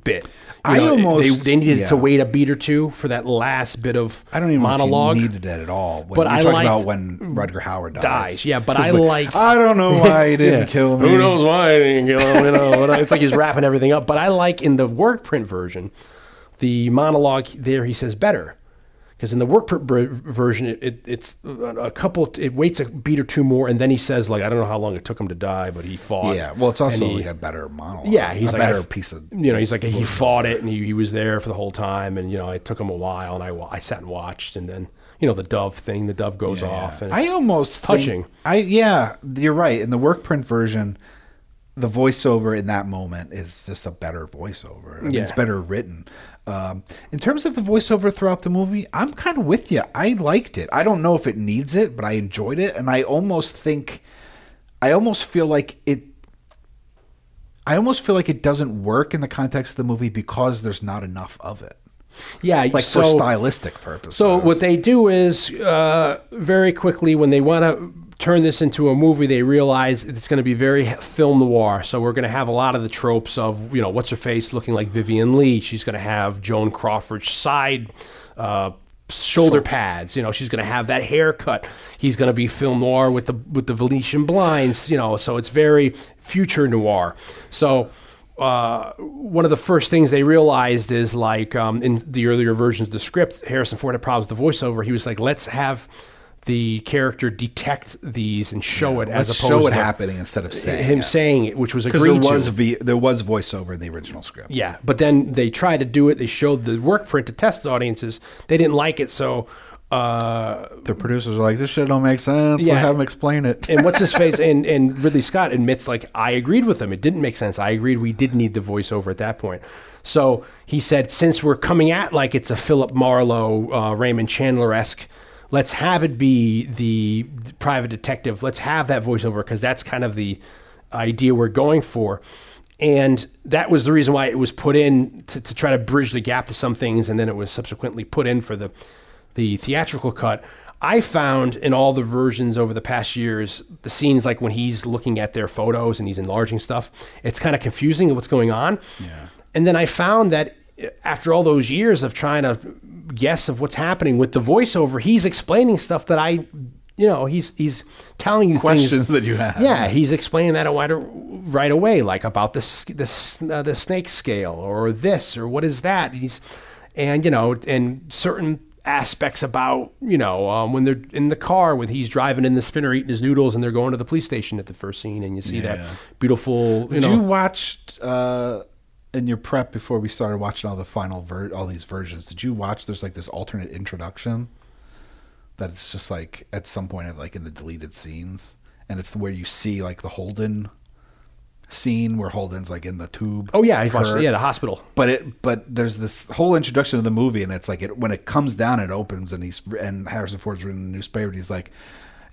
bit. You I know, almost- they, they needed yeah. to wait a beat or two for that last bit of I don't even monologue. know if you needed that at all. When But I talking about when Rutger Hauer dies. dies, yeah, but I like- I don't know why he didn't Yeah. kill me. Who knows why I didn't kill him? You know, it's like he's wrapping everything up. But I like in the work print version, the monologue there. He says better because in the work print version, it, it, it's a couple. It waits a beat or two more, and then he says like I don't know how long it took him to die, but he fought. Yeah, well, it's also he- like a better monologue. yeah, he's a like better piece of. you know, he's like he fought it and he, he was there for the whole time, and you know, it took him a while, and I I sat and watched, and then you know the dove thing, the dove goes off, and I almost touching. think- I yeah, you're right. In the work print version, the voiceover in that moment is just a better voiceover. I mean, Yeah. It's better written. Um, in terms of the voiceover throughout the movie, I'm kind of with you. I liked it. I don't know if it needs it, but I enjoyed it, and I almost think, I almost feel like it. I almost feel like it doesn't work in the context of the movie because there's not enough of it, yeah, like so, for stylistic purposes. So what they do is uh, very quickly when they want to turn this into a movie, they realize it's going to be very film noir. So we're going to have a lot of the tropes of you know what's her face looking like Vivien Leigh. She's going to have Joan Crawford's side. Uh, shoulder pads you know she's going to have that haircut he's going to be film noir with the with the venetian blinds you know so it's very future noir so uh, one of the first things they realized is like um, in the earlier versions of the script, Harrison Ford had problems with the voiceover. He was like, let's have the character detect these and show it as opposed show it to happening instead of saying him it. saying it, which was because there agreed was to. v- there was voiceover in the original script. Yeah, but then they tried to do it. They showed the work print to test audiences. They didn't like it, so uh, The producers are like, "This shit don't make sense." Yeah. Yeah. have them explain it. and what's his face and and Ridley Scott admits like I agreed with him. It didn't make sense. I agreed we did need the voiceover at that point. So he said, since we're coming at like it's a Philip Marlowe, uh, Raymond Chandler esque, let's have it be the private detective. Let's have that voiceover because that's kind of the idea we're going for. And that was the reason why it was put in to, to try to bridge the gap to some things, and then it was subsequently put in for the the theatrical cut. I found in all the versions over the past years, the scenes like when he's looking at their photos and he's enlarging stuff, it's kind of confusing what's going on. Yeah. And then I found that eh, after all those years of trying to guess of what's happening with the voiceover, he's explaining stuff that I, you know, he's he's telling you Questions things, that you have. Yeah, he's explaining that right, right away, like about the s- the uh, the snake scale or this or what is that. He's and you know and certain aspects about you know um, when they're in the car when he's driving in the spinner eating his noodles and they're going to the police station at the first scene and you see that beautiful you Did know you watch uh, in your prep before we started watching all the final ver- all these versions? Did you watch? There's like this alternate introduction that it's just like at some point of like in the deleted scenes, and it's where you see like the Holden scene where Holden's like in the tube. Oh yeah, I watched. Her- Yeah, the hospital. But it, but there's this whole introduction of the movie, and it's like it when it comes down, it opens, and he's and Harrison Ford's reading the newspaper, and he's like,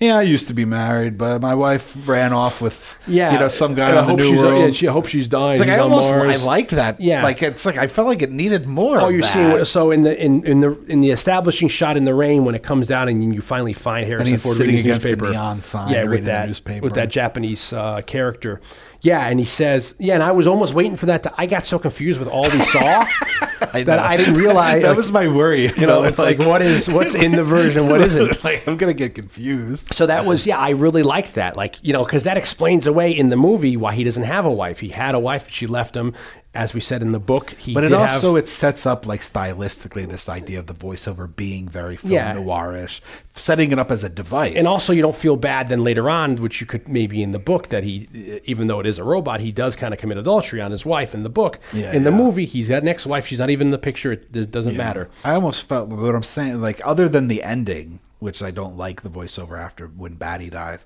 "Yeah, I used to be married, but my wife ran off with Yeah, you know some guy on the hope new she's, world." Yeah, she, I hope she's dying. it's like I almost I liked that. Yeah. like it's like I felt like it needed more. Oh, you're that. seeing so in the in, in the in the establishing shot in the rain when it comes down and you finally find Harrison Ford reading his against the newspaper. neon sign, yeah, with the that newspaper. with that Japanese uh, character. Yeah, and he says, yeah, and I was almost waiting for that. to I got so confused with all we saw that know. I didn't realize. that like, was my worry. you know, it's like, what is what's in the version, what isn't. like I'm gonna get confused. So that was yeah, I really liked that. Like you know, because that explains away in the movie why he doesn't have a wife. He had a wife, she left him. As we said in the book, he But it also have, it sets up like stylistically this idea of the voiceover being very film Yeah. noirish, setting it up as a device. and also you don't feel bad then later on, which you could maybe in the book that he, even though it is a robot, he does kind of commit adultery on his wife in the book. Yeah, in the yeah. movie, he's got an ex-wife. She's not even in the picture. It, it doesn't matter. I almost felt what I'm saying, like other than the ending, which I don't like the voiceover after when Batty dies.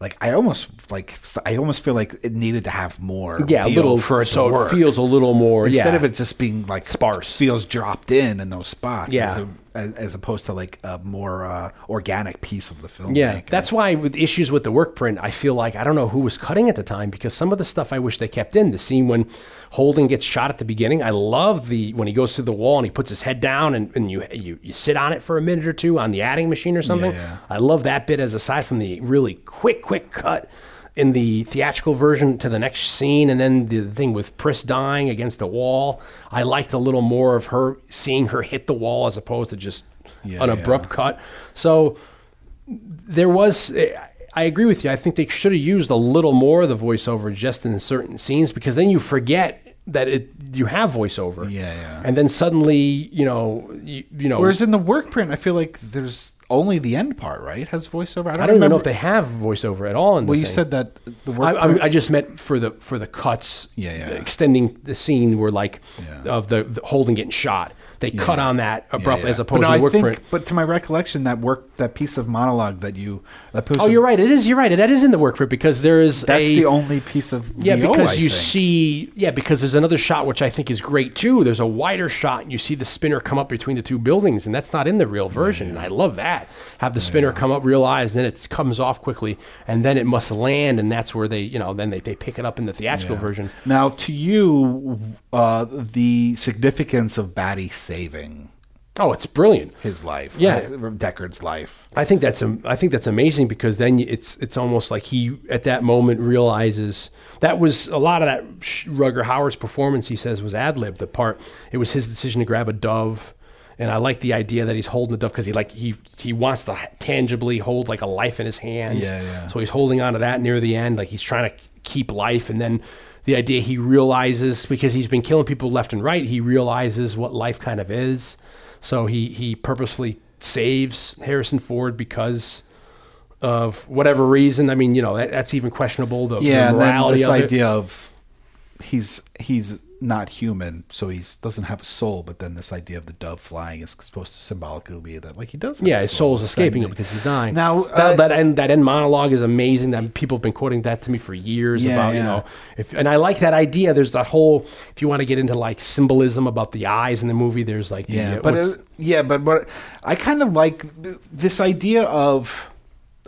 Like I almost like I almost feel like it needed to have more. Yeah, a little for it so it feels a little more instead yeah. of it just being like Sparse. feels dropped in in those spots. Yeah. As, as, opposed to like a more uh, organic piece of the film. Yeah, that's why with issues with the work print, I feel like I don't know who was cutting at the time because some of the stuff I wish they kept in. The scene when Holden gets shot at the beginning, I love the when he goes through the wall and he puts his head down and, and you, you you sit on it for a minute or two on the adding machine or something. Yeah, yeah. I love that bit as aside from the really quick quick cut in the theatrical version to the next scene and then the thing with Pris dying against the wall. I liked a little more of her seeing her hit the wall as opposed to just Yeah, an yeah. abrupt cut. So there was i agree with you i think they should have used a little more of the voiceover just in certain scenes because then you forget that it you have voiceover Yeah, yeah. and then suddenly you know you, you know Whereas in the work print, I feel like there's only the end part, right? Has voiceover. I don't, i don't even know if they have voiceover at all in the Well, you thing. said that the work. I, I, I just meant for the for the cuts, Yeah, yeah. extending the scene where like Yeah. of the, the Holden getting shot. They cut on that Yeah, abruptly yeah. as opposed but to the work think, print. But to my recollection, that work, that piece of monologue that you, that Oh, you're right. It is. You're right. That is in the work print because there is That's a, the only piece of Yeah, VO, because I you think. see, yeah, because there's another shot which I think is great too. There's a wider shot, and you see the spinner come up between the two buildings, and that's not in the real version. And I love that. Have the spinner come up real eyes, then it comes off quickly, and then it must land, and that's where they, you know, then they, they pick it up in the theatrical version. Now, to you, uh, the significance of Batty saving Oh, it's brilliant. his life, Yeah. Deckard's life. I think that's am- I think that's amazing because then it's it's almost like he at that moment realizes that was a lot of that Rutger Hauer's performance. He says was ad lib. The part it was his decision to grab a dove, and I like the idea that he's holding the dove because he like he he wants to tangibly hold like a life in his hands. Yeah, yeah. So he's holding on to that near the end, like he's trying to keep life, and then. The idea he realizes because he's been killing people left and right, he realizes what life kind of is. So he he purposely saves Harrison Ford because of whatever reason. I mean, you know, that, that's even questionable. The, Yeah, the and then morality this of idea of he's he's not human, so he doesn't have a soul. But then this idea of the dove flying is supposed to symbolically be that like he does. Have Yeah, a his soul, soul's escaping him because he's dying. Now, that, uh, that end that end monologue is amazing. That people have been quoting that to me for years Yeah, about you know if and I like that idea. There's that whole if you want to get into like symbolism about the eyes in the movie. There's like the, Yeah, uh, but uh, yeah, but what I kind of like this idea of.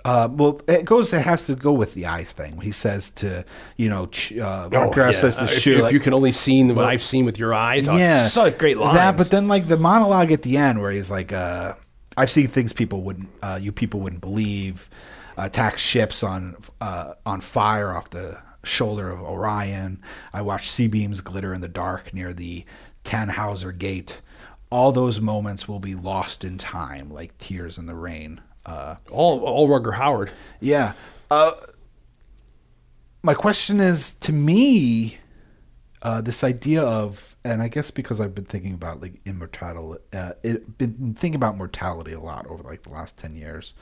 Uh, well, it goes. It has to go with the eye thing. He says to you know, ch- uh, Oh, yeah. says to Uh, if, shoot. if like- you can only see what I've seen with your eyes, oh, yeah, it's such great lines. That, but then like the monologue at the end where he's like, uh, "I've seen things people wouldn't, uh, you people wouldn't believe, attack ships on uh, on fire off the shoulder of Orion. I watched C-beams glitter in the dark near the Tannhauser Gate. All those moments will be lost in time, like tears in the rain." Uh, all all Rutger Hauer. yeah. Uh, my question is to me, uh, this idea of, and I guess because I've been thinking about like immortality, uh, it, been thinking about mortality a lot over like the last 10 years.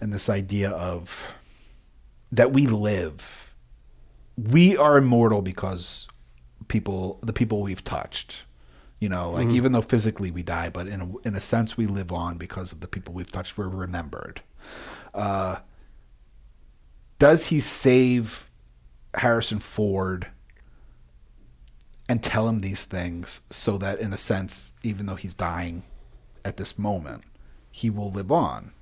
And this idea of that we live, we are immortal because people, the people we've touched. You know, like even though physically we die, but in a, in a sense we live on because of the people we've touched. We're remembered. Uh, does he save Harrison Ford and tell him these things so that, in a sense, even though he's dying at this moment, he will live on.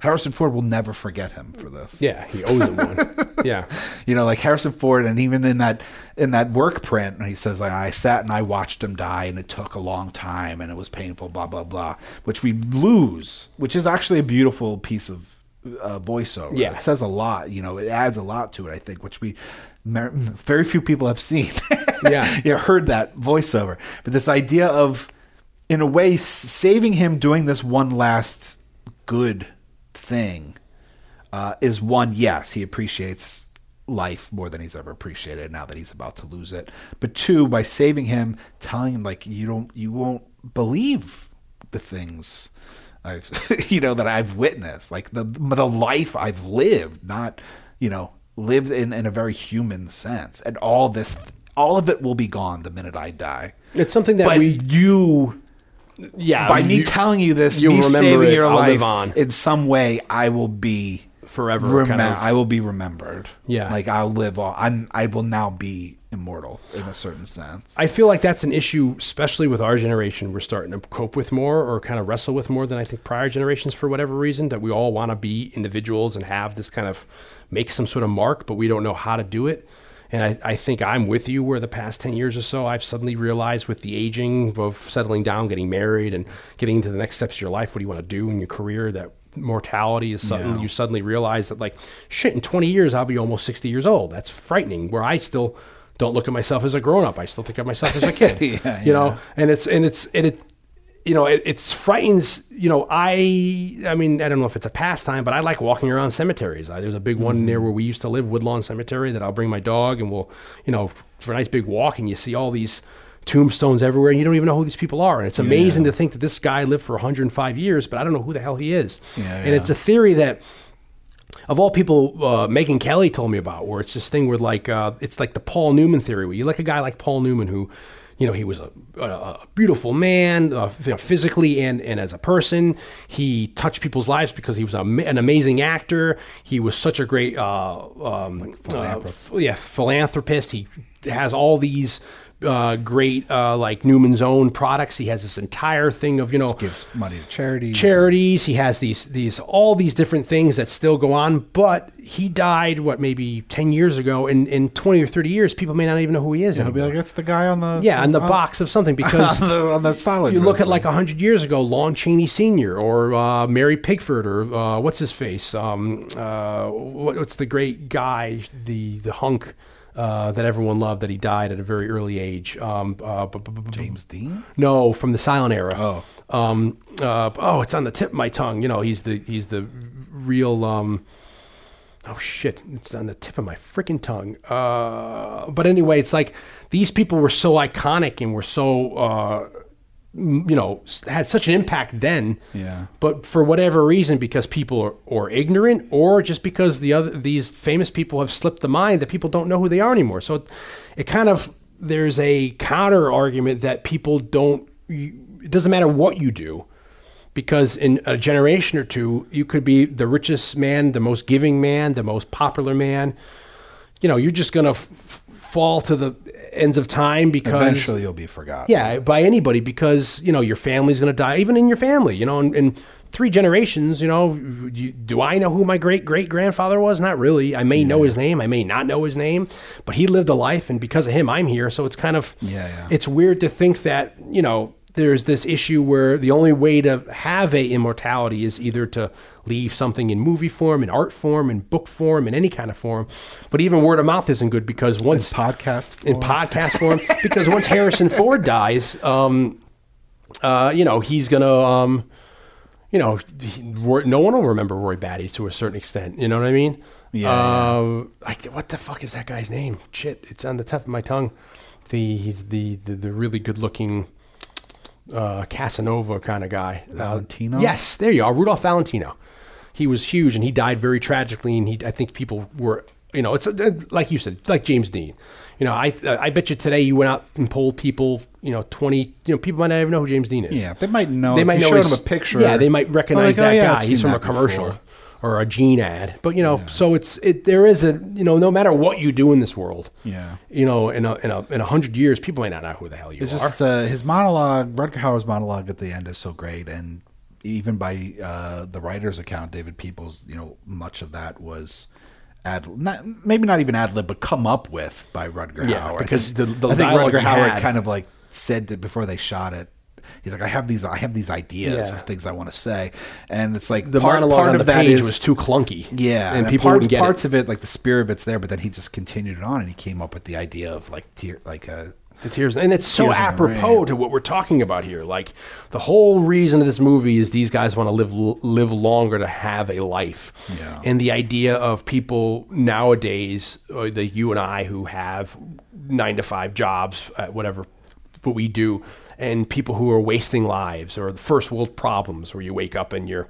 Harrison Ford will never forget him for this. Yeah, he owes him one. yeah. You know, like Harrison Ford, and even in that in that work print, he says, like, "I sat and I watched him die, and it took a long time, and it was painful." Blah blah blah, which we lose, which is actually a beautiful piece of uh, voiceover. Yeah. it says a lot. You know, it adds a lot to it. I think, which we very few people have seen. Yeah. you know, heard that voiceover, but this idea of, in a way, saving him doing this one last good thing uh, is one, yes, he appreciates life more than he's ever appreciated now that he's about to lose it. But two, by saving him, telling him like you don't, you won't believe the things I've, you know, that I've witnessed, like the the life I've lived, not, you know, lived in in a very human sense, and all this, all of it will be gone the minute I die. It's something that but we you yeah, by me you- telling you this, you'll me remember saving it, your I'll life on. in some way, I will be Forever remem- kind of- I will be remembered. Yeah. like I'll live on. I'm. I will now be immortal in a certain sense. I feel like that's an issue, especially with our generation. We're starting to cope with more or kind of wrestle with more than I think prior generations for whatever reason. That we all want to be individuals and have this kind of make some sort of mark, but we don't know how to do it. And I, I think I'm with you where the past 10 years or so, I've suddenly realized with the aging of settling down, getting married, and getting into the next steps of your life, what do you want to do in your career, that mortality is something Yeah. you suddenly realize that, like, shit, in 20 years, I'll be almost 60 years old. That's frightening, where I still don't look at myself as a grown up. I still think of myself as a kid. Yeah, you know, and it's, and it's, and it, you know, it, it's frightens. You know, I, I mean, I don't know if it's a pastime, but I like walking around cemeteries. I, there's a big one near where we used to live, Woodlawn Cemetery, that I'll bring my dog and we'll, you know, for a nice big walk, and you see all these tombstones everywhere, and you don't even know who these people are. And it's amazing to think that this guy lived for 105 years, but I don't know who the hell he is. Yeah, and it's a theory that of all people, uh, Megan Kelly told me about, where it's this thing where like uh, it's like the Paul Newman theory, where you like a guy like Paul Newman who, you know, he was a, a, a beautiful man, uh, physically and and as a person. He touched people's lives because he was a, an amazing actor. He was such a great, uh, um, uh, f- yeah, philanthropist. He has all these. Uh, great, uh, like Newman's own products. He has this entire thing of you know Gives money to charities. charities. He has these these all these different things that still go on. But he died what maybe ten years ago. In in twenty or thirty years, people may not even know who he is. He'll be like, that's the guy on the yeah, on the on- box of something because on the, on the you look at like hundred years ago, Lon Chaney Sr. or uh, Mary Pickford or uh, what's his face? Um, uh, what, what's the great guy, the the hunk uh, that everyone loved that he died at a very early age? Um, uh, bu- bu- bu- James Dean. no, from the silent era. Oh. um, uh, oh, it's on the tip of my tongue. You know, he's the he's the real. Um, oh shit, it's on the tip of my freaking tongue. Uh, but anyway, it's like these people were so iconic and were so. You know, had such an impact then. Yeah. But for whatever reason, because people are or ignorant, or just because the other these famous people have slipped the mind, that people don't know who they are anymore. So it, it kind of there's a counter argument that people don't. It doesn't matter what you do, because in a generation or two, you could be the richest man, the most giving man, the most popular man. You know, you're just gonna f- f- fall to the ends of time because Eventually, you'll be forgotten. yeah, by anybody because you know your family's going to die, even in your family. You know, in, in three generations, you know, you, do I know who my great great grandfather was? Not really. I may know his name, I may not know his name, but he lived a life, and because of him, I'm here. So it's kind of Yeah, yeah. It's weird to think that you know there's this issue where the only way to have a immortality is either to leave something in movie form, in art form, in book form, in any kind of form. But even word of mouth isn't good because once podcast. in podcast form because once Harrison Ford dies, um, uh, you know he's gonna, um, you know, he- no one will remember Roy Batty to a certain extent. You know what I mean? Yeah, Um, like what the fuck is that guy's name? Shit, it's on the tip of my tongue. The he's the the, the really good looking. Uh, Casanova kind of guy. Uh, Valentino? yes, there you are, Rudolph Valentino. He was huge, and he died very tragically. And he, I think people were, you know, it's uh, like you said, like James Dean. You know, I, I bet you today you went out and polled people. You know, twenty. You know, people might not even know who James Dean is. Yeah, they might know. they might know them a picture. Yeah, they might recognize Like, oh, that yeah, guy. He's from a commercial. before. Or a gene ad. But you know, so it's it. There is a you know, no matter what you do in this world, Yeah. you know, in a in a in a hundred years, people may not know who the hell you It's are. just uh, his monologue. Rutger Hauer's monologue at the end is so great, and even by uh, the writer's account, David Peoples, you know, much of that was ad, not maybe not even ad lib, but come up with by Rutger Howard. Yeah, Hauer. I because think- the- the I think Rutger Hauer had- kind of like said that before they shot it. He's like, I have these, I have these ideas Yeah. of things I want to say, and it's like the part, monologue part on of the that page is was too clunky. yeah, and, and people part- wouldn't get parts it. of it, like the spirit of it's there, but then he just continued it on, and he came up with the idea of like tier, like a The tears, and it's so Tears apropos to what we're talking about here. Like the whole reason of this movie is these guys want to live live longer to have a life, Yeah. and the idea of people nowadays, uh, or the you and I who have nine to five jobs, at whatever what we do, and people who are wasting lives, or the first world problems, where you wake up and your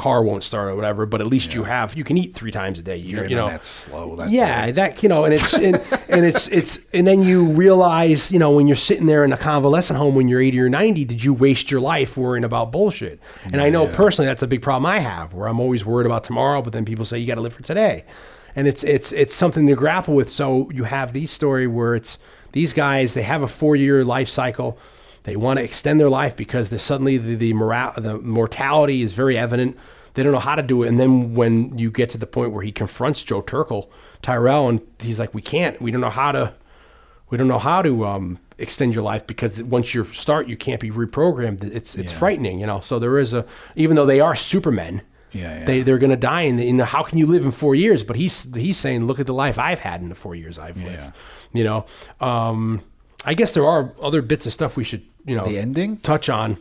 car won't start or whatever, but at least you have you can eat three times a day. You, you know, that's slow. That yeah, day. that you know, and it's and, and it's it's and then you realize, you know, when you're sitting there in a convalescent home when you're 80 or 90, did you waste your life worrying about bullshit? And I know personally that's a big problem I have, where I'm always worried about tomorrow, but then people say you got to live for today, and it's it's it's something to grapple with. So you have these story where it's these guys they have a four year life cycle. They want to extend their life because suddenly the the, the mortality is very evident. They don't know how to do it. And then when you get to the point where he confronts Joe Turkel, Tyrell, and he's like, "We can't. We don't know how to. We don't know how to um, extend your life because once you start, you can't be reprogrammed. It's it's frightening, you know. So there is a even though they are supermen, Yeah, yeah. they they're going to die. And you know, how can you live in four years? But he's he's saying, look at the life I've had in the four years I've lived. You know, um, I guess there are other bits of stuff we should you know The ending? touch on.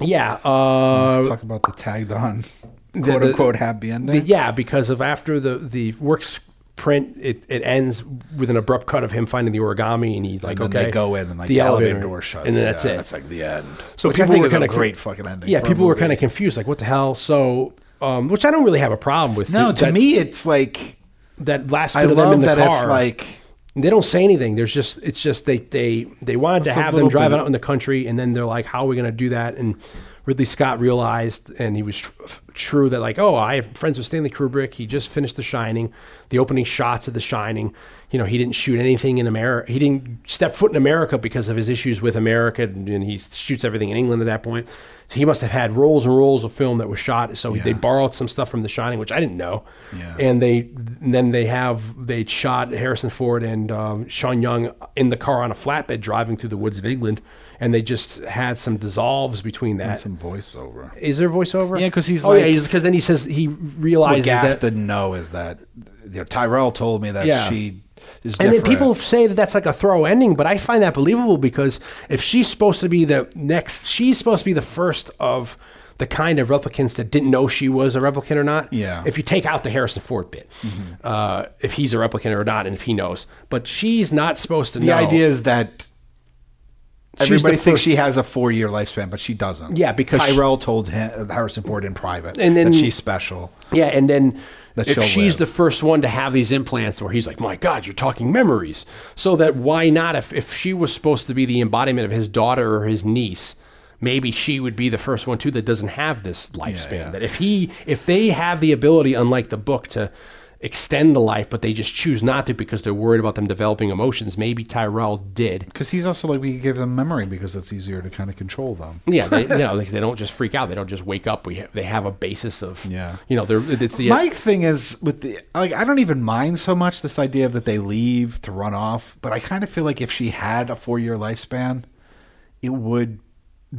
Yeah, uh, talk about the tagged on the- quote unquote happy ending. the- yeah, because of after the the works print, it, it ends with an abrupt cut of him finding the origami, and he's like, and okay, they go in and like the, elevator, door shuts, and then that's yeah, it. That's like the end. So Which people were kinda great fucking ending. yeah, people were kind of confused, like, what the hell? So, um, which I don't really have a problem with. no. To that, me, it's like that last bit I of them love in the that car, it's like they don't say anything. There's just it's just they they they wanted to have them driving bit- out in the country, and then they're like, "How are we going to do that?" And Ridley Scott realized, and he was tr- true that like, "Oh, I have friends with Stanley Kubrick. He just finished The Shining. The opening shots of The Shining. You know, he didn't shoot anything in America. He didn't step foot in America because of his issues with America, and, and he shoots everything in England at that point. So he must have had rolls and rolls of film that was shot. So they borrowed some stuff from The Shining, which I didn't know. Yeah. And they and then they have they shot Harrison Ford and um, Sean Young in the car on a flatbed driving through the woods of England, and they just had some dissolves between that. Is some voiceover. Is there voiceover? Yeah, because he's oh like- yeah, because then he says he What realizes Gaff that. didn't know is that you know, Tyrell told me that Yeah. she is and then people say that that's like a throw ending, but I find that believable because if she's supposed to be the next, she's supposed to be the first of the kind of replicants that didn't know she was a replicant or not. Yeah. Mm-hmm. If you take out the Harrison Ford bit, uh, if he's a replicant or not, and if he knows, but she's not supposed to the know. The idea is that everybody thinks first- she has a four year lifespan, but she doesn't. Yeah, because she- Tyrell told him, Harrison Ford in private And then- that she's special. Yeah, and then That if she's live. the first one to have these implants, where he's like, "My God, you're talking memories," so that why not? If if she was supposed to be the embodiment of his daughter or his niece, maybe she would be the first one too that doesn't have this lifespan. yeah. That if he if they have the ability, unlike the book, to extend the life, but they just choose not to because they're worried about them developing emotions. Maybe Tyrell did. Because he's also like, we give them memory because it's easier to kind of control them. Yeah, they, you know, like, they don't just freak out. They don't just wake up. We ha- they have a basis of Yeah. You know, they're it's the My thing is with the like I don't even mind so much this idea of that they leave to run off, but I kind of feel like if she had a four year lifespan, it would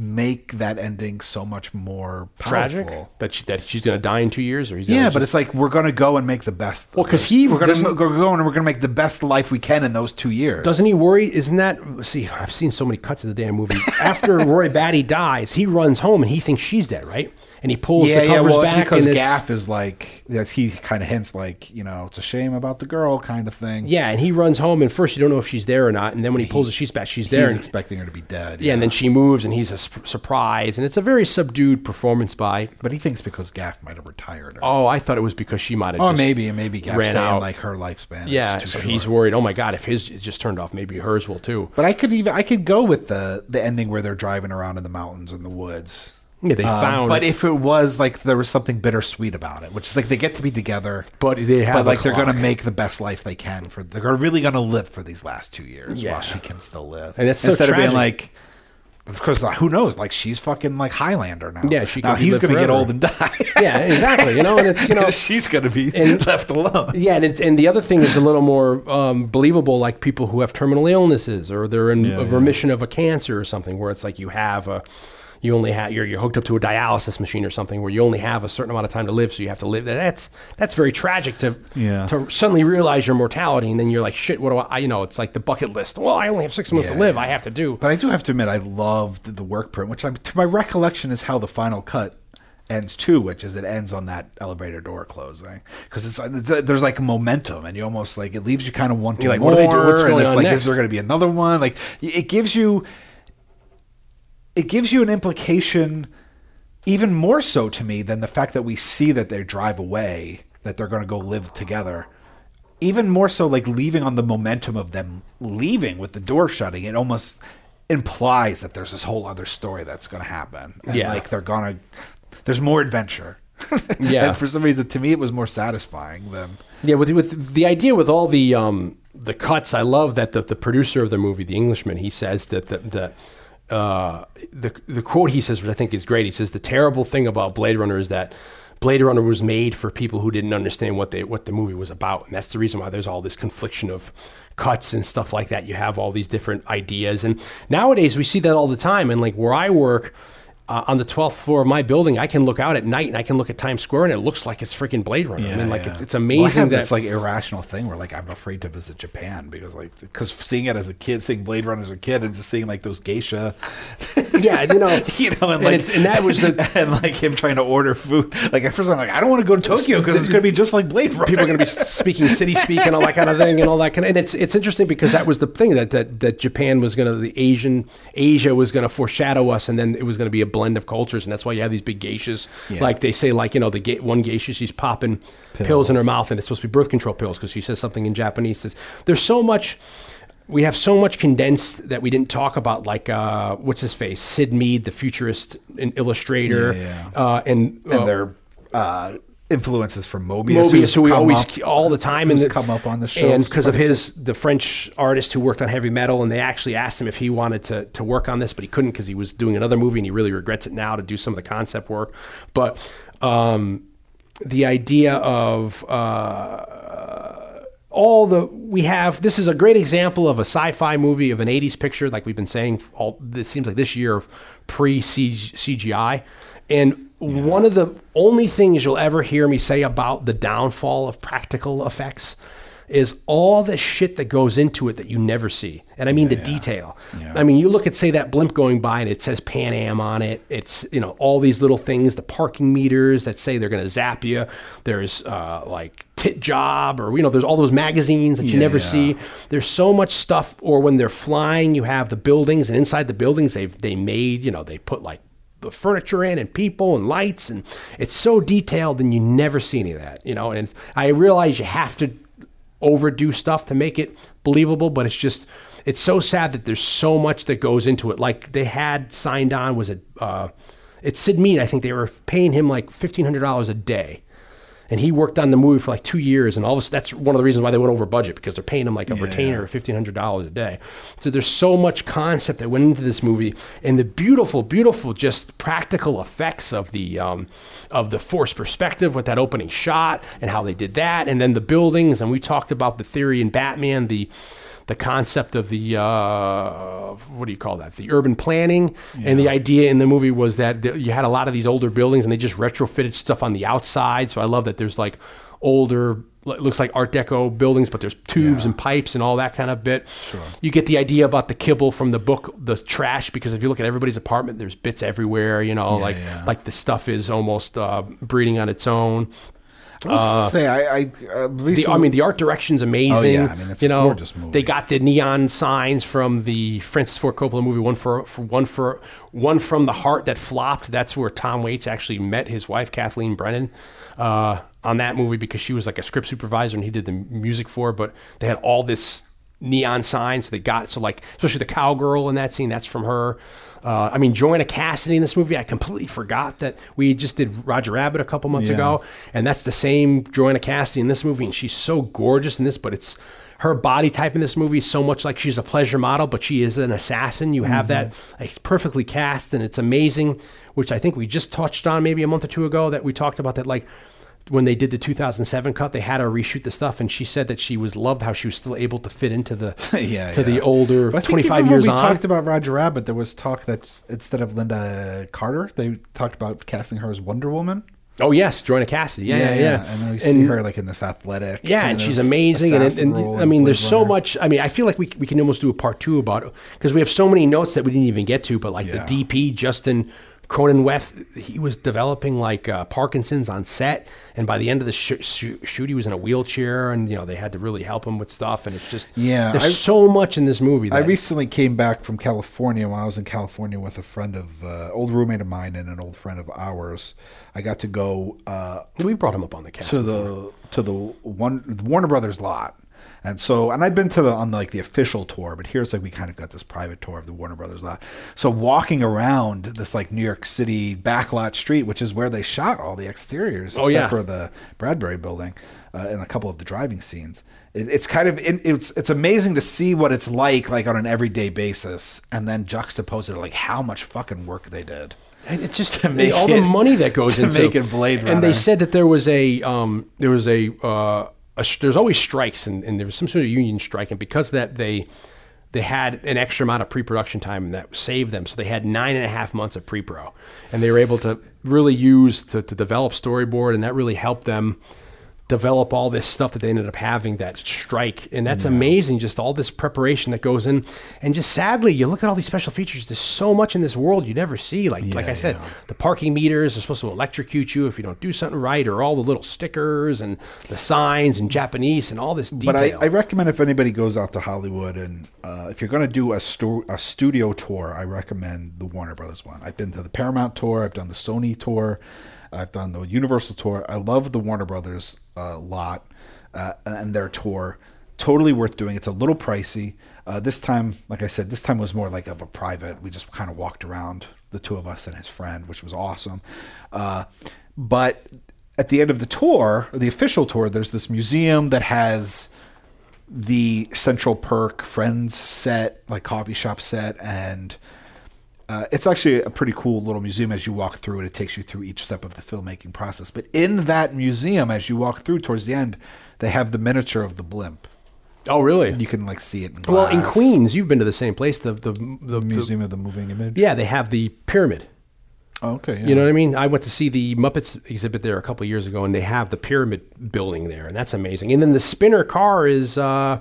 make that ending so much more tragic that she, that she's going to die in two years, or he's Yeah, but just- it's like we're gonna go and make the best. Well, because he we're gonna go go and we're gonna make the best life we can in those two years. Doesn't he worry? Isn't that see? I've seen so many cuts of the damn movie. After Roy Batty dies, he runs home and he thinks she's dead, right? And he pulls yeah, the yeah. covers Well, it's back because and Gaff is like that. He kind of hints like you know it's a shame about the girl kind of thing. yeah, and he runs home and first you don't know if she's there or not, and then when he pulls the sheets back, she's he's there. And, expecting her to be dead. yeah, and then she moves and he's a su- surprise, and it's a very subdued performance by. but he thinks because Gaff might have retired her. Oh, I thought it was because she might have. Oh, just maybe, and maybe Gaff ran saying out. like her lifespan. Yeah, is too so short. he's worried. Oh my god, if his is just turned off, maybe hers will too. But I could even I could go with the the ending where they're driving around in the mountains and the woods. Yeah, they found- But if it was like there was something bittersweet about it, which is like they get to be together, But they have but a like they're going to make the best life they can for. They're really going to live for these last two years Yeah. while she can still live, And that's so instead of being like. Because like, who knows? Like she's fucking like Highlander now. Yeah, she now could he's gonna get forever. old and die. yeah, exactly. You know, and it's you know she's gonna be And- left alone. Yeah, and, it, and the other thing is a little more um, believable, like people who have terminal illnesses or they're in a remission of a cancer or something, where it's like you have a, you only have you're, you're hooked up to a dialysis machine or something, where you only have a certain amount of time to live, so you have to live. That's that's very tragic to Yeah. to suddenly realize your mortality, and then you're like, shit, what do I? You know, it's like the bucket list. Well, I only have six months to live. yeah. I have to do. But I do have to admit, I loved the work print, which I, to my recollection is how the final cut ends too, which is it ends on that elevator door closing because it's uh, there's like momentum, and you almost like it leaves you kind of wanting like, more. what do they do? What's and it's on like, next? is there going to be another one? Like it gives you, it gives you an implication, even more so to me than the fact that we see that they drive away, that they're going to go live together even more so like leaving on the momentum of them leaving with the door shutting it almost implies that there's this whole other story that's going to happen and Yeah. like they're gonna there's more adventure Yeah. and for some reason to me it was more satisfying than Yeah, with with the idea with all the um, the cuts, I love that the, the producer of the movie, the Englishman, he says that the the, uh, the the quote he says, which I think is great. He says the terrible thing about Blade Runner is that Blade Runner was made for people who didn't understand what they what the movie was about, and that's the reason why there's all this confliction of cuts and stuff like that. You have all these different ideas, and nowadays we see that all the time. And like where I work. Uh, on the 12th floor of my building, I can look out at night and I can look at Times Square and it looks like it's freaking Blade Runner. I mean, like it's, it's Well, I amazing have that this like irrational thing where like I'm afraid to visit Japan because like because seeing it as a kid, seeing Blade Runner as a kid, and just seeing like those geisha, yeah, you know, you know, and and, like it's, and that was the and like him trying to order food. Like at first I'm like I don't want to go to Tokyo because it's going to be just like Blade Runner. people are going to be speaking city speak and all that kind of thing and all that kind of, and it's it's interesting because that was the thing that that, that Japan was going to the Asian Asia was going to foreshadow us and then it was going to be a blend of cultures and that's why you have these big geishas Yeah. like they say like you know the ga- one geisha she's popping pills. in her mouth and it's supposed to be birth control pills because she says something in Japanese says there's so much we have so much condensed that we didn't talk about like uh, what's his face Syd Mead the futurist and illustrator Yeah, Uh, and, uh, and their uh, influences from Moebius, Moebius, who we always up- all the time, and come up on the show, and because of his the French artist who worked on heavy metal, and they actually asked him if he wanted to to work on this, but he couldn't because he was doing another movie, and he really regrets it now to do some of the concept work. But um, the idea of uh, all the we have this is a great example of a sci-fi movie of an 80s picture like we've been saying all it seems like this year of pre CGI and one of the only things you'll ever hear me say about the downfall of practical effects is all the shit that goes into it that you never see. And I mean the detail. I mean, you look at say that blimp going by and it says Pan Am on it. It's, you know, all these little things, the parking meters that say they're going to zap you. There's uh, like Tit Job or, you know, there's all those magazines that you never Yeah. see. There's so much stuff. Or when they're flying, you have the buildings and inside the buildings they've, they made, you know, they put like the furniture in and people and lights and it's so detailed and you never see any of that, you know, and I realize you have to overdo stuff to make it believable, but it's just it's so sad that there's so much that goes into it. Like they had signed on was it uh it's Syd Mead, I think they were paying him like fifteen hundred dollars a day. And he worked on the movie for like two years, and all this. That's one of the reasons why they went over budget because they're paying him like a retainer of fifteen hundred dollars a day. So there's so much concept that went into this movie, and the beautiful, beautiful, just practical effects of the um, of the forced perspective with that opening shot and how they did that, and then the buildings. And we talked about the theory in Batman, the the concept of the uh, what do you call that? The urban planning, and the idea in the movie was that th- you had a lot of these older buildings, and they just retrofitted stuff on the outside. So I love that there's like older. It looks like Art Deco buildings, but there's tubes and pipes and all that kind of bit. Sure. You get the idea about the kipple from the book, the trash, because if you look at everybody's apartment, there's bits everywhere. You know, like yeah. like the stuff is almost uh, breeding on its own. I will say I, I uh, The, I mean, the art direction's amazing. Oh, yeah. I mean, it's you a know, gorgeous movie. They got the neon signs from the Francis Ford Coppola movie. One for, for one for one from the heart that flopped. That's where Tom Waits actually met his wife Kathleen Brennan uh, on that movie because she was like a script supervisor and he did the music for. it. But they had all this neon signs. So they got so like especially the cowgirl in that scene. That's from her. Uh, I mean, Joanna Cassidy in this movie, I completely forgot that we just did Roger Rabbit a couple months Yeah. ago, and that's the same Joanna Cassidy in this movie, and she's so gorgeous in this, but it's her body type in this movie is so much like she's a pleasure model, but she is an assassin. You have that like, perfectly cast, and it's amazing. Which I think we just touched on maybe a month or two ago that we talked about that like when they did the 2007 cut, they had her reshoot the stuff, and she said that she was loved how she was still able to fit into the yeah, to the yeah. older I think 25 even years when we on. talked about Roger Rabbit, there was talk that instead of Lynda Carter, they talked about casting her as Wonder Woman. oh yes, Joanna Cassidy, yeah, yeah, yeah. And then we see her like in this athletic. Yeah, and she's amazing, and, assassin and, I mean, there's so much. I mean, I feel like we we can almost do a part two about it because we have so many notes that we didn't even get to. But like Yeah. the DP Justin Cronenweth, he was developing like uh, Parkinson's on set, and by the end of the sh- sh- shoot, he was in a wheelchair, and you know they had to really help him with stuff. And it's just Yeah, there's I- so much in this movie. I recently came back from California. When I was in California with a friend of uh, old roommate of mine and an old friend of ours, I got to go uh, we brought him up on the cast. to the to the one the Warner Brothers lot. And so, and I've been to the on like the official tour, but here's like we kind of got this private tour of the Warner Brothers lot. So walking around this like New York City backlot street, which is where they shot all the exteriors, Oh, except yeah. for the Bradbury building uh, and a couple of the driving scenes. It, it's kind of it, it's it's amazing to see what it's like like on an everyday basis, and then juxtapose it to like how much fucking work they did. And it's just To make all it- the money that goes to into make it Blade And they said that there was a um, there was a, uh, a there's always strikes and, and there was some sort of union strike and because that they they had an extra amount of pre-production time and that saved them. So they had nine and a half months of pre-pro and they were able to really use to, to develop storyboard and that really helped them develop all this stuff that they ended up having that strike. And that's amazing just all this preparation that goes in. And just sadly you look at all these special features there's so much in this world you never see. Like like i said the parking meters are supposed to electrocute you if you don't do something right or all the little stickers and the signs and japanese and all this detail But I, I recommend if anybody goes out to Hollywood and uh, if you're going to do a, stu- a studio tour, I recommend the Warner Brothers one. I've been to the Paramount tour, I've done the Sony tour, I've done the Universal tour. I love the Warner Brothers uh, lot uh, and their tour. Totally worth doing. It's a little pricey. Uh, this time, like I said, this time was more like of a private. We just kind of walked around, the two of us and his friend, which was awesome. Uh, but at the end of the tour, the official tour, there's this museum that has the Central Perk Friends set, like coffee shop set, and uh, it's actually a pretty cool little museum as you walk through it. It takes you through each step of the filmmaking process. But in that museum, as you walk through towards the end, they have the miniature of the blimp. oh really You can like see it. In well in queens you've been to the same place the the, the, the Museum of the Moving Image. yeah they have the pyramid Oh, okay. Yeah. You know what I mean? I went to see the Muppets exhibit there a couple of years ago, and they have the pyramid building there, and that's amazing. And then the spinner car is uh,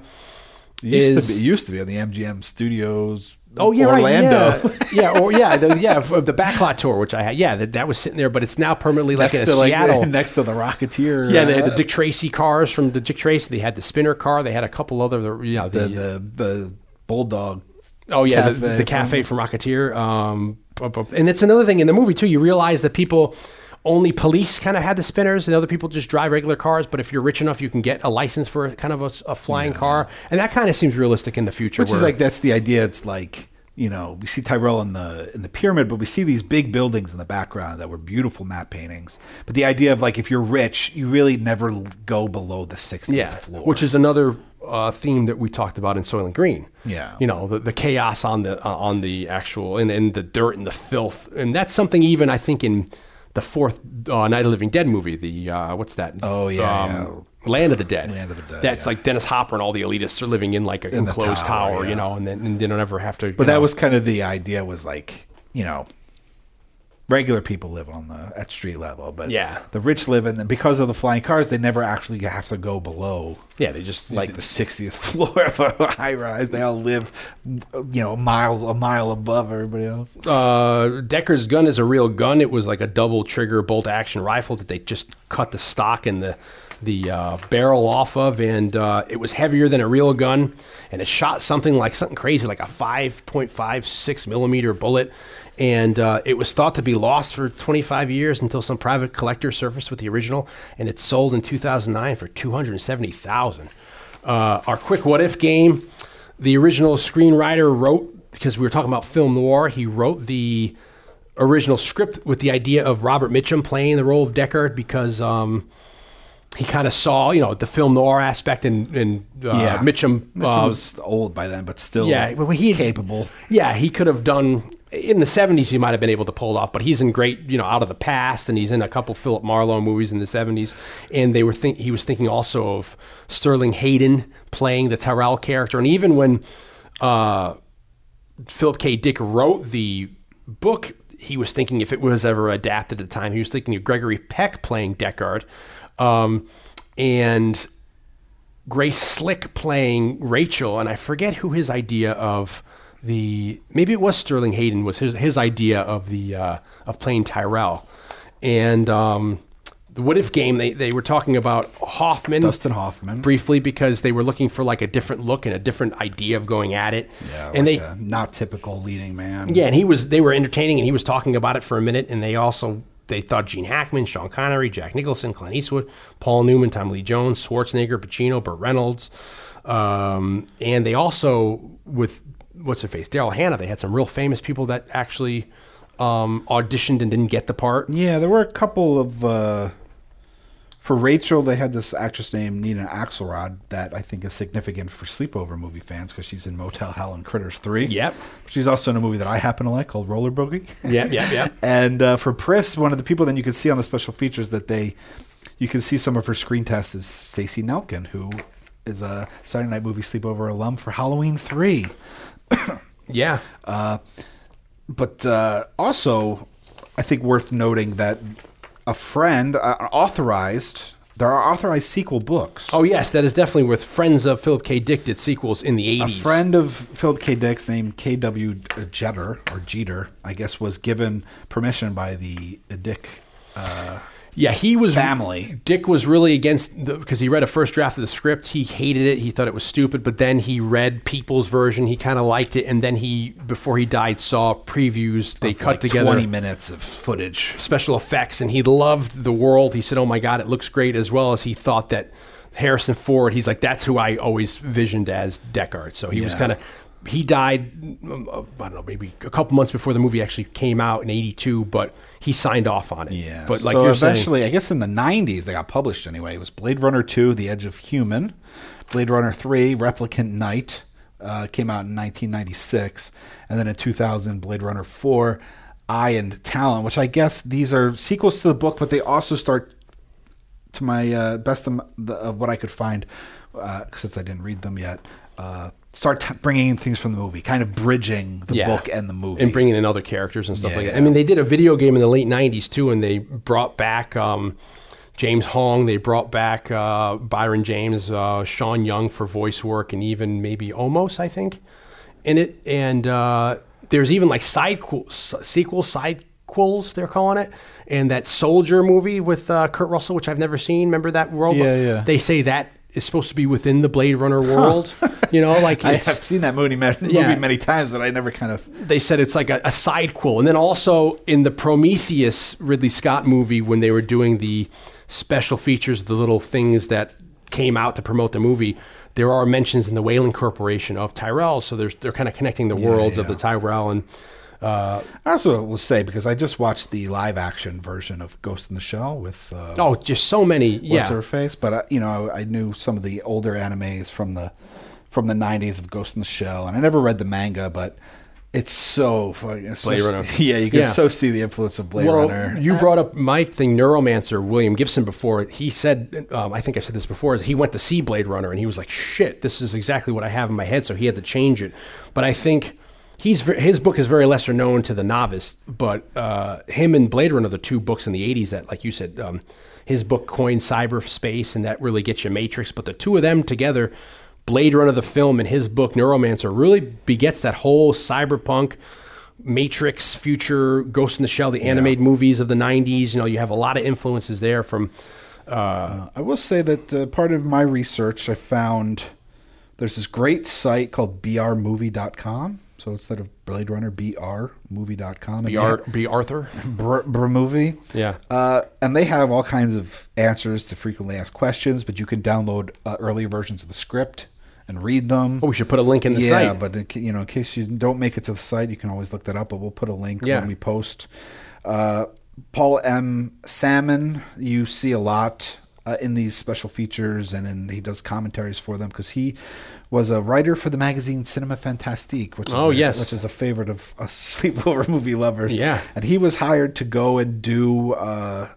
it used, is to be, it used to be on the MGM Studios. Oh yeah, right, Orlando. yeah, yeah, or yeah, the, yeah, the backlot tour, which I had, yeah, that, that was sitting there, but it's now permanently like next in to like Seattle. next to the Rocketeer. yeah, they uh, had the Dick Tracy cars from the Dick Tracy. They had the spinner car. They had a couple other, you know, the, the the the bulldog. Oh yeah, the, cafe the cafe from Rocketeer. Um, and it's another thing in the movie too. You realize that people only police kind of had the spinners, and other people just drive regular cars. But if you're rich enough, you can get a license for a, kind of a, a flying car, and that kind of seems realistic in the future. Which is like that's the idea. It's like you know we see Tyrell in the in the pyramid, but we see these big buildings in the background that were beautiful map paintings. But the idea of like if you're rich, you really never go below the 60th yeah, floor. which is another uh, theme that we talked about in Soylent Green. Yeah. you know the, the chaos on the uh, on the actual and, and the dirt and the filth, and that's something even I think in the fourth uh, Night of the Living Dead movie. The uh, what's that? Oh, yeah, Land of the Dead. Land of the Dead, That's yeah. like Dennis Hopper and all the elitists are living in like an In enclosed tower, tower, you know, and then and they don't ever have to. but that was kind of the idea. Was like you know. Regular people live on the at street level, but Yeah. the rich live in the because of the flying cars. They never actually have to go below yeah, they just like the 60th floor of a high rise. They all live, you know, miles a mile above everybody else. uh, Deckard's gun is a real gun. It was like a double trigger bolt action rifle that they just cut the stock and the the uh, barrel off of, and uh, it was heavier than a real gun, and it shot something like something crazy, like a five point five six millimeter bullet. And uh, it was thought to be lost for 25 years until some private collector surfaced with the original, and it sold in 2009 for 270,000. Uh, our quick what if game. The original screenwriter wrote because we were talking about film noir. He wrote the original script with the idea of Robert Mitchum playing the role of Deckard because um, he kind of saw you know the film noir aspect and and uh, Mitchum. Mitchum uh, was old by then, but still yeah, well, he capable. Yeah, he could have done in the '70s. He might have been able to pull it off, but he's in great, you know, out of the past, and he's in a couple Philip Marlowe movies in the '70s. And they were think he was thinking also of Sterling Hayden playing the Tyrell character, and even when uh, Philip K. Dick wrote the book, he was thinking if it was ever adapted at the time, he was thinking of Gregory Peck playing Deckard, um, and Grace Slick playing Rachel, and I forget who his idea of the maybe it was Sterling Hayden was his his idea of the uh, of playing Tyrell, and um, the what if game they they were talking about Hoffman Dustin Hoffman. briefly because they were looking for like a different look and a different idea of going at it, Yeah, and like they not typical leading man. yeah, and he was they were entertaining, and he was talking about it for a minute, and they also they thought Gene Hackman, Sean Connery, Jack Nicholson, Clint Eastwood, Paul Newman, Tom Lee Jones, Schwarzenegger, Pacino, Burt Reynolds, um, and they also with what's her face Daryl Hannah. They had some real famous people that actually um, auditioned and didn't get the part. Yeah, there were a couple of. Uh, for Rachel, they had this actress named Nina Axelrod that I think is significant for sleepover movie fans because she's in Motel Hell and Critters 3. Yep. She's also in a movie that I happen to like called Roller Boogie. Yep, yep, yeah. And uh, for Pris, one of the people then you can see on the special features that they, you can see some of her screen tests is Stacey Nelkin, who is a Saturday Night Movie Sleepover alum for Halloween 3. Yeah, But uh, also, I think worth noting that a friend uh, authorized, there are authorized sequel books. Oh yes, that is definitely with friends of Philip K. Dick did sequels in the A eighties. friend of Philip K. Dick's named K.W. Uh, Jeter, or Jeter, I guess, was given permission by the uh, Dick uh, Yeah, he was family. Dick was really against because he read a first draft of the script. He hated it. He thought it was stupid. But then he read Peoples' version. He kind of liked it. And then he, before he died, saw previews. They of cut like together 20 minutes of footage. special effects, and he loved the world. He said, "Oh my god, it looks great." As well as he thought that Harrison Ford. He's like, "That's who I always visioned as Deckard." So he was kind of. He died, I don't know, maybe a couple months before the movie actually came out in '82, but he signed off on it. Yeah. but like so you're eventually, saying, I guess in the 90s, they got published anyway. It was Blade Runner 2, The Edge of Human. Blade Runner 3, Replicant Night, uh, came out in 1996. And then in 2000, Blade Runner 4, Eye and Talon, which I guess these are sequels to the book, but they also start, to my uh, best of, the, of what I could find, uh, since I didn't read them yet, uh, start t- bringing in things from the movie, kind of bridging the Yeah. book and the movie. and bringing in other characters and stuff Yeah, like that. yeah. I mean, they did a video game in the late '90s too, and they brought back um, James Hong. They brought back uh, Brion James, uh, Sean Young for voice work, and even maybe Olmos, I think, in it. And uh, there's even like side sequels, side quills they're calling it, and that Soldier movie with uh, Kurt Russell, which I've never seen. Remember that world? Yeah, yeah. They say that is supposed to be within the Blade Runner world. You know, like I have seen that movie, ma- movie Yeah. many times, but I never kind of they said it's like a, a sidequel. And then also in the Prometheus Ridley Scott movie, when they were doing the special features, the little things that came out to promote the movie, there are mentions in the Weyland Corporation of Tyrell. So there's, they're kind of connecting the worlds of the Tyrell and I also will say because I just watched the live action version of Ghost in the Shell with uh, oh, just so many. what's Yeah, her face, but uh, you know I, I knew some of the older animes from the from the '90s of Ghost in the Shell, and I never read the manga, but it's so fucking it's Blade just- Runner. Yeah, you can Yeah. so see the influence of Blade well, Runner. you brought up my thing, Neuromancer, William Gibson, before. He said, um, I think I said this before, is he went to see Blade Runner and he was like, shit, this is exactly what I have in my head. So he had to change it. But I think he's his book is very lesser known to the novice, but uh, him and Blade Runner are the two books in the 80s that, like you said, um, his book coined cyberspace and that really gets you Matrix. But the two of them together, Blade Runner, the film, and his book, Neuromancer, really begets that whole cyberpunk. Matrix, future, Ghost in the Shell, the animated movies of the '90s. You know, you have a lot of influences there from. Uh, I will say that uh, part of my research, I found there's this great site called brmovie.com. So instead of Blade Runner, brmovie.com. And Be, they Ar- have- be Arthur. Br, Br movie. Yeah. Uh, and they have all kinds of answers to frequently asked questions, but you can download uh, earlier versions of the script and read them. Oh, we should put a link in the yeah, site. Yeah, but in, you know, in case you don't make it to the site, you can always look that up. But we'll put a link Yeah. when we post. Uh, Paul M. Sammon, you see a lot uh, in these special features, and in, he does commentaries for them because he was a writer for the magazine Cinefantastique, which is Oh, a, yes. which is a favorite of us sleepover movie lovers. Yeah. and he was hired to go and do. Uh,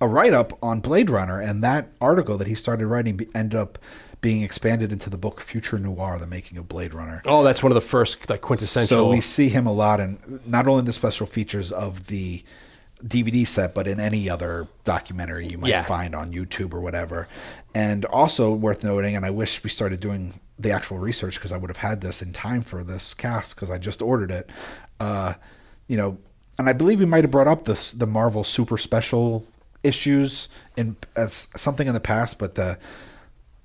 a write up on Blade Runner, and that article that he started writing ended up being expanded into the book Future Noir: The Making of Blade Runner. oh, that's one of the first like quintessential. So we see him a lot in not only the special features of the DVD set, but in any other documentary you might Yeah. find on YouTube or whatever. And also worth noting, and I wish we started doing the actual research because I would have had this in time for this cast because I just ordered it. Uh, you know, and I believe we might have brought up this the Marvel Super Special issues in as something in the past, but the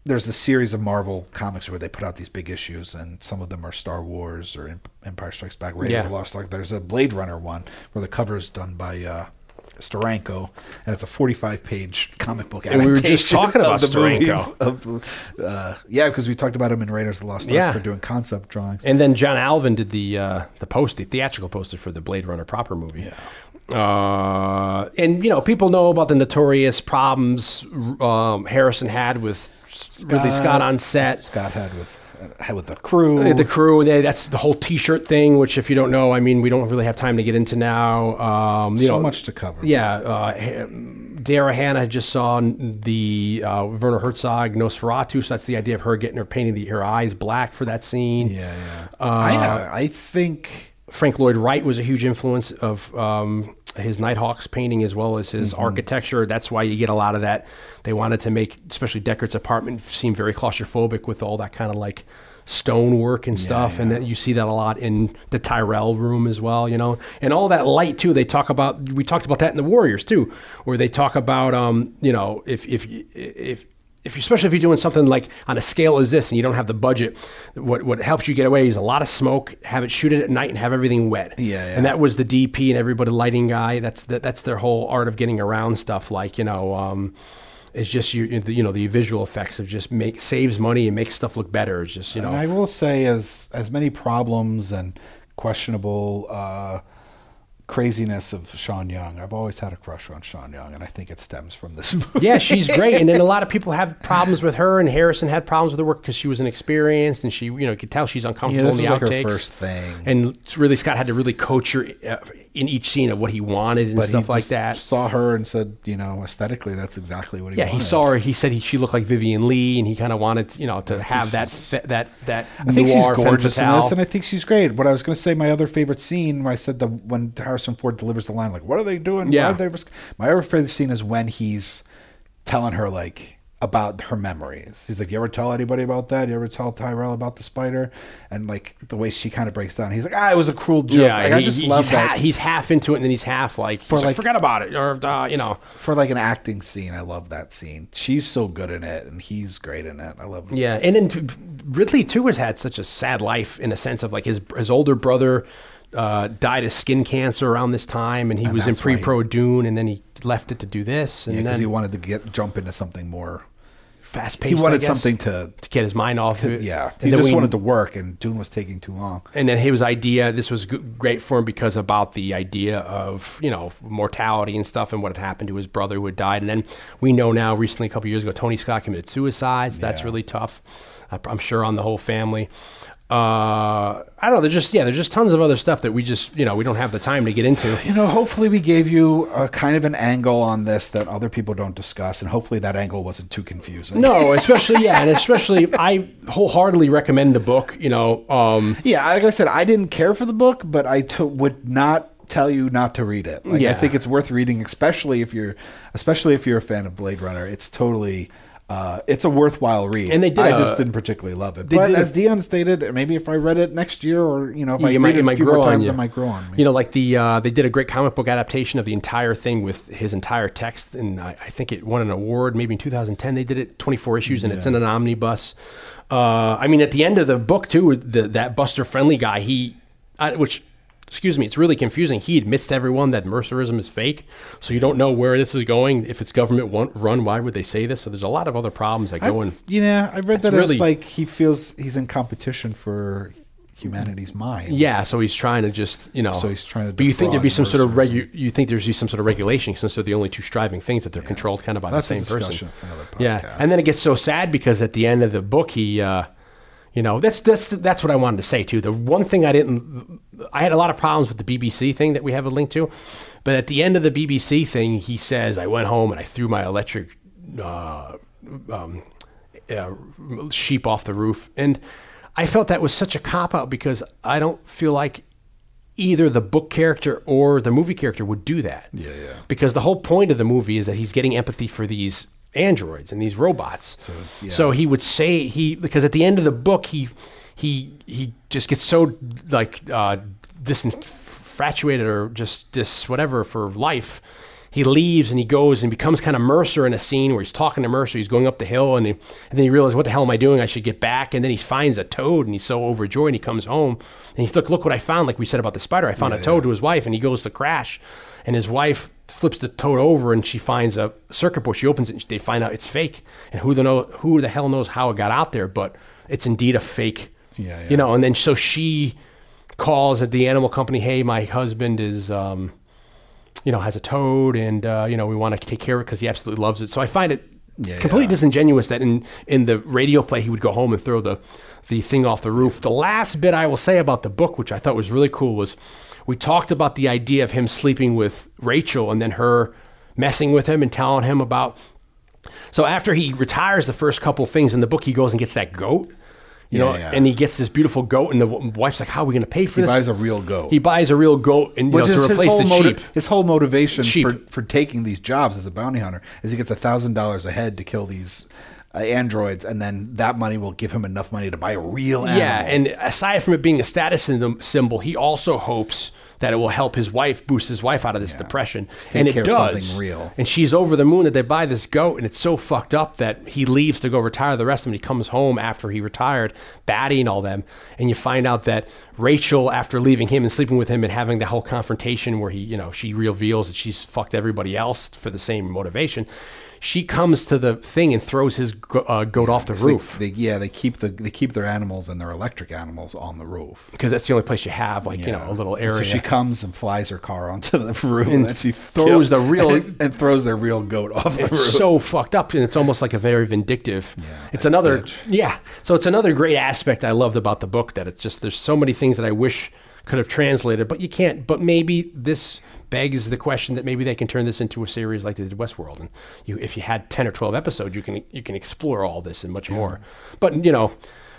there's a series of Marvel comics where they put out these big issues, and some of them are Star Wars or Empire Strikes Back, Raiders Yeah. of the Lost Ark. There's a Blade Runner one where the cover is done by uh, Steranko, and it's a 45 page comic book. And we were just talking about the Steranko. of- uh, yeah, because we talked about him in Raiders of the Lost Ark Yeah. for doing concept drawings. And then John Alvin did the uh, the post, the theatrical poster for the Blade Runner proper movie. Uh, and you know, people know about the notorious problems um, Harrison had with Ridley Scott on set. Scott had with uh, had with the crew. The crew, and they, that's the whole T-shirt thing. Which, if you don't know, I mean, we don't really have time to get into now. Um, you so know, much to cover. Yeah, uh, Daryl Hannah just saw the uh, Werner Herzog Nosferatu, so that's the idea of her getting her painting the, her eyes black for that scene. yeah, yeah. Uh, I, I think Frank Lloyd Wright was a huge influence of um, his Nighthawks painting as well as his architecture. That's why you get a lot of that. They wanted to make, especially Deckard's apartment, seem very claustrophobic with all that kind of like stonework and stuff, and that you see that a lot in the Tyrell room as well. You know, and all that light too. They talk about. We talked about that in the Warriors too, where they talk about, um, you know, if if if if you, especially if you're doing something like on a scale as this and you don't have the budget, what what helps you get away is a lot of smoke. Have it shoot it at night and have everything wet. Yeah, yeah. And that was the DP and everybody lighting guy. That's the, that's their whole art of getting around stuff. Like you know, um, it's just you you know the visual effects of just make saves money and makes stuff look better. It's just you know. And I will say, as as many problems and questionable uh, craziness of Sean Young, I've always had a crush on Sean Young, and I think it stems from this movie. yeah, she's great. And then a lot of people have problems with her, and Harrison had problems with her work because she was inexperienced, and she, you know, you could tell she's uncomfortable Yeah, in the was like her first thing. And really, Scott had to really coach her uh, in each scene of what he wanted and But stuff he like that. Saw her and said, you know, aesthetically, that's exactly what he Yeah, wanted. he saw her. He said he, she looked like Vivien Leigh, and he kind of wanted, you know, to have that fe- that that I think she's gorgeous in this, and I think she's great. What I was going to say, my other favorite scene, I said the when Harrison Ford delivers the line, like, "What are they doing? Yeah. Are they My other favorite scene is when he's telling her like about her memories. He's like, "You ever tell anybody about that? You ever tell Tyrell about the spider?" And like the way she kind of breaks down, he's like, "Ah, it was a cruel joke." yeah, like, I just he- love he's, that ha- he's half into it, and then he's half like, For like, like- forget about it, or uh, you know, for like an acting scene. I love that scene. She's so good in it, and he's great in it. I love. it. Yeah, and then Ridley too has had such a sad life in a sense of like his his older brother uh, died of skin cancer around this time, and he was in pre-pro Dune, and then he left it to do this, and Yeah, because then he wanted to get jump into something more. Fast He paced. wanted something to to get his mind off of it. Yeah, he just we- wanted to work, and Dune was taking too long. and then his idea this was great for him because about the idea of you know mortality and stuff and what had happened to his brother who had died and then we know now recently a couple years ago tony scott committed suicide so that's really tough i'm sure on the whole family uh, I don't know. There's just yeah. There's just tons of other stuff that we just you know we don't have the time to get into. You know, hopefully we gave you a kind of an angle on this that other people don't discuss, and hopefully that angle wasn't too confusing. No, especially yeah, and especially I wholeheartedly recommend the book. You know, um, Yeah, like I said, I didn't care for the book, but I t- would not tell you not to read it. Like, Yeah. I think it's worth reading, especially if you're, especially if you're a fan of Blade Runner. It's totally Uh, it's a worthwhile read, And they did I a- just didn't particularly love it. But as Dion stated, maybe if I read it next year, or you know, if I read might, it it a few more times, it might grow on me. You know, like the uh, they did a great comic book adaptation of the entire thing with his entire text, and I, I think it won an award. Maybe in 2010 they did it, 24 issues, and it's in an omnibus. Uh, I mean, at the end of the book too, the, that Buster Friendly guy, he, I, which. Excuse me, it's really confusing. He admits to everyone that Mercerism is fake, so you don't know where this is going. If it's government run, why would they say this? So there's a lot of other problems that go in. I've, yeah, I read that really- it's like he feels he's in competition for humanity's mind. Yeah, so he's trying to just you know. So he's trying to But you think there'd be some sort of regu- You think there's some sort of regulation since they're the only two striving things that they're controlled kind of by That's the same person. discussion for another Yeah, and then it gets so sad because at the end of the book, he, uh, you know, that's that's that's what I wanted to say too. The one thing I didn't, I had a lot of problems with the BBC thing that we have a link to, but at the end of the BBC thing, he says, "I went home and I threw my electric." Uh, um, uh, sheep off the roof. And I felt that was such a cop out because I don't feel like either the book character or the movie character would do that. Yeah, yeah. Because the whole point of the movie is that he's getting empathy for these androids and these robots. So, yeah. he would say he because at the end of the book he he he just gets so like uh disinfatuated or just dis whatever for life he leaves and he goes and becomes kind of Mercer in a scene where he's talking to Mercer. He's going up the hill and, he, and then he realizes, what the hell am I doing? I should get back. And then he finds a toad and he's so overjoyed. And he comes home and he's look, look what I found. Like we said about the spider, I found a toad to his wife and he goes to crash. And his wife flips the toad over and she finds a circuit board. She opens it and they find out it's fake. And who the know who the hell knows how it got out there? But it's indeed a fake. Yeah, yeah. You know. And then so she calls at the animal company. Hey, my husband is. Um, you know, has a toad, and uh, you know, we want to take care of it because he absolutely loves it. So I find it Yeah, completely yeah. disingenuous that in in the radio play he would go home and throw the the thing off the roof. The last bit I will say about the book, which I thought was really cool, was we talked about the idea of him sleeping with Rachel and then her messing with him and telling him about. So after he retires, the first couple things in the book, he goes and gets that goat. You Yeah, know, yeah. and he gets this beautiful goat, and the wife's like, "How are we going to pay for He this?" buys a real goat. He buys a real goat, and you know, to his replace whole, the motiv- sheep. his whole motivation Sheep. for, for taking these jobs as a bounty hunter is he gets a thousand dollars a head to kill these uh, androids, and then that money will give him enough money to buy a real animal. Yeah, and aside from it being a status symbol, he also hopes that it will help his wife boost his wife out of this depression, and it does. something real. And she's over the moon that they buy this goat, and it's so fucked up that he leaves to go retire. The rest of him, he comes home after he retired, batting all them, and you find out that Rachel, after leaving him and sleeping with him and having the whole confrontation where he, you know, she reveals that she's fucked everybody else for the same motivation. She comes to the thing and throws his go- uh, goat off the roof. They, yeah, they keep the they keep their animals and their electric animals on the roof. because that's the only place you have like you know a little area. So she comes and flies her car onto the roof And and, she throws kills- the real- and, and throws their real goat off the it's roof. so fucked up, and it's almost like a very vindictive. it's another bitch. yeah. So it's another great aspect I loved about the book that it's just there's so many things that I wish could have translated, but you can't. But maybe this begs the question that maybe they can turn this into a series like they did Westworld, and you if you had ten or twelve episodes, you can you can explore all this and much more. But you know.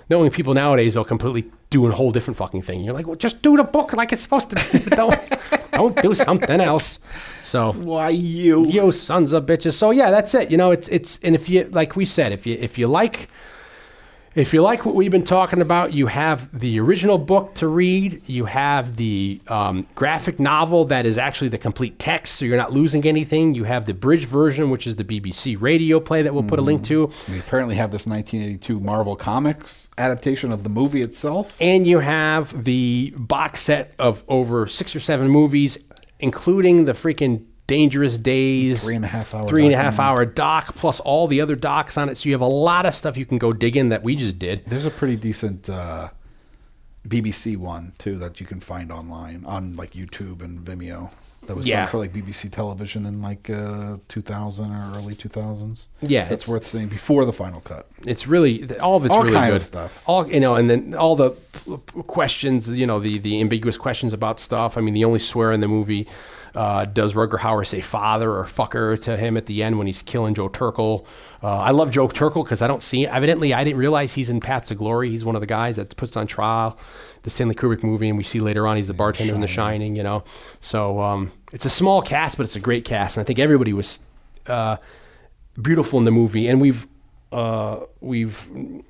Knowing people nowadays, they'll completely do a whole different fucking thing. You're like, well, just do the book like it's supposed to. don't, don't do something else. So Why you? you sons of bitches. So yeah, that's it. You know, it's it's and if you like we said, if you if you like if you like what we've been talking about, you have the original book to read. You have the um, graphic novel that is actually the complete text, so you're not losing anything. You have the bridge version, which is the BBC radio play that we'll put a link to. We apparently have this 1982 Marvel Comics adaptation of the movie itself. And you have the box set of over six or seven movies, including the freaking Dangerous Days, Three and a half hour three and a half hour doc, plus all the other docs on it. So you have a lot of stuff you can go dig in that we just did. There's a pretty decent uh, BBC one too that you can find online on like YouTube and Vimeo. That was Yeah. done for like BBC television in like uh, 2000 or early 2000s. Yeah, that's worth seeing before the final cut. It's really all of it's All really kind good of stuff. All you know, and then all the questions, you know, the the ambiguous questions about stuff. I mean, the only swear in the movie. Uh, does Rutger Hauer say father or fucker to him at the end when he's killing Joe Turkel? Uh, I love Joe Turkel because I don't see Evidently, I didn't realize he's in Paths of Glory. He's one of the guys that puts on trial the Stanley Kubrick movie, and we see later on he's the bartender in The Shining. You know, so um, it's a small cast, but it's a great cast, and I think everybody was uh, beautiful in the movie. And we've uh, we've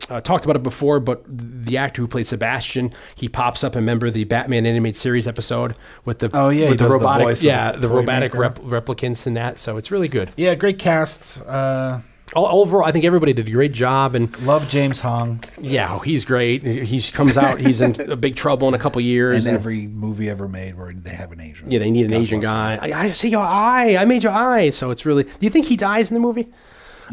uh, talked about it before, but the actor who played Sebastian, he pops up. In remember the Batman animated series episode with the Oh, yeah, with the does the robotic yeah the the robotic rep- replicants in that. So it's really good. Yeah, great cast. Uh, All, overall, I think everybody did a great job, and love James Hong yeah, oh, he's great. He comes out, he's in a big trouble in a couple years. in and- every movie ever made where they have an Asian. yeah, they need an God Asian guy. I, I see your eye. I made your eye. So it's really. Do you think he dies in the movie?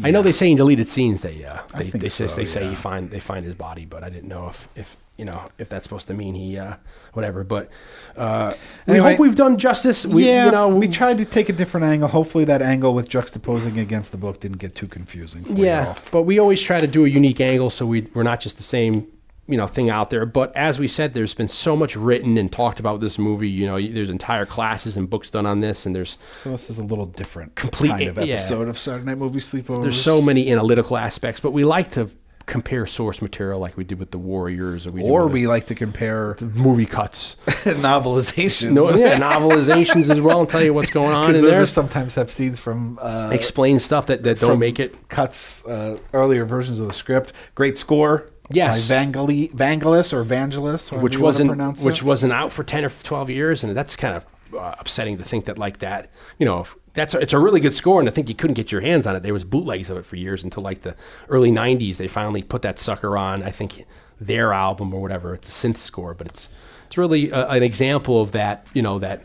I know they say in deleted scenes they uh, they they, say so, they say he find they find his body, but I didn't know if if you know if that's supposed to mean he uh, whatever. But uh, we hope we've done justice. We, yeah, you know, we tried to take a different angle. Hopefully, that angle with juxtaposing against the book didn't get too confusing. For Yeah, but we always try to do a unique angle, so we we're not just the same, you know, thing out there. But as we said, there's been so much written and talked about this movie. You know, there's entire classes and books done on this, and there's So this is a little different Complete- kind of yeah. episode of Saturday Night Movie Sleepovers. there's so many analytical aspects. But we like to compare source material, like we did with the Warriors, or we or we like to compare the movie cuts, novelizations. no, yeah, novelizations as well, and tell you what's going on in those there. sometimes have scenes from uh, Explain stuff that, that don't make it. cuts uh, earlier versions of the script. Great score. Yes. by Vangali- Vangelis or Vangelis, which wasn't which it. wasn't out for 10 or 12 years and that's kind of uh, upsetting to think that like that you know if- that's a, it's a really good score and i think you couldn't get your hands on it there was bootlegs of it for years until like the early 90s they finally put that sucker on i think their album or whatever it's a synth score but it's it's really a, an example of that you know that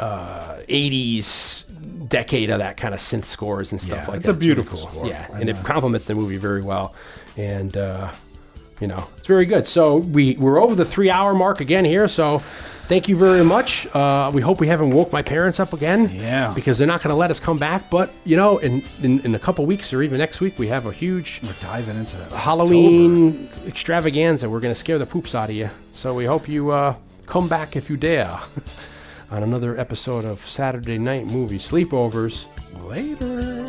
uh, 80s decade of that kind of synth scores and stuff Yeah, like it's that a really beautiful cool. score. yeah I and it complements the movie very well and uh, you know it's very good. So we we're over the three hour mark again here so thank you very much. Uh, we hope we haven't woke my parents up again. Yeah. because they're not going to let us come back but you know in, in in a couple weeks or even next week we have a huge We're diving into that. Halloween extravaganza. We're going to scare the poops out of you. So we hope you uh, come back if you dare on another episode of saturday night movie sleepovers. Later.